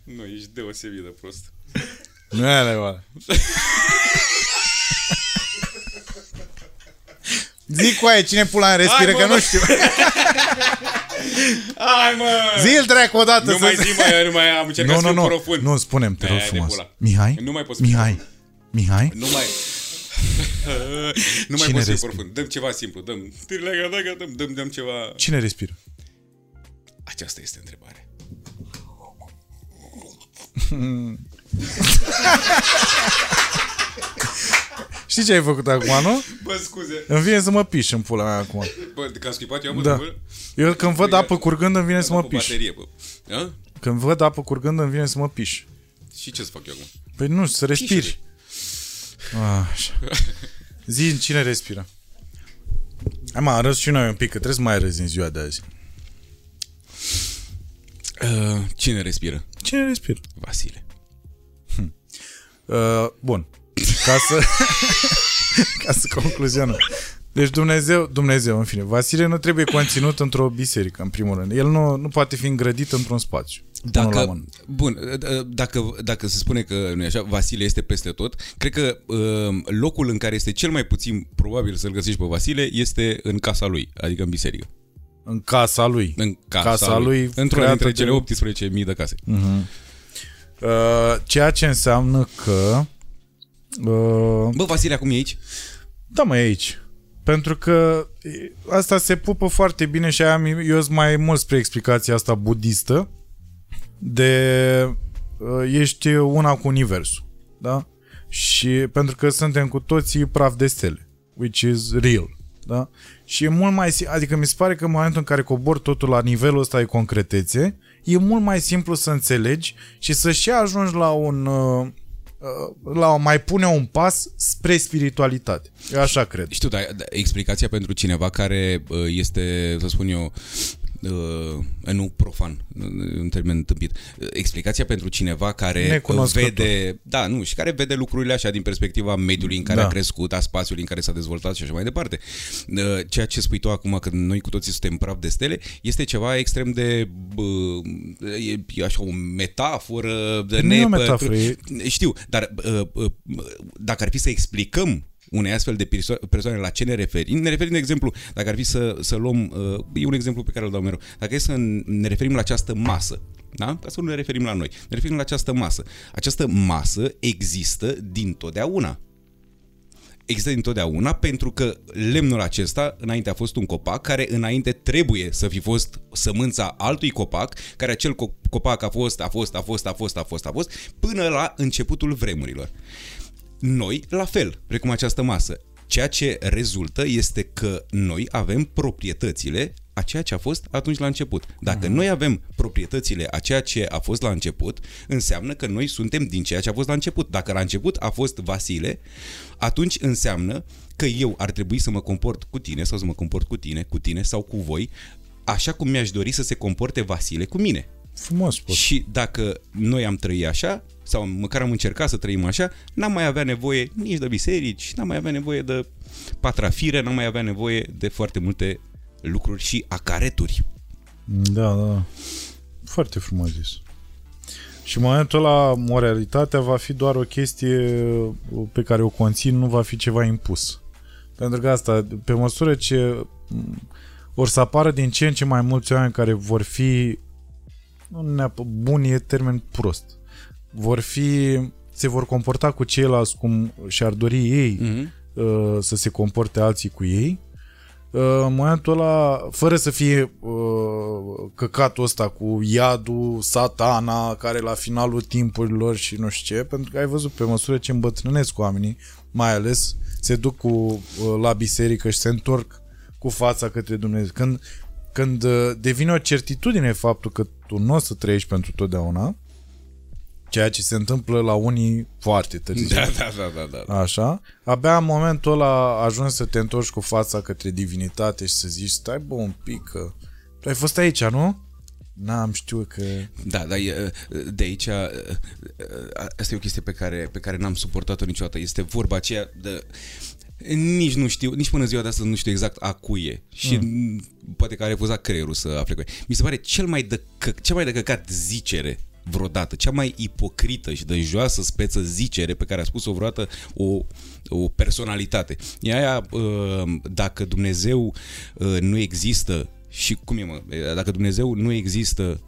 Nu, ești deosebit de prost. Nu e adevărat. Zic cu aia, cine pula în respiră, Hai, mă, că mă. nu știu. Hai, mă! Zi-l dracu odată Nu să mai zi, mă, eu nu mai am încercat Nu, să nu, fiu nu. profund. Nu, spune-mi, te rog Hai, de frumos. pula. Mihai? Nu mai pot să fiu Mihai? Mihai? Nu mai... nu mai Cine pot să fiu respiră? profund. Dăm ceva simplu, dăm... Tirlega, daga, dăm, dăm, dăm ceva... Cine respiră? Aceasta este întrebarea. Știi ce ai făcut acum, nu? Bă, scuze. Îmi vine să mă piș în pula mea acum. Bă, de că am schipat eu, mă, Da. bă, Eu când văd apă curgând îmi vine să mă pe piș. baterie, bă. A? Când văd apă curgând îmi vine să mă piș. Și ce să fac eu acum? Păi nu, să respiri. Așa. Zi cine respiră. Hai mă, râs și noi un pic, că trebuie să mai râzi în ziua de azi. Uh, cine respiră? Cine respiră? Vasile. Uh, bun. Ca să... ca să concluzionăm. Deci Dumnezeu, Dumnezeu, în fine, Vasile nu trebuie conținut într-o biserică, în primul rând. El nu, nu poate fi îngrădit într-un spațiu. Unul la Dacă, mână. bun, dacă, dacă se spune că nu e așa, Vasile este peste tot, cred că uh, locul în care este cel mai puțin probabil să-l găsești pe Vasile este în casa lui, adică în biserică. În casa lui. În casa, Casa lui Într-una creată dintre de- cele 18.000 de case. Uh, ceea ce înseamnă că... Uh, Bă, Vasile acum e aici? da, mai aici. Pentru că e, asta se pupă foarte bine și aia am, eu sunt mai mult spre explicația asta budistă de uh, ești una cu universul. Da? Și pentru că suntem cu toții praf de stele, which is real. Da? Și e mult mai sim- adică mi se pare că în momentul în care cobor totul la nivelul ăsta de concretețe, e mult mai simplu să înțelegi și să și ajungi la un uh, uh, la a mai pune un pas spre spiritualitate. Eu așa cred. Știu, dar dar explicația pentru cineva care uh, este, să spun eu, uh, nu profan, în termen tâmpit, uh, explicația pentru cineva care Necunoscător. vede, da, nu, și care vede lucrurile așa din perspectiva mediului în care Da. a crescut, a spațiului în care s-a dezvoltat și așa mai departe. Uh, Ceea ce spui tu acum, că noi cu toții suntem praf de stele, este ceva extrem de, bă, e, e așa o metaforă de Nu e o nepă- metaforă, e- Știu, dar uh, uh, dacă ar fi să explicăm unei astfel de perso- persoane la ce ne referim, ne referim, de exemplu, dacă ar fi să, să luăm, uh, e un exemplu pe care îl dau mereu, dacă e să ne referim la această masă, da? Ca să nu ne referim la noi. Ne referim la această masă. Această masă există din totdeauna. Există dintotdeauna pentru că lemnul acesta înainte a fost un copac care înainte trebuie să fi fost sămânța altui copac, care acel co- copac a fost, a fost, a fost, a fost, a fost, a fost, până la începutul vremurilor. Noi, la fel, precum această masă. Ceea ce rezultă este că noi avem proprietățile a ceea ce a fost atunci la început. Dacă noi avem proprietățile a ceea ce a fost la început, înseamnă că noi suntem din ceea ce a fost la început. Dacă la început a fost Vasile, atunci înseamnă că eu ar trebui să mă comport cu tine sau să mă comport cu tine, cu tine sau cu voi, așa cum mi-aș dori să se comporte Vasile cu mine. Frumos spus. Și dacă noi am trăit așa, sau măcar am încercat să trăim așa, n-am mai avea nevoie nici de biserici, n-am mai avea nevoie de patrafire, n-am mai avea nevoie de foarte multe lucruri și acareturi. Da, da. Foarte frumos zis. Și în momentul ăla, moralitatea va fi doar o chestie pe care o conțin, nu va fi ceva impus. Pentru că asta, pe măsură ce m, or să apară din ce în ce mai mulți oameni care vor fi nu neapă, buni e termen prost. Vor fi se vor comporta cu ceilalți cum și-ar dori ei Mm-hmm. uh, să se comporte alții cu ei. Uh, în momentul ăla, fără să fie uh, căcatul ăsta cu iadul, satana, care la finalul timpurilor și nu știu ce, pentru că ai văzut pe măsură ce îmbătrânesc oamenii, mai ales se duc cu, uh, la biserică și se întorc cu fața către Dumnezeu. Când, când uh, devine o certitudine faptul că tu nu o să trăiești pentru totdeauna, ceea ce se întâmplă la unii foarte târziu. Da, da, da, da, da. Așa, abia în momentul ăla ajungi să te întorci cu fața către divinitate și să zici, stai bă un pic că tu ai fost aici, nu? N-am știut că... Da, dar e, de aici asta e o chestie pe care, pe care n-am suportat-o niciodată. Este vorba aceea de nici nu știu, nici până ziua de astăzi nu știu exact a cui e. Și mm. poate că a refuzat creierul să afle cu ea. Mi se pare cel mai de, că, cea mai de căcat zicere vreodată, cea mai ipocrită și de joasă speță zicere pe care a spus-o vreodată o, o personalitate. E aia, uh, dacă Dumnezeu uh, nu există și cum e mă, dacă Dumnezeu nu există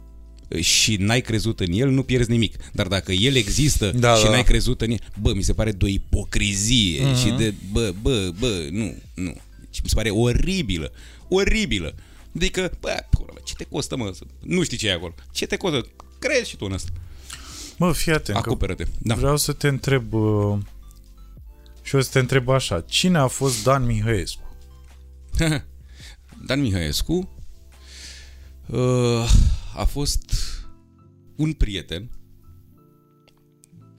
și n-ai crezut în el, nu pierzi nimic. Dar dacă el există Da, și da. n-ai crezut în el, bă, mi se pare de o ipocrizie Mhm. uh-huh. și de, bă, bă, bă, nu, nu. Și mi se pare oribilă, oribilă. Adică, bă, pula mea, ce te costă, mă? să- Nu știi ce e acolo. Ce te costă? Crezi și tu în asta. Mă, fii atent, că Acoperă-te. Da. vreau să te întreb uh, și o să te întreb așa, cine a fost Dan Mihăescu? Dan Mihăescu uh, a fost un prieten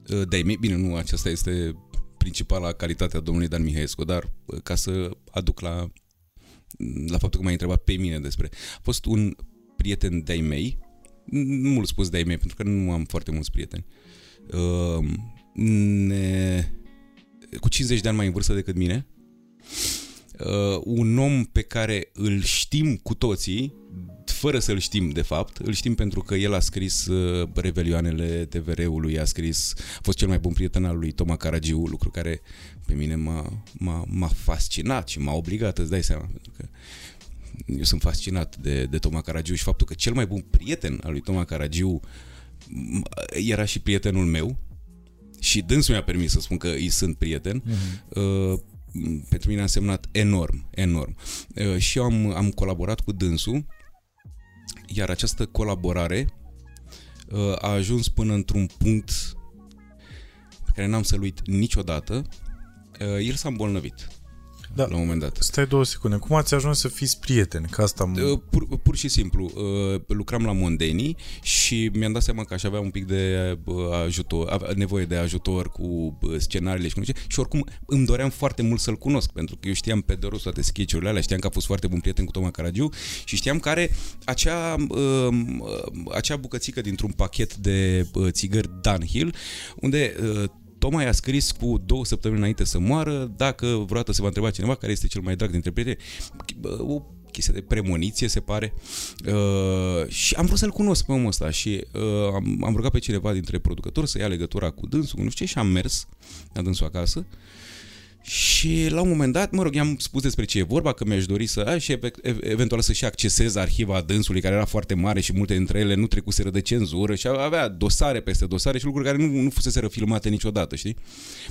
uh, de-ai mei. Bine, nu, aceasta este principala calitate a domnului Dan Mihăescu, dar uh, ca să aduc la, la faptul că m-ai întrebat pe mine despre... A fost un prieten de-ai mei, nu mult spus de-ai mei, pentru că nu am foarte mulți prieteni. Uh, ne, cu 50 de ani mai în vârstă decât mine, uh, un om pe care îl știm cu toții, fără să-l știm de fapt, îl știm pentru că el a scris uh, revelioanele TVR-ului, a scris, a fost cel mai bun prieten al lui Toma Caragiu, lucru care pe mine m-a, m-a, m-a fascinat și m-a obligat, îți dai seama, pentru că eu sunt fascinat de, de Toma Caragiu și faptul că cel mai bun prieten al lui Toma Caragiu m- era și prietenul meu și dânsul mi-a permis să spun că îi sunt prieten. Uh, pentru mine a însemnat enorm, enorm. Uh, și eu am, am colaborat cu dânsul, iar această colaborare uh, a ajuns până într-un punct pe care n-am să-l uit niciodată. Uh, el s-a îmbolnăvit Da. la un moment dat. Stai două secunde. Cum ați ajuns să fiți prieteni? Că asta... am- Uh, Pur, pur și simplu, uh, lucram la Mondeni și mi-am dat seama că aș avea un pic de uh, ajutor, avea nevoie de ajutor cu uh, scenariile și cu nu știu ce. și oricum îmi doream foarte mult să-l cunosc, pentru că eu știam pe de rost toate sketch-urile alea, știam că a fost foarte bun prieten cu Toma Caragiu și știam că are acea, uh, acea bucățică dintr-un pachet de uh, țigări Dunhill, unde uh, Toma i-a scris cu două săptămâni înainte să moară dacă vreodată se va întreba cineva care este cel mai drag dintre prieteni. O chestie de premoniție, se pare. Uh, și am vrut să-l cunosc pe omul ăsta și uh, am, am rugat pe cineva dintre producători să ia legătura cu dânsul, nu știu ce, și am mers la dânsul acasă. Și la un moment dat, mă rog, i-am spus despre ce e vorba, că mi-aș dori să a, și e- e- eventual să și accesez arhiva dânsului, care era foarte mare și multe dintre ele nu trecuseră de cenzură și avea dosare peste dosare și lucruri care nu, nu fuseseră filmate niciodată, știi?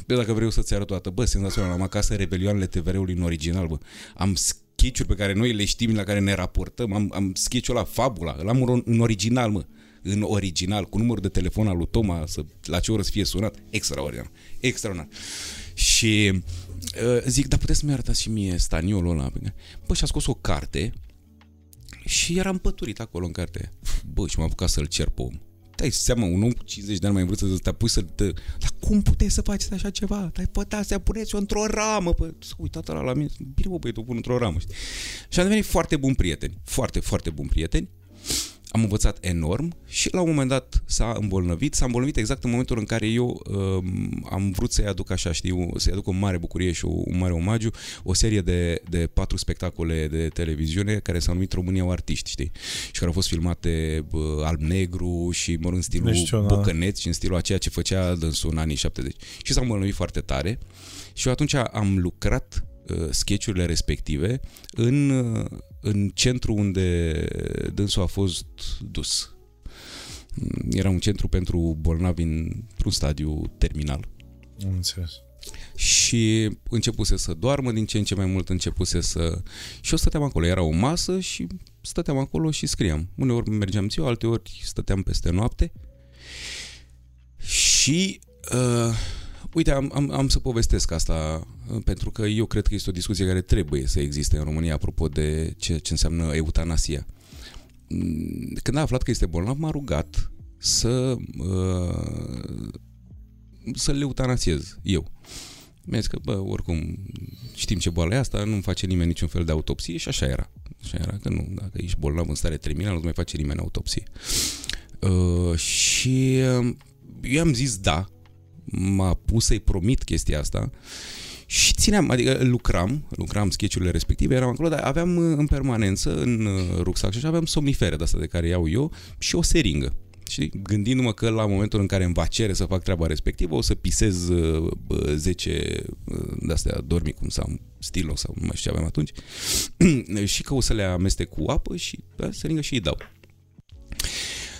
Bă, dacă vreau să-ți arăt toată, bă, senzațional, am acasă rebelioanele TVR-ului în original, bă. Am sketch pe care noi le știm, la care ne raportăm, am, am sketch-ul la Fabula, îl am în- în original, mă în original, cu numărul de telefon al lui Toma, să, la ce oră să fie sunat, extraordinar, extraordinar. Și uh, zic, dar puteți să-mi arătați și mie staniolul ăla? Bă, și a scos o carte și era împăturit acolo în carte. Bă, și m-am apucat să-l cer pe om. Dai seama, un om cu 50 de ani mai în vârstă să te apuci să te... Dar cum puteți să faceți așa ceva? Dar păi, să puneți-o într-o ramă, bă. S-a uitat ăla la mine. Bine, bă, băi, o pun într-o ramă. Știi? Și am devenit foarte buni prieteni. Foarte, foarte buni prieteni. Am învățat enorm și la un moment dat s-a îmbolnăvit. S-a îmbolnăvit exact în momentul în care eu um, am vrut să-i aduc așa, știu, să-i aduc o mare bucurie și o, un mare omagiu, o serie de, de patru spectacole de televiziune care s-au numit România au artiști, știi? Și care au fost filmate bă, alb-negru și, mă rog, în stilul Nu știu, da. bocăneț și în stilul a ceea ce făcea dânsul în anii 70. Și s-a îmbolnăvit foarte tare și eu atunci am lucrat uh, sketchurile respective în, uh, în centru unde dânsul a fost dus. Mm, Era un centru pentru bolnavi într-un stadiu terminal. Am înțeles. Și începuse să doarmă din ce în ce mai mult, începuse să... Și eu stăteam acolo, era o masă și stăteam acolo și scriam. Uneori mergeam ziua, alteori stăteam peste noapte. Și... Uh, uite, am, am, am să povestesc asta uh, pentru că eu cred că este o discuție care trebuie să existe în România apropo de ce, ce înseamnă eutanasia. Mm, Când a aflat că este bolnav, m-a rugat să uh, să-l eutanasiez eu. Mi-a zis că, bă, oricum, știm ce boală e asta, nu-mi face nimeni niciun fel de autopsie și așa era. Așa era, că nu, dacă ești bolnav în stare terminală, nu-ți mai face nimeni autopsie. Uh, și uh, eu am zis da, m-a pus să-i promit chestia asta și țineam, adică lucram, lucram sketchurile respective, eram acolo, dar aveam uh, în permanență în uh, rucsac și așa aveam somnifere de asta de care iau eu și o seringă. Și gândindu-mă că la momentul în care îmi va cere să fac treaba respectivă, o să pisez uh, bă, 10 uh, de-astea dormicum sau stilo sau nu mai știu ce aveam atunci și că o să le amestec cu apă și da, seringă și îi dau.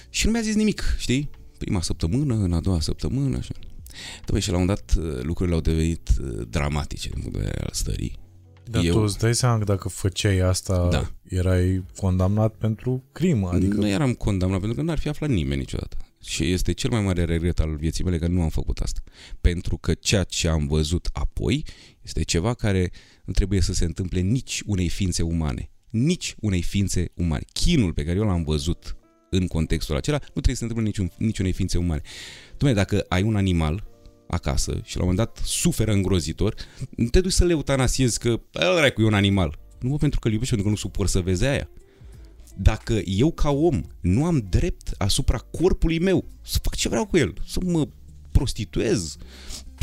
Și nu mi-a zis nimic, știi? Prima săptămână, în a doua săptămână, așa. După și la un dat uh, lucrurile au devenit uh, dramatice din punct de vedere al stării. Dar Eu- tu îți dai seama că dacă făceai asta, Da. erai condamnat pentru crimă. Adică... Adică Nu eram condamnat pentru că n-ar fi aflat nimeni niciodată. Și este cel mai mare regret al vieții mele că nu am făcut asta. Pentru că ceea ce am văzut apoi este ceva care nu trebuie să se întâmple nici unei ființe umane. Nici unei ființe umane. Chinul pe care eu l-am văzut în contextul acela nu trebuie să se întâmple niciun, nici unei ființe umane. Dumne, dacă ai un animal acasă și la un moment dat suferă îngrozitor, nu te duci să le eutanasiezi că ăla cu e un animal. Nu mă pentru că îl iubești, pentru că nu suport să vezi aia dacă eu ca om nu am drept asupra corpului meu să fac ce vreau cu el, să mă prostituez,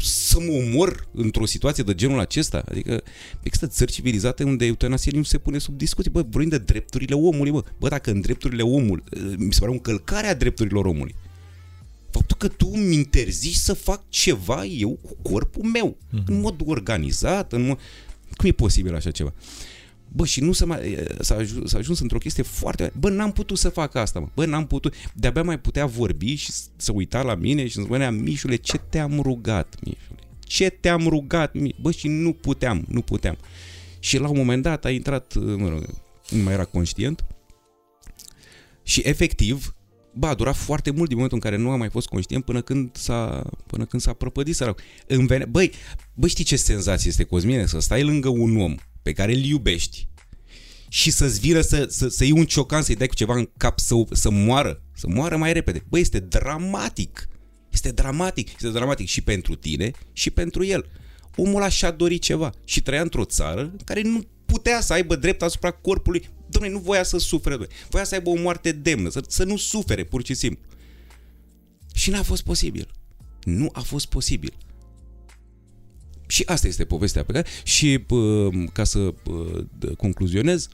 să mă omor într-o situație de genul acesta? Adică există țări civilizate unde eutanasia nu se pune sub discuție. Bă, vorbim de drepturile omului, bă. Bă, dacă în drepturile omului, mi se pare o încălcare a drepturilor omului. Faptul că tu îmi interzici să fac ceva eu cu corpul meu, mm-hmm. în mod organizat, în mod... Cum e posibil așa ceva? Bă, și nu să mai, s-a, ajuns, s-a ajuns într-o chestie foarte... Bă, n-am putut să fac asta, mă. Bă, n-am putut... De-abia mai putea vorbi și să uita la mine și să spunea, Mișule, ce te-am rugat, Mișule? Ce te-am rugat? Mi-? Bă, și nu puteam, nu puteam. Și la un moment dat a intrat, mă rog, nu mai era conștient și efectiv, Ba, a durat foarte mult din momentul în care nu am mai fost conștient până când s-a, până când s-a prăpădit sărac. vene... Băi, băi, știi ce senzație este, Cosmine? Să stai lângă un om pe care îl iubești și să-ți viră să, să, să iei un ciocan, să-i dai cu ceva în cap, să, să moară, să moară mai repede. Băi, este dramatic. Este dramatic. Este dramatic și pentru tine și pentru el. Omul așa dori ceva și trăia într-o țară în care nu putea să aibă drept asupra corpului. Dom'le, nu voia să sufere, domne. voia să aibă o moarte demnă, să, să nu sufere, pur și simplu. Și n-a fost posibil. Nu a fost posibil. Și asta este povestea pe care... Și ca să concluzionez,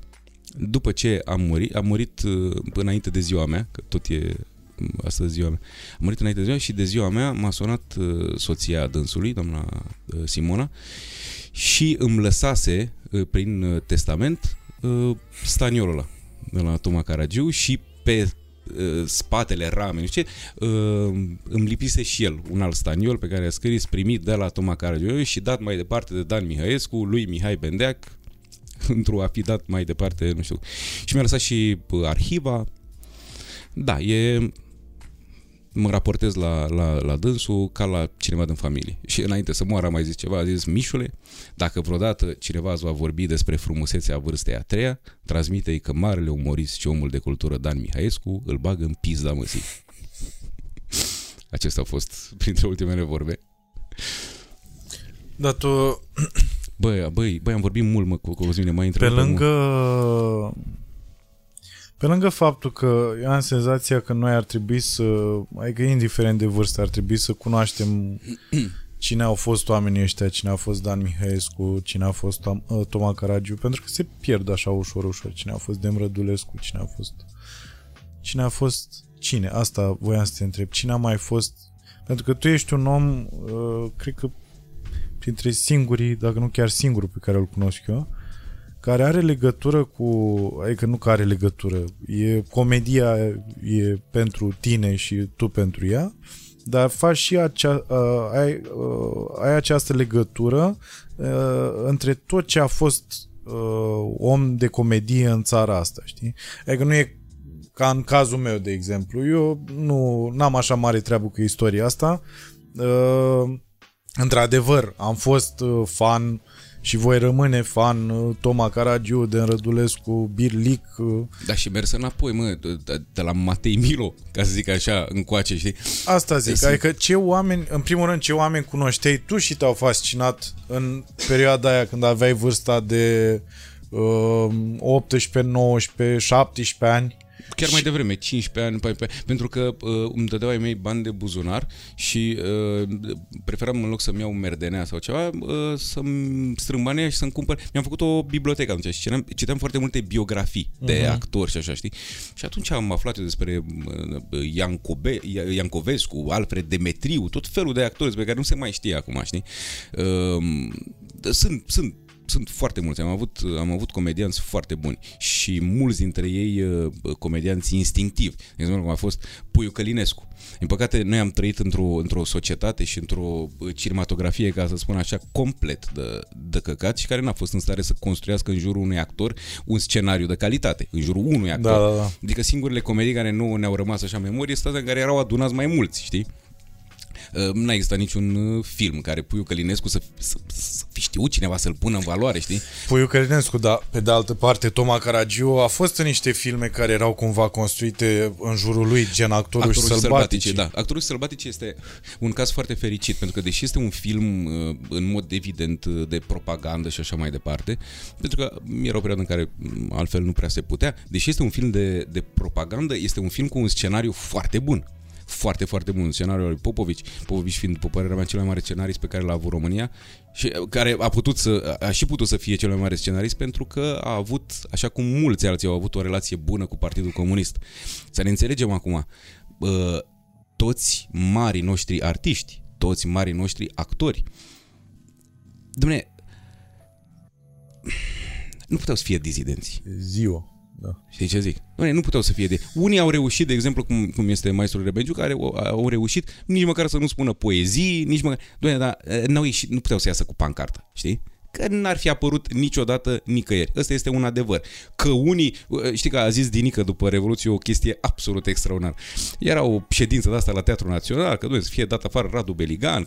după ce am murit, am murit înainte de ziua mea, că tot e astăzi ziua mea. Am murit înainte de ziua și de ziua mea m-a sunat soția dânsului, doamna Simona, și îmi lăsase prin testament staniolul ăla de la Toma Caragiu și pe spatele ramei, nu știu ce, îmi lipise și el un alt staniol pe care a scris primit de la Toma Caragiu și dat mai departe de Dan Mihaescu, lui Mihai Bendeac, într-o a fi dat mai departe, nu știu. Și mi-a lăsat și arhiva. Da, e mă raportez la, la, la dânsul ca la cineva din familie. Și înainte să moară mai zis ceva, a zis, Mișule, dacă vreodată cineva îți va vorbi despre frumusețea vârstei a treia, transmite-i că marele umorist și omul de cultură Dan Mihaescu îl bagă în pizda măsii. Acestea au fost printre ultimele vorbe. Dar tu... Băi, băi, băi, am vorbit mult, mă, cu Cosmine, mai Pe lângă... Mult pe lângă faptul că eu am senzația că noi ar trebui să, adică indiferent de vârstă, ar trebui să cunoaștem cine au fost oamenii ăștia, cine a fost Dan Mihaescu, cine a fost Tom, uh, Toma Caragiu, pentru că se pierd așa ușor, ușor, cine a fost Dem Rădulescu, cine a fost... Cine a fost... Cine? Asta voiam să te întreb. Cine a mai fost... Pentru că tu ești un om, uh, cred că printre singurii, dacă nu chiar singurul pe care îl cunosc eu, care are legătură cu, adică nu care are legătură, e comedia e pentru tine și tu pentru ea, dar faci și acea, uh, ai, uh, ai această legătură uh, între tot ce a fost uh, om de comedie în țara asta, știi? Adică nu e ca în cazul meu, de exemplu. Eu nu am așa mare treabă cu istoria asta. Uh, într-adevăr, am fost uh, fan și voi rămâne fan uh, Toma Caragiu, de Rădulescu, Birlic. Uh. Da, și mers înapoi, mă, de, de la Matei Milo, ca să zic așa, încoace, știi? Asta zic, Sunt... adică ce oameni, în primul rând, ce oameni cunoșteai tu și te-au fascinat în perioada aia când aveai vârsta de uh, 18, 19, 17 ani? Chiar mai devreme, 15 ani, pentru că uh, îmi dădeau ai mei bani de buzunar și uh, preferam în loc să-mi iau merdenea sau ceva, uh, să-mi strâng banii și să-mi cumpăr. Mi-am făcut o bibliotecă atunci și citeam, citeam foarte multe biografii uh-huh. de mhm. actori și așa, știi? Și atunci am aflat despre uh, Iancobe, Iancovescu, Alfred Demetriu, tot felul de actori pe care nu se mai știe acum, știi? Uh, sunt, sunt sunt foarte mulți. Am avut, am avut comedianți foarte buni și mulți dintre ei uh, comedianți instinctivi. De exemplu, cum a fost Puiu Călinescu. Din păcate, noi am trăit într-o, într-o societate și într-o uh, cinematografie, ca să spun așa, complet de, de căcat și care n-a fost în stare să construiască în jurul unui actor un scenariu de calitate, în jurul unui actor. Da, da, da. Adică singurele comedii care nu ne-au rămas așa în memorie sunt în care erau adunați mai mulți, știi? Ă, n-a existat niciun ă, film care Puiu Călinescu să, să, să fi știut cineva să-l pună în valoare, știi? Puiu Călinescu, da. Pe de altă parte, Toma Caragiu a fost în niște filme care erau cumva construite în jurul lui, gen actorul, actorul și sălbatice. Da, actorul și sălbatice este un caz foarte fericit, pentru că deși este un film ă, în mod evident de propagandă și așa mai departe, pentru că era o perioadă în care altfel nu prea se putea, deși este un film de, de propagandă, este un film cu un scenariu foarte bun foarte, foarte mult. Scenariul lui Popovici, Popovici fiind, după părerea mea, cel mai mare scenarist pe care l-a avut România și care a putut să, a și putut să fie cel mai mare scenarist pentru că a avut, așa cum mulți alții au avut o relație bună cu Partidul Comunist. Să ne înțelegem acum, uh, toți marii noștri artiști, toți marii noștri actori, Dumne, nu puteau să fie dizidenți. Ziua. Da. Știi ce zic? Doamne, nu puteau să fie de... Unii au reușit, de exemplu, cum, cum este maestrul Rebenciu, care au, au reușit nici măcar să nu spună poezii, nici măcar... Doamne, dar n-au ieșit, nu puteau să iasă cu pancartă, știi? Că n-ar fi apărut niciodată nicăieri. Ăsta este un adevăr. Că unii, știi că a zis Dinică după Revoluție o chestie absolut extraordinară. Era o ședință de asta la Teatrul Național, că doamne, să fie dat afară Radu Beligan,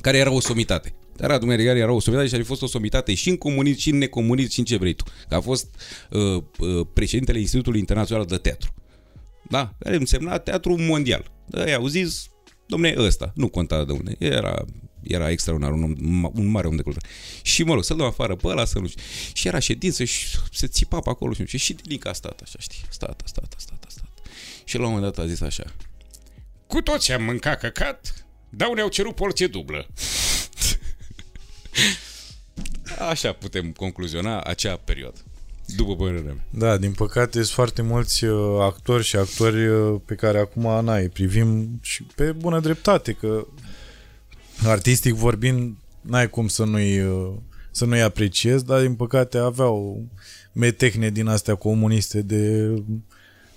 care era o somitate. Dar Radu Merigari era o somitate și a fost o somitate și în comunism, și în necomunism, și în ce vrei tu. Că a fost uh, uh, președintele Institutului Internațional de Teatru. Da? Care însemna teatru mondial. Da, au zis, domne, ăsta, nu conta de unde. Era, era extraordinar, un, om, un mare om de cultură. Și mă rog, să-l dăm afară pe ăla, să nu știu. Și era ședință și se țipa pe acolo și, și Dilica a stat așa, știi, a stat, a stat, a stat, a stat. Și la un moment dat a zis așa. Cu toți am mâncat căcat, dar unii au cerut porție dublă. Așa putem concluziona acea perioadă. După părerea mea. Da, din păcate sunt foarte mulți uh, actori și actori uh, pe care acum n-ai privim și pe bună dreptate că artistic vorbind n-ai cum să nu-i uh, să nu-i apreciezi, dar din păcate aveau metehne din astea comuniste de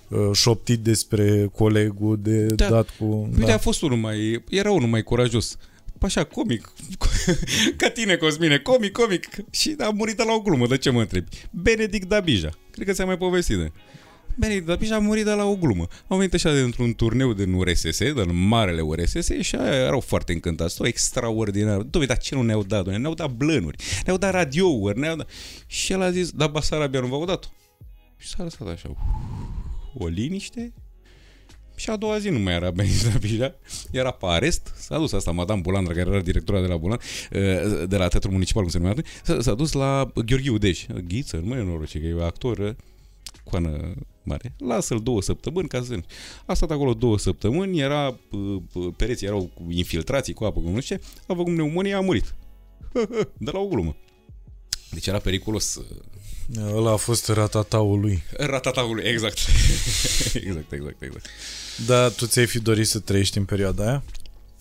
uh, șoptit despre colegul, de Da. dat cu... Uite, a fost unul mai... Era unul mai curajos. Așa, comic. Ca tine, Cosmine. Comic, comic. Și a murit de la o glumă. De ce mă întrebi? Benedict Dabija. Cred că ți-am mai povestit de Benedict Dabija a murit de la o glumă. Au venit așa dintr-un turneu din URSS, din marele URSS și aia erau foarte încântați. Tot extraordinar. Doamne, dar ce nu ne-au dat, doamne? Ne-au dat blănuri, ne-au dat radiouri, ne-au dat... Și el a zis, da, Basarabia nu v-au dat Și s-a lăsat așa. O liniște, și a doua zi nu mai era Benedict Dabija, era pe arest, s-a dus asta, Madame Bulandra, care era directora de la Bulan, de la Teatrul Municipal, cum se numea atunci, s-a, s-a dus la Gheorghe Udeș, Ghiță, nu mai e noroce, că e actor, coană mare. Lasă-l două săptămâni ca să... A stat acolo două săptămâni, era, pereții erau cu infiltrații cu apă, cu nu știu ce, a făcut pneumonie, a murit. De la o glumă. Deci era periculos. Ăla a fost ratataul lui. Ratataul, exact. exact, exact, exact. Dar tu ți-ai fi dorit să trăiești în perioada aia?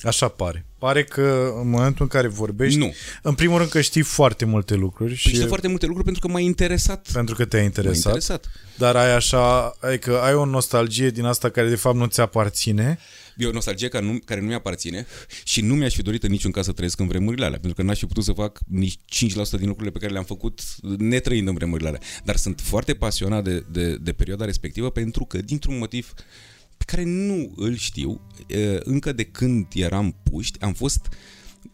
Așa pare. Pare că în momentul în care vorbești, Nu. în primul rând că știi foarte multe lucruri și Păi știu foarte multe lucruri pentru că m-a interesat. pentru că te-a M-a interesat, interesat. dar ai așa, adică ai o nostalgie din asta care de fapt nu ți aparține. E o nostalgie care nu, care nu mi-aparține și nu mi-aș fi dorit în niciun caz să trăiesc în vremurile alea, pentru că n-aș fi putut să fac nici 5% din lucrurile pe care le-am făcut netrăind în vremurile alea. Dar sunt foarte pasionat de, de, de perioada respectivă pentru că, dintr-un motiv pe care nu îl știu, e, încă de când eram puști, am fost,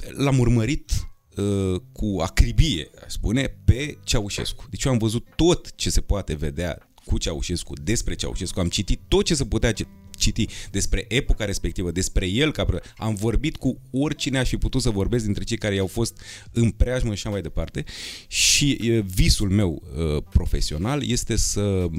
l-am urmărit e, cu acribie, aș spune, pe Ceaușescu. Deci eu am văzut tot ce se poate vedea cu Ceaușescu, despre Ceaușescu, am citit tot ce se putea ce- citi despre epoca respectivă, despre el, ca pre- am vorbit cu oricine aș fi putut să vorbesc dintre cei care i-au fost în preajmă și așa mai departe. Și e, visul meu uh, profesional este să uh,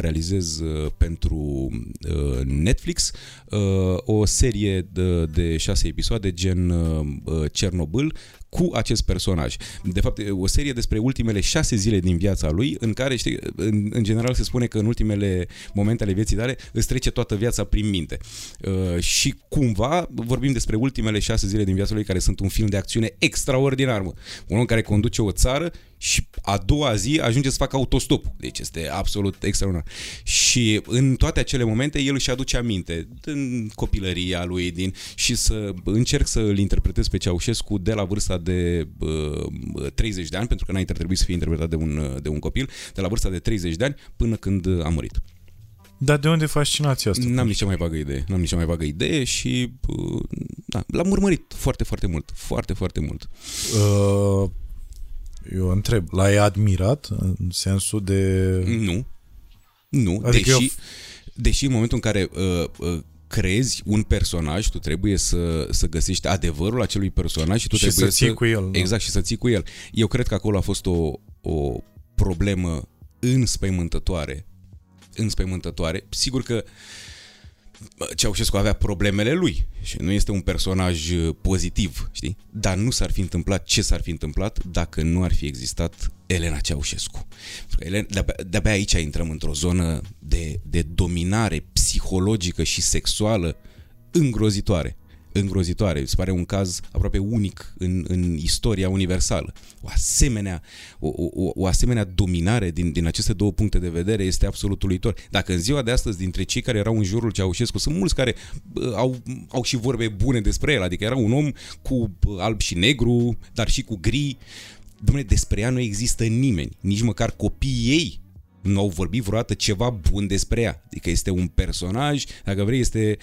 realizez uh, pentru uh, Netflix uh, o serie de, de șase episoade gen uh, uh, Cernobâl cu acest personaj. De fapt, e o serie despre ultimele șase zile din viața lui, în care, știi, în, în general se spune că în ultimele momente ale vieții tale îți trece toată viața prin minte. Uh, și cumva vorbim despre ultimele șase zile din viața lui, care sunt un film de acțiune extraordinar, mă. Un om care conduce o țară și a doua zi ajunge să facă autostop. Deci este absolut extraordinar. Și în toate acele momente el își aduce aminte din copilăria lui din și să încerc să îl interpretez pe Ceaușescu de la vârsta de uh, 30 de ani, pentru că înainte ar trebui să fie interpretat de un, uh, de un copil, de la vârsta de 30 de ani până când a murit. Dar de unde fascinația asta? N-am nici cea mai vagă idee. N-am nici cea mai vagă idee și uh, da, l-am urmărit foarte, foarte mult. Foarte, foarte mult. Uh, eu întreb, l-ai admirat în sensul de... Nu. Nu, Adică deși, eu- deși în momentul în care uh, uh, creezi un personaj, tu trebuie să, să găsești adevărul acelui personaj și tu Și trebuie să ții cu el, da. Exact, și să ții cu el. Eu cred că acolo a fost o, o problemă înspăimântătoare. Înspăimântătoare. Sigur că Ceaușescu avea problemele lui și nu este un personaj uh, pozitiv, știi? Dar nu s-ar fi întâmplat ce s-ar fi întâmplat dacă nu ar fi existat Elena Ceaușescu. Pentru că Elena, de-abia, de-abia aici intrăm într-o zonă de, de dominare psihologică și sexuală îngrozitoare îngrozitoare. Se pare un caz aproape unic în, în istoria universală. O asemenea, o, o, o asemenea dominare din, din aceste două puncte de vedere este absolut uluitor. Dacă în ziua de astăzi, dintre cei care erau în jurul Ceaușescu, sunt mulți care uh, au, au și vorbe bune despre el, adică era un om cu alb și negru, dar și cu gri. Dom'le, despre ea nu există nimeni, nici măcar copiii ei nu au vorbit vreodată ceva bun despre ea. Adică este un personaj, dacă vrei, este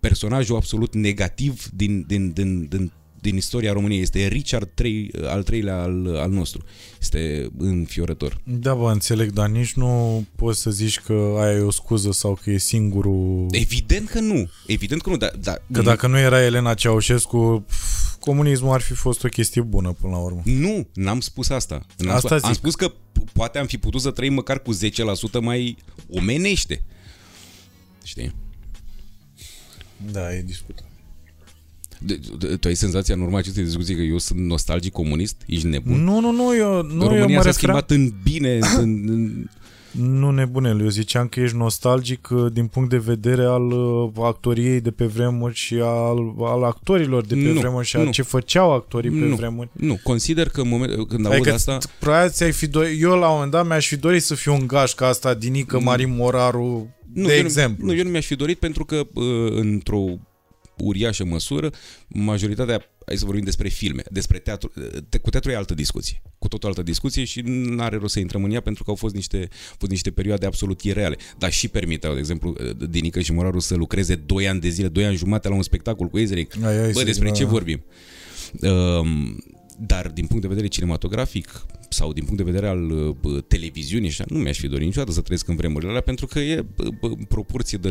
personajul absolut negativ din, din, din, din din istoria României. Este Richard III, al treilea al, al nostru. Este înfiorător. Da, bă, înțeleg, dar nici nu poți să zici că aia e o scuză sau că e singurul... Evident că nu. Evident că nu, dar... dar că dacă nu era Elena Ceaușescu, comunismul ar fi fost o chestie bună până la urmă. Nu, n-am spus asta. N-am asta spus, zic. Am spus că poate am fi putut să trăim măcar cu 10% mai omenește. Știi? Da, e discutat. De, de, tu ai senzația în urma acestei discuții că eu sunt nostalgic comunist? Ești nebun? Nu, nu, nu, eu, nu, România eu s-a schimbat în bine. în, în... Nu nebunel, eu ziceam că ești nostalgic uh, din punct de vedere al uh, actoriei de pe vremuri și al, al actorilor de pe nu, vremuri și al nu. ce făceau actorii pe nu, vremuri. Nu, consider că în moment, când adică aud asta... ai fi dori, eu la un moment dat mi-aș fi dorit să fiu un ca asta Dinică Marin Moraru, nu, de exemplu. Nu, eu nu mi-aș fi dorit pentru că uh, într-o uriașă măsură, majoritatea, hai să vorbim despre filme, despre teatru, te, cu teatru e altă discuție, cu tot o altă discuție și nu are rost să intrăm în ea pentru că au fost niște, fost niște perioade absolut ireale, dar și permiteau, de exemplu, Dinică și Moraru să lucreze 2 ani de zile, 2 ani jumate la un spectacol cu Ezeric. Bă, despre ce vorbim? Um, dar din punct de vedere cinematografic sau din punct de vedere al uh, televiziunii, așa, nu mi-aș fi dorit niciodată să trăiesc în vremurile alea, pentru că e în proporție de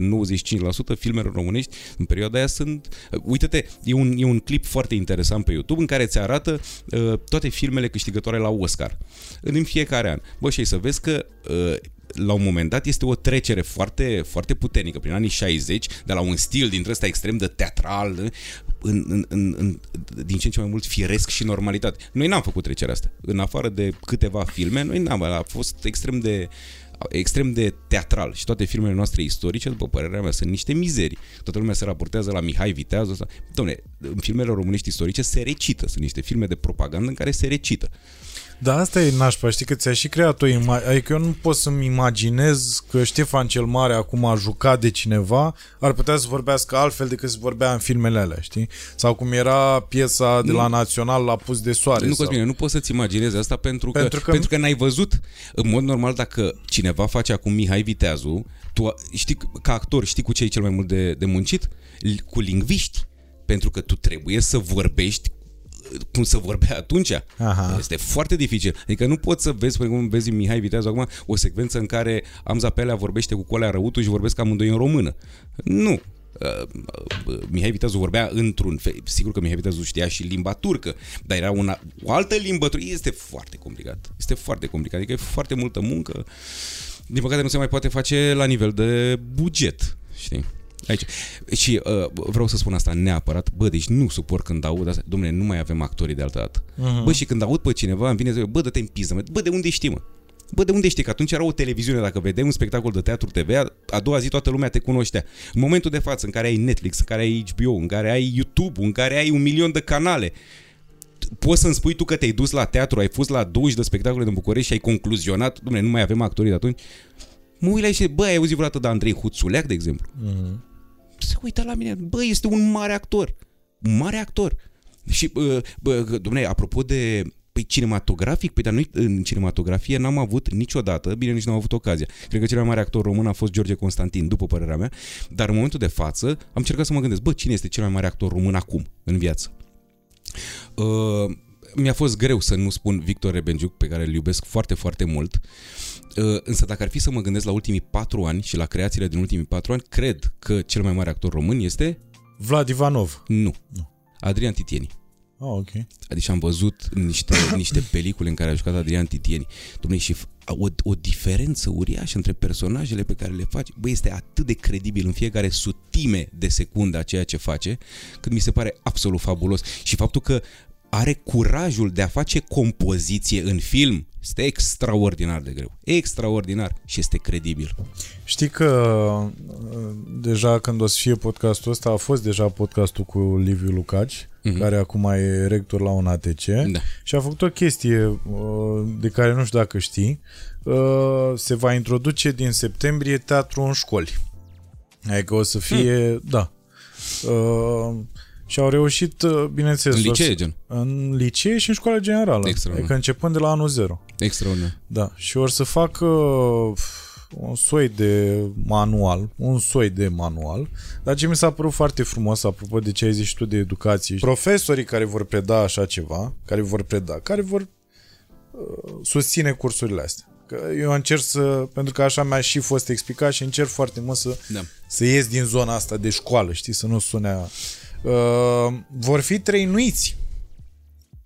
95% filmele românești în perioada aia sunt... Uh, uite-te, e un, e un clip foarte interesant pe YouTube în care ți arată uh, toate filmele câștigătoare la Oscar în fiecare an. Bă, și să vezi că uh, la un moment dat este o trecere foarte, foarte puternică prin anii 60, de la un stil dintre ăsta extrem de teatral, în, în, în, în, din ce în ce mai mult firesc și normalitate. Noi n-am făcut trecerea asta. În afară de câteva filme, noi n-am, a fost extrem de extrem de teatral și toate filmele noastre istorice, după părerea mea, sunt niște mizerii. Toată lumea se raportează la Mihai Vitează. Dom'le, în filmele românești istorice se recită. Sunt niște filme de propagandă în care se recită. Da, asta e nașpa, știi că ți-a și creat o imagine, adică eu nu pot să-mi imaginez că Ștefan cel Mare acum a jucat de cineva, ar putea să vorbească altfel decât să vorbea în filmele alea, știi? Sau cum era piesa de la Național la pus de soare. Nu, sau... Cosmine, nu poți să-ți imaginezi asta pentru că, pentru că, pentru că n-ai văzut. În mod normal, dacă cineva face acum Mihai Viteazu, tu știi, ca actor, știi cu ce e cel mai mult de, de muncit? Cu lingviști pentru că tu trebuie să vorbești cum să vorbea atunci. Aha. Este foarte dificil. Adică nu poți să vezi, până cum vezi Mihai Viteazu acum, o secvență în care Amza Pelea vorbește cu Colea Răutu și vorbesc amândoi în română. Nu. Uh, uh, Mihai Viteazu vorbea într-un fel, sigur că Mihai Viteazu știa și limba turcă, dar era una, o altă limbă turcă, este foarte complicat, este foarte complicat, adică e foarte multă muncă, din păcate nu se mai poate face la nivel de buget, știi? Aici. Și uh, vreau să spun asta neapărat, bă, deci nu suport când aud asta, domnule, nu mai avem actorii de altă dată. Uh-huh. Bă, și când aud pe cineva, îmi vine să bă, dă-te în piză, mă. bă, de unde știi, mă? Bă, de unde știi? Că atunci era o televiziune, dacă vedeai un spectacol de teatru TV, a doua zi toată lumea te cunoștea. În momentul de față, în care ai Netflix, în care ai HBO, în care ai YouTube, în care ai un milion de canale, poți să-mi spui tu că te-ai dus la teatru, ai fost la 20 de spectacole din București și ai concluzionat, domnule, nu mai avem actorii de atunci? Mă uit la și bă, ai auzit vreodată de Andrei Huțuleac, de exemplu? Uh-huh se uită la mine, bă, este un mare actor, un mare actor. Și, bă, bă domnule, apropo de Păi cinematografic, păi dar noi în cinematografie n-am avut niciodată, bine nici n-am avut ocazia. Cred că cel mai mare actor român a fost George Constantin, după părerea mea, dar în momentul de față am încercat să mă gândesc, bă, cine este cel mai mare actor român acum, în viață? Uh, mi-a fost greu să nu spun Victor Rebenjuc, pe care îl iubesc foarte, foarte mult. Uh, însă dacă ar fi să mă gândesc la ultimii patru ani și la creațiile din ultimii patru ani, cred că cel mai mare actor român este... Vlad Ivanov. Nu. nu. Adrian Titieni. Ah, ok. Adică am văzut niște, niște pelicule în care a jucat Adrian Titieni. Dom'le, și f- o, o diferență uriașă între personajele pe care le face. Băi, este atât de credibil în fiecare sutime de secundă a ceea ce face, cât mi se pare absolut fabulos. Și faptul că are curajul de a face compoziție în film este extraordinar de greu. Extraordinar și este credibil. Știi că uh, deja când o să fie podcastul ăsta, a fost deja podcastul cu Liviu Lucaci, Mhm. care acum e rector la un ATC Da. și a făcut o chestie uh, de care nu știu dacă știi. Uh, Se va introduce din septembrie teatru în școli. Adică o să fie, Hmm. da. Uh, și au reușit, uh, bineînțeles, În o să- licee, gen. în licee și în școala generală. Extraordinar. Adică începând de la anul zero. Extraordinar. Da, și or să facă uh, un soi de manual, un soi de manual, dar ce mi s-a părut foarte frumos, apropo de ce ai zis și tu de educație, profesorii care vor preda așa ceva, care vor preda, care vor uh, susține cursurile astea. Că eu încerc să, pentru că așa mi-a și fost explicat și încerc foarte mult să, Da. să ies din zona asta de școală, știi, să nu sune a... Uh, vor fi trăinuiți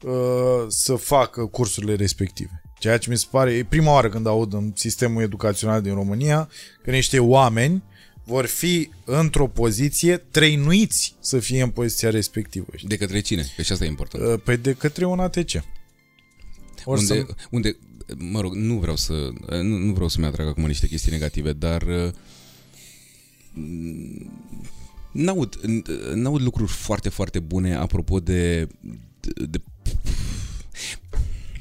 uh, să facă cursurile respective. Ceea ce mi se pare, e prima oară când aud în sistemul educațional din România că niște oameni vor fi într-o poziție trăinuiți să fie în poziția respectivă. știi? De către cine? Că și asta e important. Uh, Păi de către un ATC. Or unde, să... unde, mă rog, nu vreau să nu, nu vreau să-mi atrag acum niște chestii negative, dar uh, n-aud, n-aud lucruri foarte, foarte bune apropo de, de, de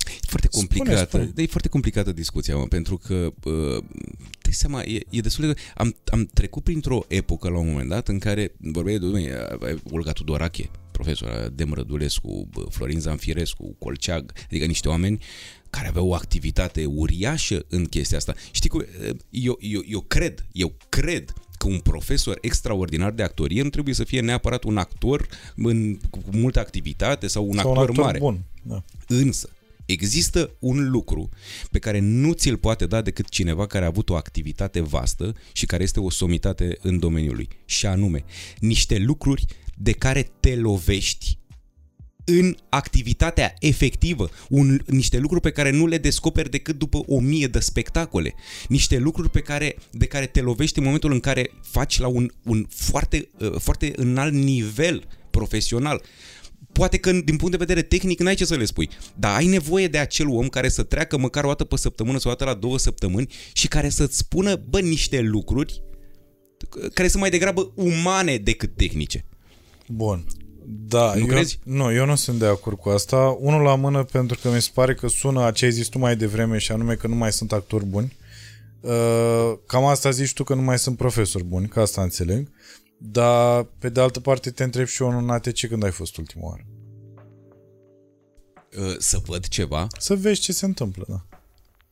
E foarte complicată. Spune, spune. E foarte complicată discuția, mă, pentru că uh, dai seama, e, e destul de... Am, am trecut printr-o epocă la un moment dat în care vorbeai de domnule, Olga Tudorache, profesor Dem Rădulescu, bă, Florin Zanfirescu, Colceag, adică niște oameni care aveau o activitate uriașă în chestia asta. Știi că eu, eu, eu cred, eu cred că un profesor extraordinar de actorie nu trebuie să fie neapărat un actor în, cu multă activitate sau un, sau actor, un actor mare. bun. Da. Însă, există un lucru pe care nu ți-l poate da decât cineva care a avut o activitate vastă și care este o somitate în domeniul lui. Și anume, niște lucruri de care te lovești în activitatea efectivă, un, niște lucruri pe care nu le descoperi decât după o mie de spectacole, niște lucruri pe care, de care te lovești în momentul în care faci la un, un foarte, uh, foarte înalt nivel profesional. Poate că din punct de vedere tehnic n-ai ce să le spui, dar ai nevoie de acel om care să treacă măcar o dată pe săptămână sau o dată la două săptămâni și care să-ți spună, bă, niște lucruri care sunt mai degrabă umane decât tehnice. Bun. Da, Nu eu, crezi? Nu, eu nu sunt de acord cu asta. Unul la mână pentru că mi se pare că sună a ce ai zis tu mai devreme și anume că nu mai sunt actori buni. Uh, cam asta zici tu că nu mai sunt profesori buni, că asta înțeleg. Dar pe de altă parte te întreb și eu în ATC când ai fost ultima oară. Uh, Să văd ceva. Să vezi ce se întâmplă, da.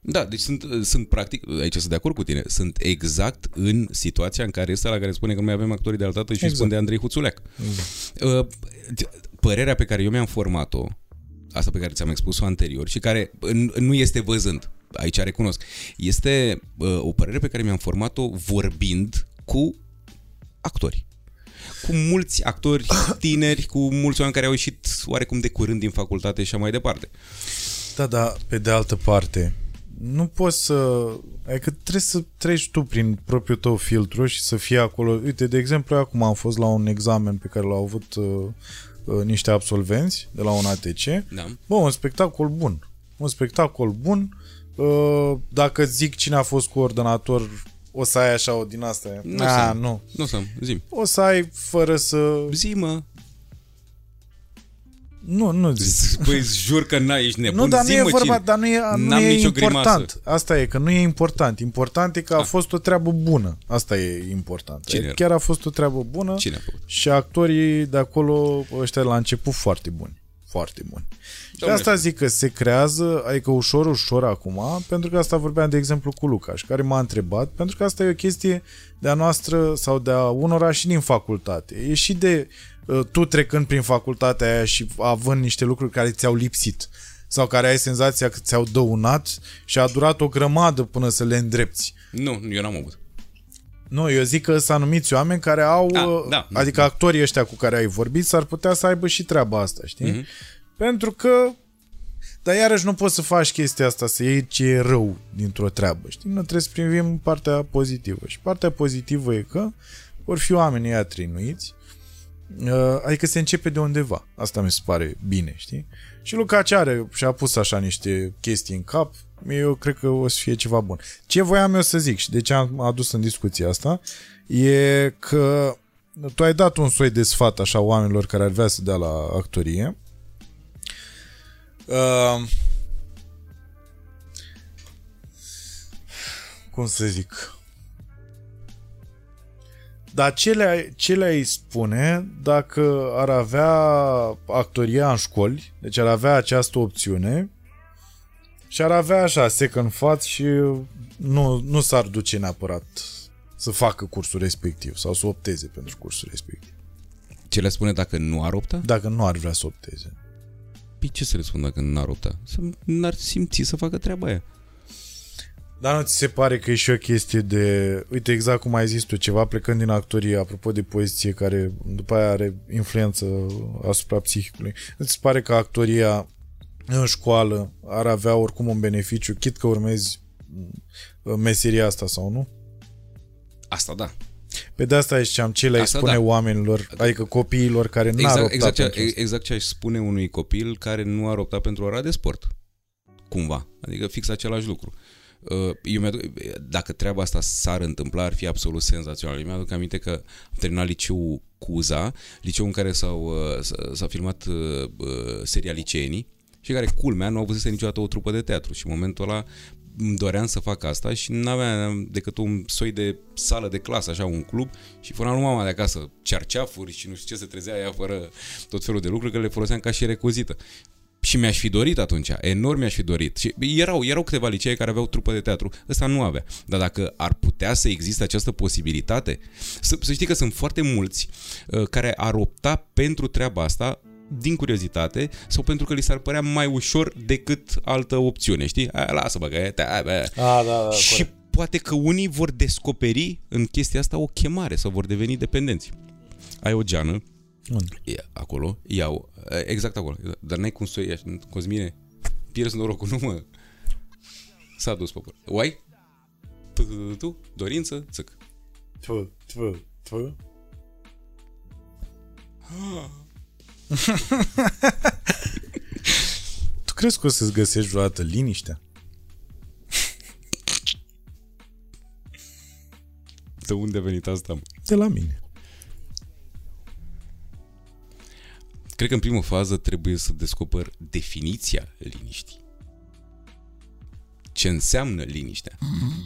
Da, deci sunt, sunt practic, aici sunt de acord cu tine, sunt exact în situația în care este la care spune că nu mai avem actorii de altă și exact. Exact. spune de Andrei Huțuleac. Exact. Părerea pe care eu mi-am format-o, asta pe care ți-am expus-o anterior și care n- nu este văzând, aici recunosc, este uh, o părere pe care mi-am format-o vorbind cu actori. Cu mulți actori tineri, cu mulți oameni care au ieșit oarecum de curând din facultate și așa mai departe. Da, da, pe de altă parte, nu poți să... Adică trebuie să treci tu prin propriul tău filtru și să fie acolo... Uite, de exemplu, eu acum am fost la un examen pe care l-au avut uh, uh, niște absolvenți de la un ATC. Da. Bă, un spectacol bun. Un spectacol bun. Uh, dacă zic cine a fost coordonator, o să ai așa o din asta. Nu A, să- nu. Nu o să zi O să ai fără să... Zi, mă. Nu, nu zic. Păi jur că n-ai, ești nebun. Nu, dar nu Zi, e mă, vorba, cine? dar nu e, nu N-am e nicio important. grimasă. Asta e, că nu e important. Important e că a Ah. fost o treabă bună. Asta e important. Cine E, era? Chiar a fost o treabă bună Cine a făcut? și actorii de acolo, ăștia la început foarte buni. Foarte buni. Și de Dom'le. asta zic că se creează, adică ușor, ușor acum, pentru că asta vorbeam de exemplu cu Lucaș, care m-a întrebat, pentru că asta e o chestie de-a noastră sau de-a unora și din facultate. E și de uh, tu trecând prin facultatea aia și având niște lucruri care ți-au lipsit sau care ai senzația că ți-au dăunat și a durat o grămadă până să le îndrepți. Nu, eu n-am avut. Nu, eu zic că sunt anumiți oameni care au, Da, uh, da. adică actorii ăștia cu care ai vorbit s-ar putea să aibă și treaba asta, știi? Mhm. Pentru că dar iarăși nu poți să faci chestia asta, să iei ce e rău dintr-o treabă, știi? Nu trebuie să privim partea pozitivă. Și partea pozitivă e că vor fi oamenii ăia trinuiți, uh, adică se începe de undeva. Asta mi se pare bine, știi? Și Luca ce are și-a pus așa niște chestii în cap, eu cred că o să fie ceva bun. Ce voiam eu să zic și de ce am adus în discuția asta e că tu ai dat un soi de sfat așa oamenilor care ar vrea să dea la actorie. Uh, cum să zic? Dar ce le, ce le-ai spune dacă ar avea actoria în școli, deci ar avea această opțiune și ar avea așa second faț și nu, nu s-ar duce neapărat să facă cursul respectiv sau să opteze pentru cursul respectiv. Ce le spune dacă nu ar opta? Dacă nu ar vrea să opteze. Păi ce să le spun dacă n-ar opta? Să n-ar simți să facă treaba aia. Dar nu ți se pare că e și o chestie de... Uite, exact cum ai zis tu, ceva plecând din actorie, apropo de poziție care după aia are influență asupra psihicului. Nu ți se pare că actoria în școală ar avea oricum un beneficiu, chit că urmezi uh, meseria asta sau nu? Asta da. Pe de asta ziceam, ce le-ai Asta spune da. oamenilor, adică copiilor care n-ar Exact, opta exact, ce, pentru asta. exact ce aș spune unui copil care nu ar opta pentru ora de sport. Cumva. Adică fix același lucru. Uh, Eu mi dacă treaba asta s-ar întâmpla, ar fi absolut senzațional. Eu mi-aduc aminte că am terminat liceul Cuza, liceu în care s-au, uh, s- s-a filmat uh, uh, seria Liceenii și care, culmea, nu au văzut niciodată o trupă de teatru și în momentul ăla îmi doream să fac asta și nu aveam decât un soi de sală de clasă, așa, un club și fără lui mama de acasă cerceafuri și nu știu ce se trezea ea fără tot felul de lucruri, că le foloseam ca și recuzită. Și mi-aș fi dorit atunci, enorm mi-aș fi dorit. Și erau, erau câteva licee care aveau trupă de teatru, ăsta nu avea. Dar dacă ar putea să existe această posibilitate, să, să știi că sunt foarte mulți uh, care ar opta pentru treaba asta din curiozitate sau pentru că li s-ar părea mai ușor decât altă opțiune, știi? Aia, lasă bă, că e, te, bă. A, da, da, Și corect. poate că unii vor descoperi în chestia asta o chemare sau vor deveni dependenți. Ai o geană, Unde? e acolo, iau, exact acolo, dar n-ai cum să o iei, așa, Cosmine, pierzi norocul, nu mă. S-a dus popor. O ai? Tu, tu, tu, tu, dorință, țâc. Tfu, tfu, tfu. tu crezi că o să-ți găsești vreodată liniștea? De unde a venit asta, mă? De la mine. Cred că în primă fază trebuie să descoper definiția liniștii. Ce înseamnă liniștea.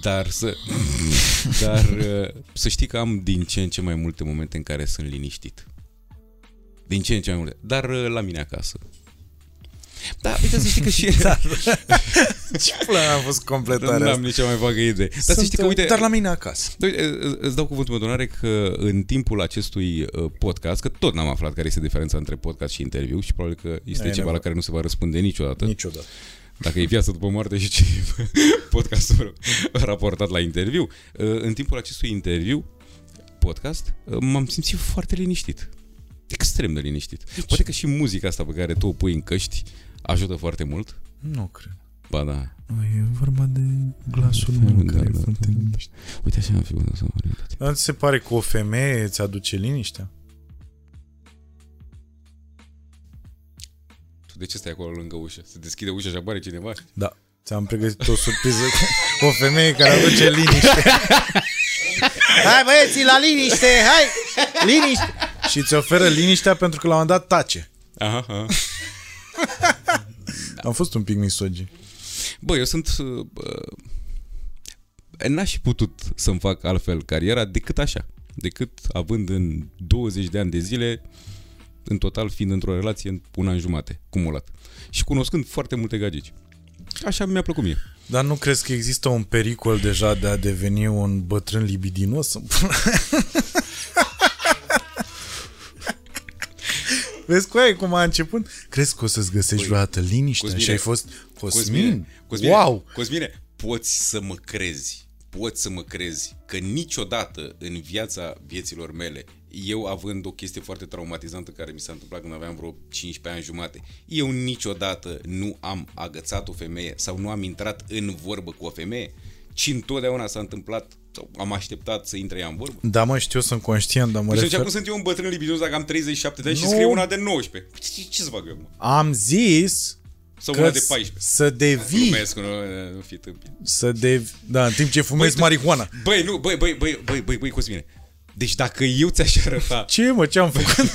Dar să dar uh, să știi că am din ce în ce mai multe momente în care sunt liniștit. Din ce în ce mai multe. Dar uh, la mine acasă. Da, uite să știi că și Da. Ce plan a fost completarea nu am asta? nici cea mai vagă idee. Dar să Sunt, știi că, uite, Dar la mine acasă. Da, Uite, îți dau cuvântul meu de onoare că în timpul acestui uh, podcast, că tot n-am aflat care este diferența între podcast și interviu și probabil că este Ai ceva nevoie. la care nu se va răspunde niciodată. Niciodată. Dacă e viață după moarte și ce podcastul raportat la interviu. Uh, În timpul acestui interviu, podcast, uh, m-am simțit foarte liniștit. Extrem de liniștit. Poate că și muzica asta pe care tu o pui în căști ajută foarte mult. Nu cred. Ba da. E vorba de glasul meu Da, care da, e foarte da. liniște. Uite așa am fi să orientat. Dar ți se pare că o femeie îți aduce liniștea? Tu de ce stai acolo lângă ușă? Se deschide ușa și apare cineva? Da. Ți-am pregătit o surpriză cu o femeie care aduce liniște. hai băieții, la liniște, hai! Liniște! Și îți oferă liniștea pentru că la un moment dat tace. Aha, aha. Am fost un pic misogin. Bă, eu sunt... uh, bă, N-aș fi putut să-mi fac altfel cariera decât așa. Decât având în 20 de ani de zile, în total fiind într-o relație în un an jumate, cumulat. Și cunoscând foarte multe gagici. Așa mi-a plăcut mie. Dar nu crezi că există un pericol deja de a deveni un bătrân libidinos? Vezi cu aia cum a început? Crezi că o să-ți găsești vreodată liniștea? Cosmine, și ai fost Cosmin? Cosmine, Wow! Cosmine, poți să mă crezi poți să mă crezi că niciodată în viața vieților mele, eu având o chestie foarte traumatizantă care mi s-a întâmplat când aveam vreo 15 ani jumate, eu niciodată nu am agățat o femeie sau nu am intrat în vorbă cu o femeie, ci întotdeauna s-a întâmplat sau am așteptat să intre ea în vorbă. Da, mă, știu, sunt conștient, dar mă Deci refer... acum sunt eu un bătrân libidos dacă am 37 de ani și Nu. scrie una de 19. Ce, ce să fac eu? mă? Am zis Sau că una de s- 14. să devii, Glumesc, nu, nu fi tâmpit. să devi... Da, în timp ce fumezi tu- marihuana. Băi, nu, băi, băi, băi, băi, băi, băi, Cosmine. Deci dacă eu ți-aș arăta, Ce, mă, ce am făcut?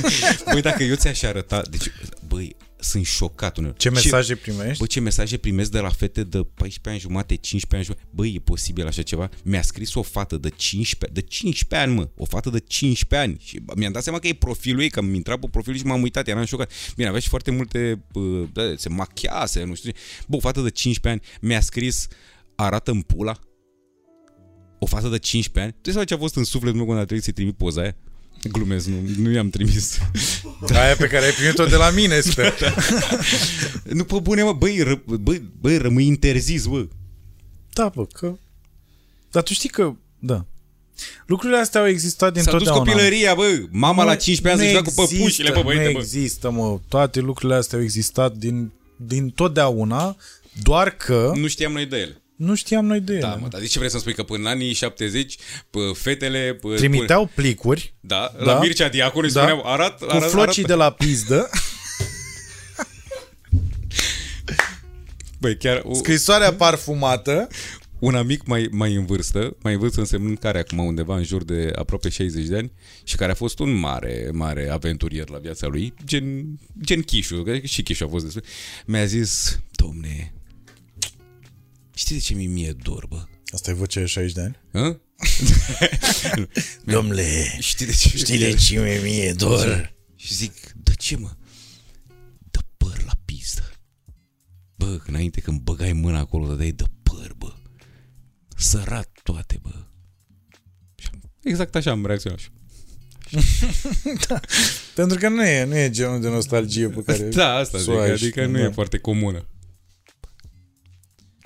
băi, dacă eu ți-aș arăta, deci, băi, sunt șocat uneori. Ce mesaje primești? Băi, ce mesaje primesc de la fete de 14 ani jumate, 15 ani jumate. Băi, e posibil așa ceva? Mi-a scris o fată de 15, de 15 ani, mă. O fată de 15 ani. Și mi-am dat seama că e profilul ei, că am intrat pe profilul și m-am uitat, eram șocat. Bine, avea și foarte multe, uh, da, se machiase, nu știu ce. Bă, o fată de 15 ani mi-a scris arată-mi pula. O fată de 15 ani. Tu sau ce a fost în sufletul meu când a trebuit să-i trimit poza aia? Glumesc, nu, nu i-am trimis. Aia pe care ai primit-o de la mine, sper. nu, pe bune, mă, băi, ră, băi, băi, rămâi interzis, bă. Da, bă, că... Dar tu știi că... Da. Lucrurile astea au existat S-a dus dintotdeauna. copilăria, bă. Mama la 15 ani Nu să joacă cu există, păpușile, bă, băieți, Nu bă. există, mă. Toate lucrurile astea au existat din, din totdeauna, doar că Nu știam noi de ele. Nu știam noi de ele. Da, mă, dar de ce vrei să-mi spui că până în anii 70 pă, fetele... Pă, Trimiteau plicuri Până, da, Da. la Mircea Diaconu îi Da. spuneau, arat, cu arat, flocii arat. de la pizdă, Băi, chiar o, scrisoarea parfumată. un amic mai, mai în vârstă, mai în vârstă însemnând care acum undeva în jur de aproape 60 de ani și care a fost un mare, mare aventurier la viața lui, gen, gen Chișu, că și Chișu a fost destul, mi-a zis, domne, știi de ce mi mie dor, bă? Asta e vocea de 60 de ani. Hă? Domnule, Știi de ce? știi de ce mi mie dor? Și zic, de ce mă? Dă păr la pistă. Bă, înainte când băgai mâna acolo, dădeai de păr, bă. Sărat toate, bă. Și am- Exact așa am reacționat și eu. Pentru că nu e, nu e genul de nostalgie pe care Da, asta să zic, o ai adică și- nu da. e foarte comună.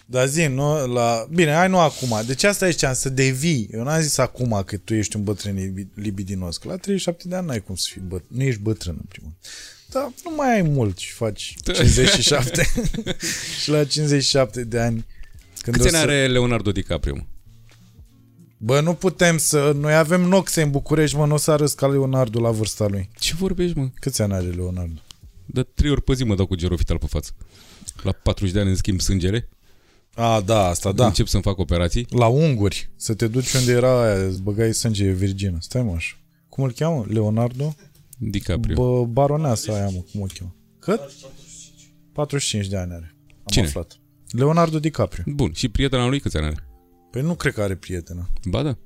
Dar zi, nu, la... Bine, hai nu acum. Deci asta e ziceam, să devii. Eu n-am zis acum că tu ești un bătrân libi- libidinos. Că la 37 de ani n-ai cum să fii bătrân. Nu ești bătrân, în primul rând. Dar nu mai ai mult și faci Da. 57. și la 57 de ani... Când Câți o ani să... are Leonardo DiCaprio? mă? Bă, nu putem să... Noi avem noxe în București, mă, nu o să arăs ca Leonardo la vârsta lui. Ce vorbești, mă? Câți ani are Leonardo? De trei ori pe zi mă dau cu gerofital pe față. La 40 de ani îmi schimb sângele, A, da, asta da. încep să-mi fac operații. La unguri. Să te duci unde era aia, îți băgai sânge virgină. Stai mă așa. Cum îl cheamă? Leonardo? DiCaprio. Bă, baroneasa aia, mă, cum o cheamă? Cât? 45 de ani are. Am Cine? aflat. Leonardo DiCaprio. Bun, și prietena lui câți ani are? Păi nu cred că are prietenă. Ba da,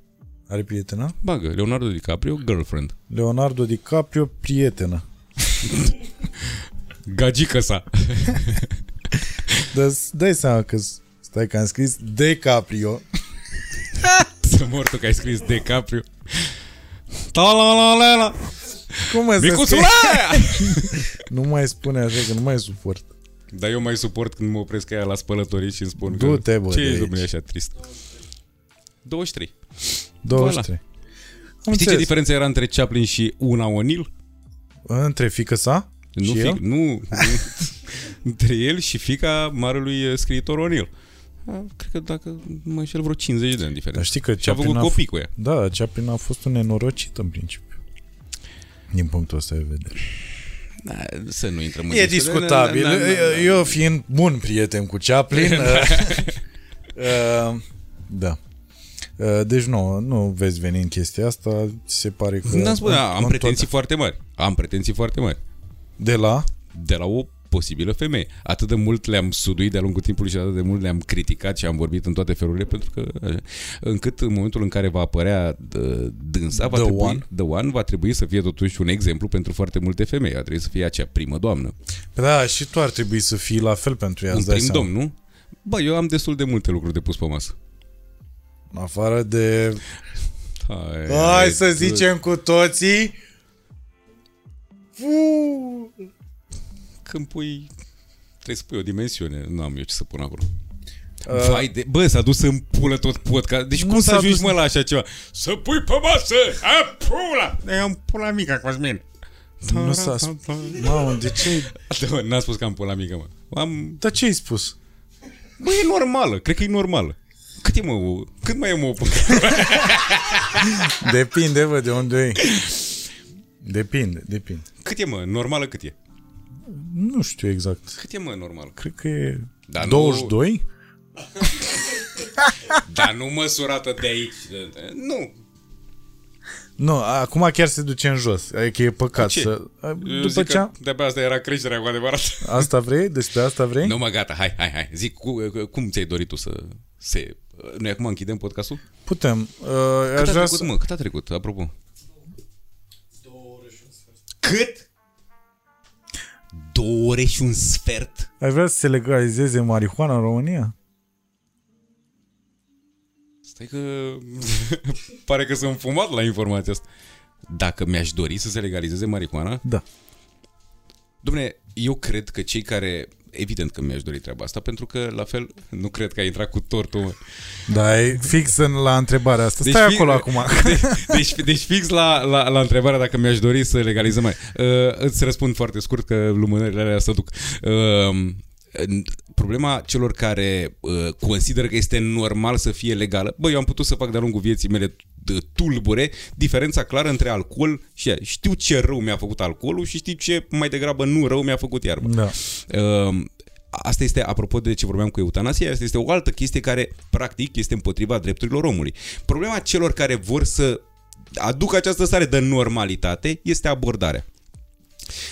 Are prietenă? bagă, Leonardo DiCaprio, girlfriend. Leonardo DiCaprio, prietenă. Gagică sa. Dar dai seama că stai că am scris DiCaprio. Să mor tu că ai scris DiCaprio. Ta la la la la. Cum mă să Micuțul scrie? ăla! Nu mai spune așa că nu mai suport. Dar eu mai suport când mă opresc aia la spălătorii și îmi spun că... Du-te, bă, Ce de ești, aici. domnule, așa trist? 23. 23. Am Știi ce înțeles. diferența era între Chaplin și Una O'Neill? Între fică sa? Nu, și fic, el? nu, nu. între el și fica marelui uh, scriitor O'Neill. A, Cred că dacă nu mă înșel vreo 50 de ani diferență. Dar știi că și a Chaplin făcut a, copii cu ea. Da, Chaplin a fost un nenorocit în principiu. Din punctul ăsta de vedere. Da, să nu intrăm în E discuție. discutabil. Da, da, da, da. Eu fiind bun prieten cu Chaplin, uh, uh, da. Uh, Deci nu, nu vezi veni în chestia asta, ți se pare că... N-am spus, da, am în pretenții tot- foarte mari. Am pretenții foarte mari. De la? De la o posibilă femeie. Atât de mult le-am suduit de-a lungul timpului și atât de mult le-am criticat și am vorbit în toate felurile pentru că așa, încât în momentul în care va apărea d- dânsa, va The trebui, One. The One va trebui să fie totuși un exemplu pentru foarte multe femei. Va trebui să fie acea primă doamnă. Da, și tu ar trebui să fii la fel pentru ea, un îți dai prim seama. domn, nu? Bă, eu am destul de multe lucruri de pus pe masă. În afară de... Hai, Hai să zicem cu toții... Fu! Când pui... Trebuie să pui o dimensiune. Nu am eu ce să pun acolo. Vai de... Bă, s-a dus în pulă tot podcast. Deci Nu cum să s-a ajungi, dus- mă, la așa ceva? Să pui pe masă! A, pula! E am pula mică, Cosmin. Nu s-a spus. Mamă, de ce? Da, mă, N-a spus că am pula mică, mă. Am... Dar ce ai spus? Bă, e normală. Cred că e normală. Cât e, mă? o- Cât mai e, mă? o- Depinde, bă, de unde e. Depinde, depinde. Cât e, mă? Normală cât e? Nu știu exact. Cât e, mă, normală? Cred că e Dar nu- 22? Dar nu măsurată de aici. de- de- Nu. Nu, acum chiar se duce în jos. Adică e păcat Ce? să... Eu După zic ce... că de-abia asta era creșterea cu adevărat. Asta vrei? Despre asta vrei? Nu, mă, gata, hai, hai, hai. Zic, cu, cum ți-ai dorit tu să se... Noi acum închidem podcastul? Putem. Uh, Cât aș aș vrea trecut, să... mă? Cât a trecut, apropo? Cât? Două ore și un sfert? Ai vrea să se legalizeze marihuana în România? Stai că... Pare că sunt fumat la informația asta. Dacă mi-aș dori să se legalizeze marihuana, Da. Dom'le, eu cred că cei care... Evident că mi-aș dori treaba asta, pentru că, la fel, nu cred că ai intrat cu tortul. mă. Da, e fix în, la întrebarea asta. Stai fi- acolo acum. De, deci, deci fix la, la, la întrebarea dacă mi-aș dori să legalizăm mai. Uh, îți răspund foarte scurt că lumânările alea să duc. Uh, în- problema celor care uh, consideră că este normal să fie legală, bă, eu am putut să fac de-a lungul vieții mele de tulbure diferența clară între alcool și ea. Știu ce rău mi-a făcut alcoolul și știu ce mai degrabă nu rău mi-a făcut iarba. Da. Uh, Asta este, apropo de ce vorbeam cu eutanasia, asta este o altă chestie care, practic, este împotriva drepturilor omului. Problema celor care vor să aducă această stare de normalitate este abordarea.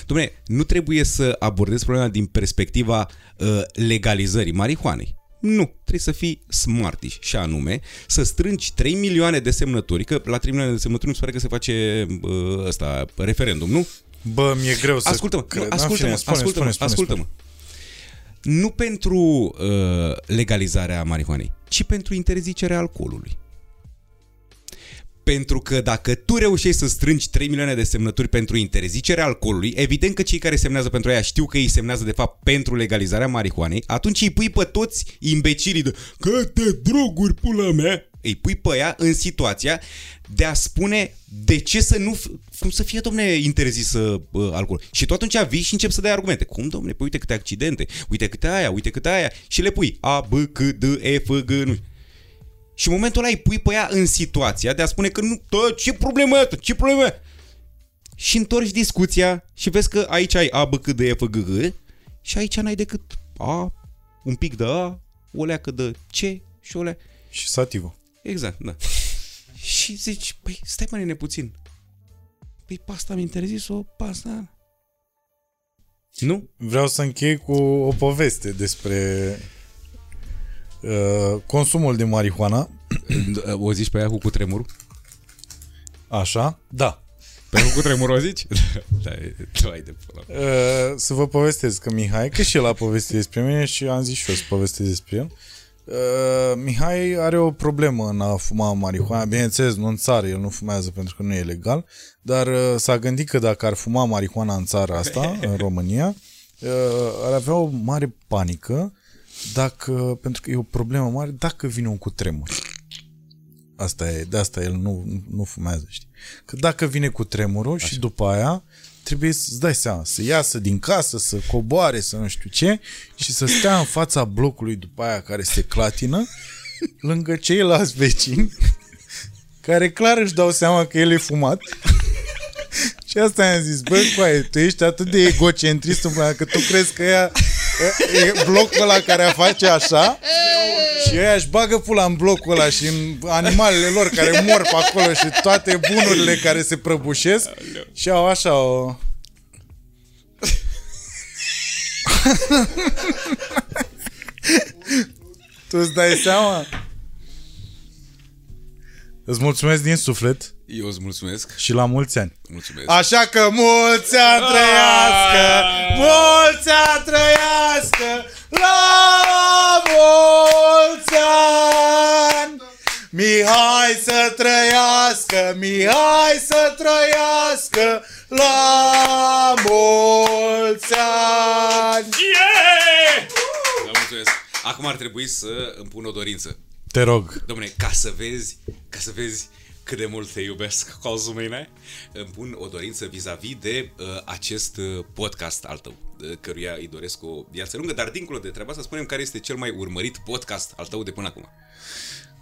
Dom'le, nu trebuie să abordezi problema din perspectiva uh, legalizării marihuanei. Nu, trebuie să fii smartish și anume să strângi 3 milioane de semnături, că la 3 milioane de semnături mi se pare că se face uh, ăsta, referendum, nu? Bă, mi-e greu să Ascultă-mă, cred. nu, În ascultă-mă, fine, spune, ascultă-mă, spune, spune, ascultă-mă. Nu pentru uh, legalizarea marihuanei, ci pentru interzicerea alcoolului. Pentru că dacă tu reușești să strângi 3 milioane de semnături pentru interzicerea alcoolului, evident că cei care semnează pentru aia știu că ei semnează de fapt pentru legalizarea marihuanei, atunci îi pui pe toți imbecilii de câte droguri pula mea, îi pui pe ea în situația de a spune de ce să nu, f- cum să fie, domne, interzis uh, alcool. Și tu atunci vii și începi să dai argumente. Cum, domne, păi uite câte accidente, uite câte aia, uite câte aia și le pui A, B, C, D, E, F, G, nu știu. Și în momentul ăla îi pui pe ea în situația de a spune că nu, tă, ce problemă e asta, ce problemă e? Și întorci discuția și vezi că aici ai A, B, C, D, E, F, G, G și aici n-ai decât A, un pic de A, o leacă de C și o leacă... Și sativă. Exact, da. și zici, păi stai mă nene puțin. Păi pe asta am interzis-o, pe asta... Nu? Vreau să închei cu o poveste despre uh, consumul de marihuana. O zici pe aia cu cutremurul? Așa? Da. Pe cu cutremurul o zici? da, e- vai de pula. mea. Uh, să vă povestesc că Mihai, că și el a povestit despre mine și am zis și eu să povestesc despre el. Uh, Mihai are o problemă în a fuma marihuana. Bineînțeles, nu în țară, el nu fumează pentru că nu e legal, dar uh, s-a gândit că dacă ar fuma marihuana în țara asta, în România, uh, ar avea o mare panică dacă, pentru că e o problemă mare dacă vine un cutremur. Asta e, de asta el nu, nu fumează, știi? Că dacă vine cu tremurul și după aia trebuie să-ți dai seama, să iasă din casă, să coboare, să nu știu ce și să stea în fața blocului după aia care se clatină lângă ceilalți vecini care clar își dau seama că el e fumat și asta i-am zis, bă, coaie, tu ești atât de egocentrist în plan că tu crezi că ea, e blocul ăla care face așa și ăia își bagă pula în blocul ăla și în animalele lor care mor pe acolo și toate bunurile care se prăbușesc și au așa o... tu îți dai seama? Îți mulțumesc din suflet Eu îți mulțumesc. și la mulți ani. Mulțumesc. Așa că mulți ani trăiască, mulți ani trăiască, la mulți ani! Mihai să trăiască, Mihai să trăiască, la mulți ani! Yeah! Da, mulțumesc. Acum ar trebui să îmi pun o dorință. Te rog. Dom'le, ca să vezi, ca să vezi cât de mult te iubesc, Cosmine, îmi pun o dorință vis-a-vis de uh, acest uh, podcast al tău, uh, căruia îi doresc o viață lungă, dar dincolo de treaba asta, spunem care este cel mai urmărit podcast al tău de până acum.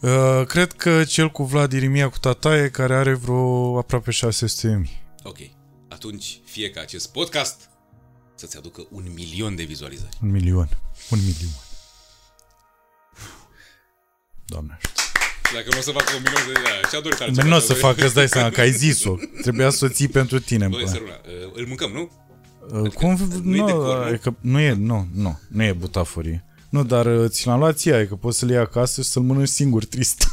Uh, cred că cel cu Vlad Irimia cu Tataie, care are vreo aproape 600 mii. Ok, atunci fie ca acest podcast să-ți aducă un milion de vizualizări. Un milion. Un milion. Doamne ajută. Dacă nu o să facă un milion de da, ce-a dorit Dar altceva? nu o să facă, îți dai seama, că ai zis-o. Trebuia să o ții pentru tine. Băi, bă. săruna, uh, îl mâncăm, nu? Uh, Cum? nu-i de Nu, cor, nu? adică nu e, nu, nu, nu e butaforie. Nu, dar uh, ți l-am luat ție, adică poți să-l iei acasă și să-l mănânci singur, trist.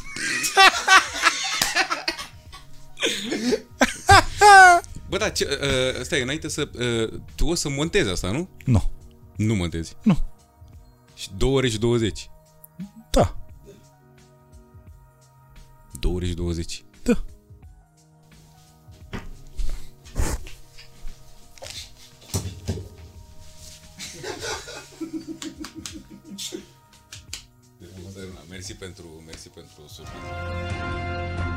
Bă, da, ce, uh, stai, înainte să... Uh, tu o să montezi asta, nu? Nu. Nu montezi. Nu. Și 2 ore și 20. Da. 2 ore și 20. Da. Mersi pentru, mersi pentru surpriză.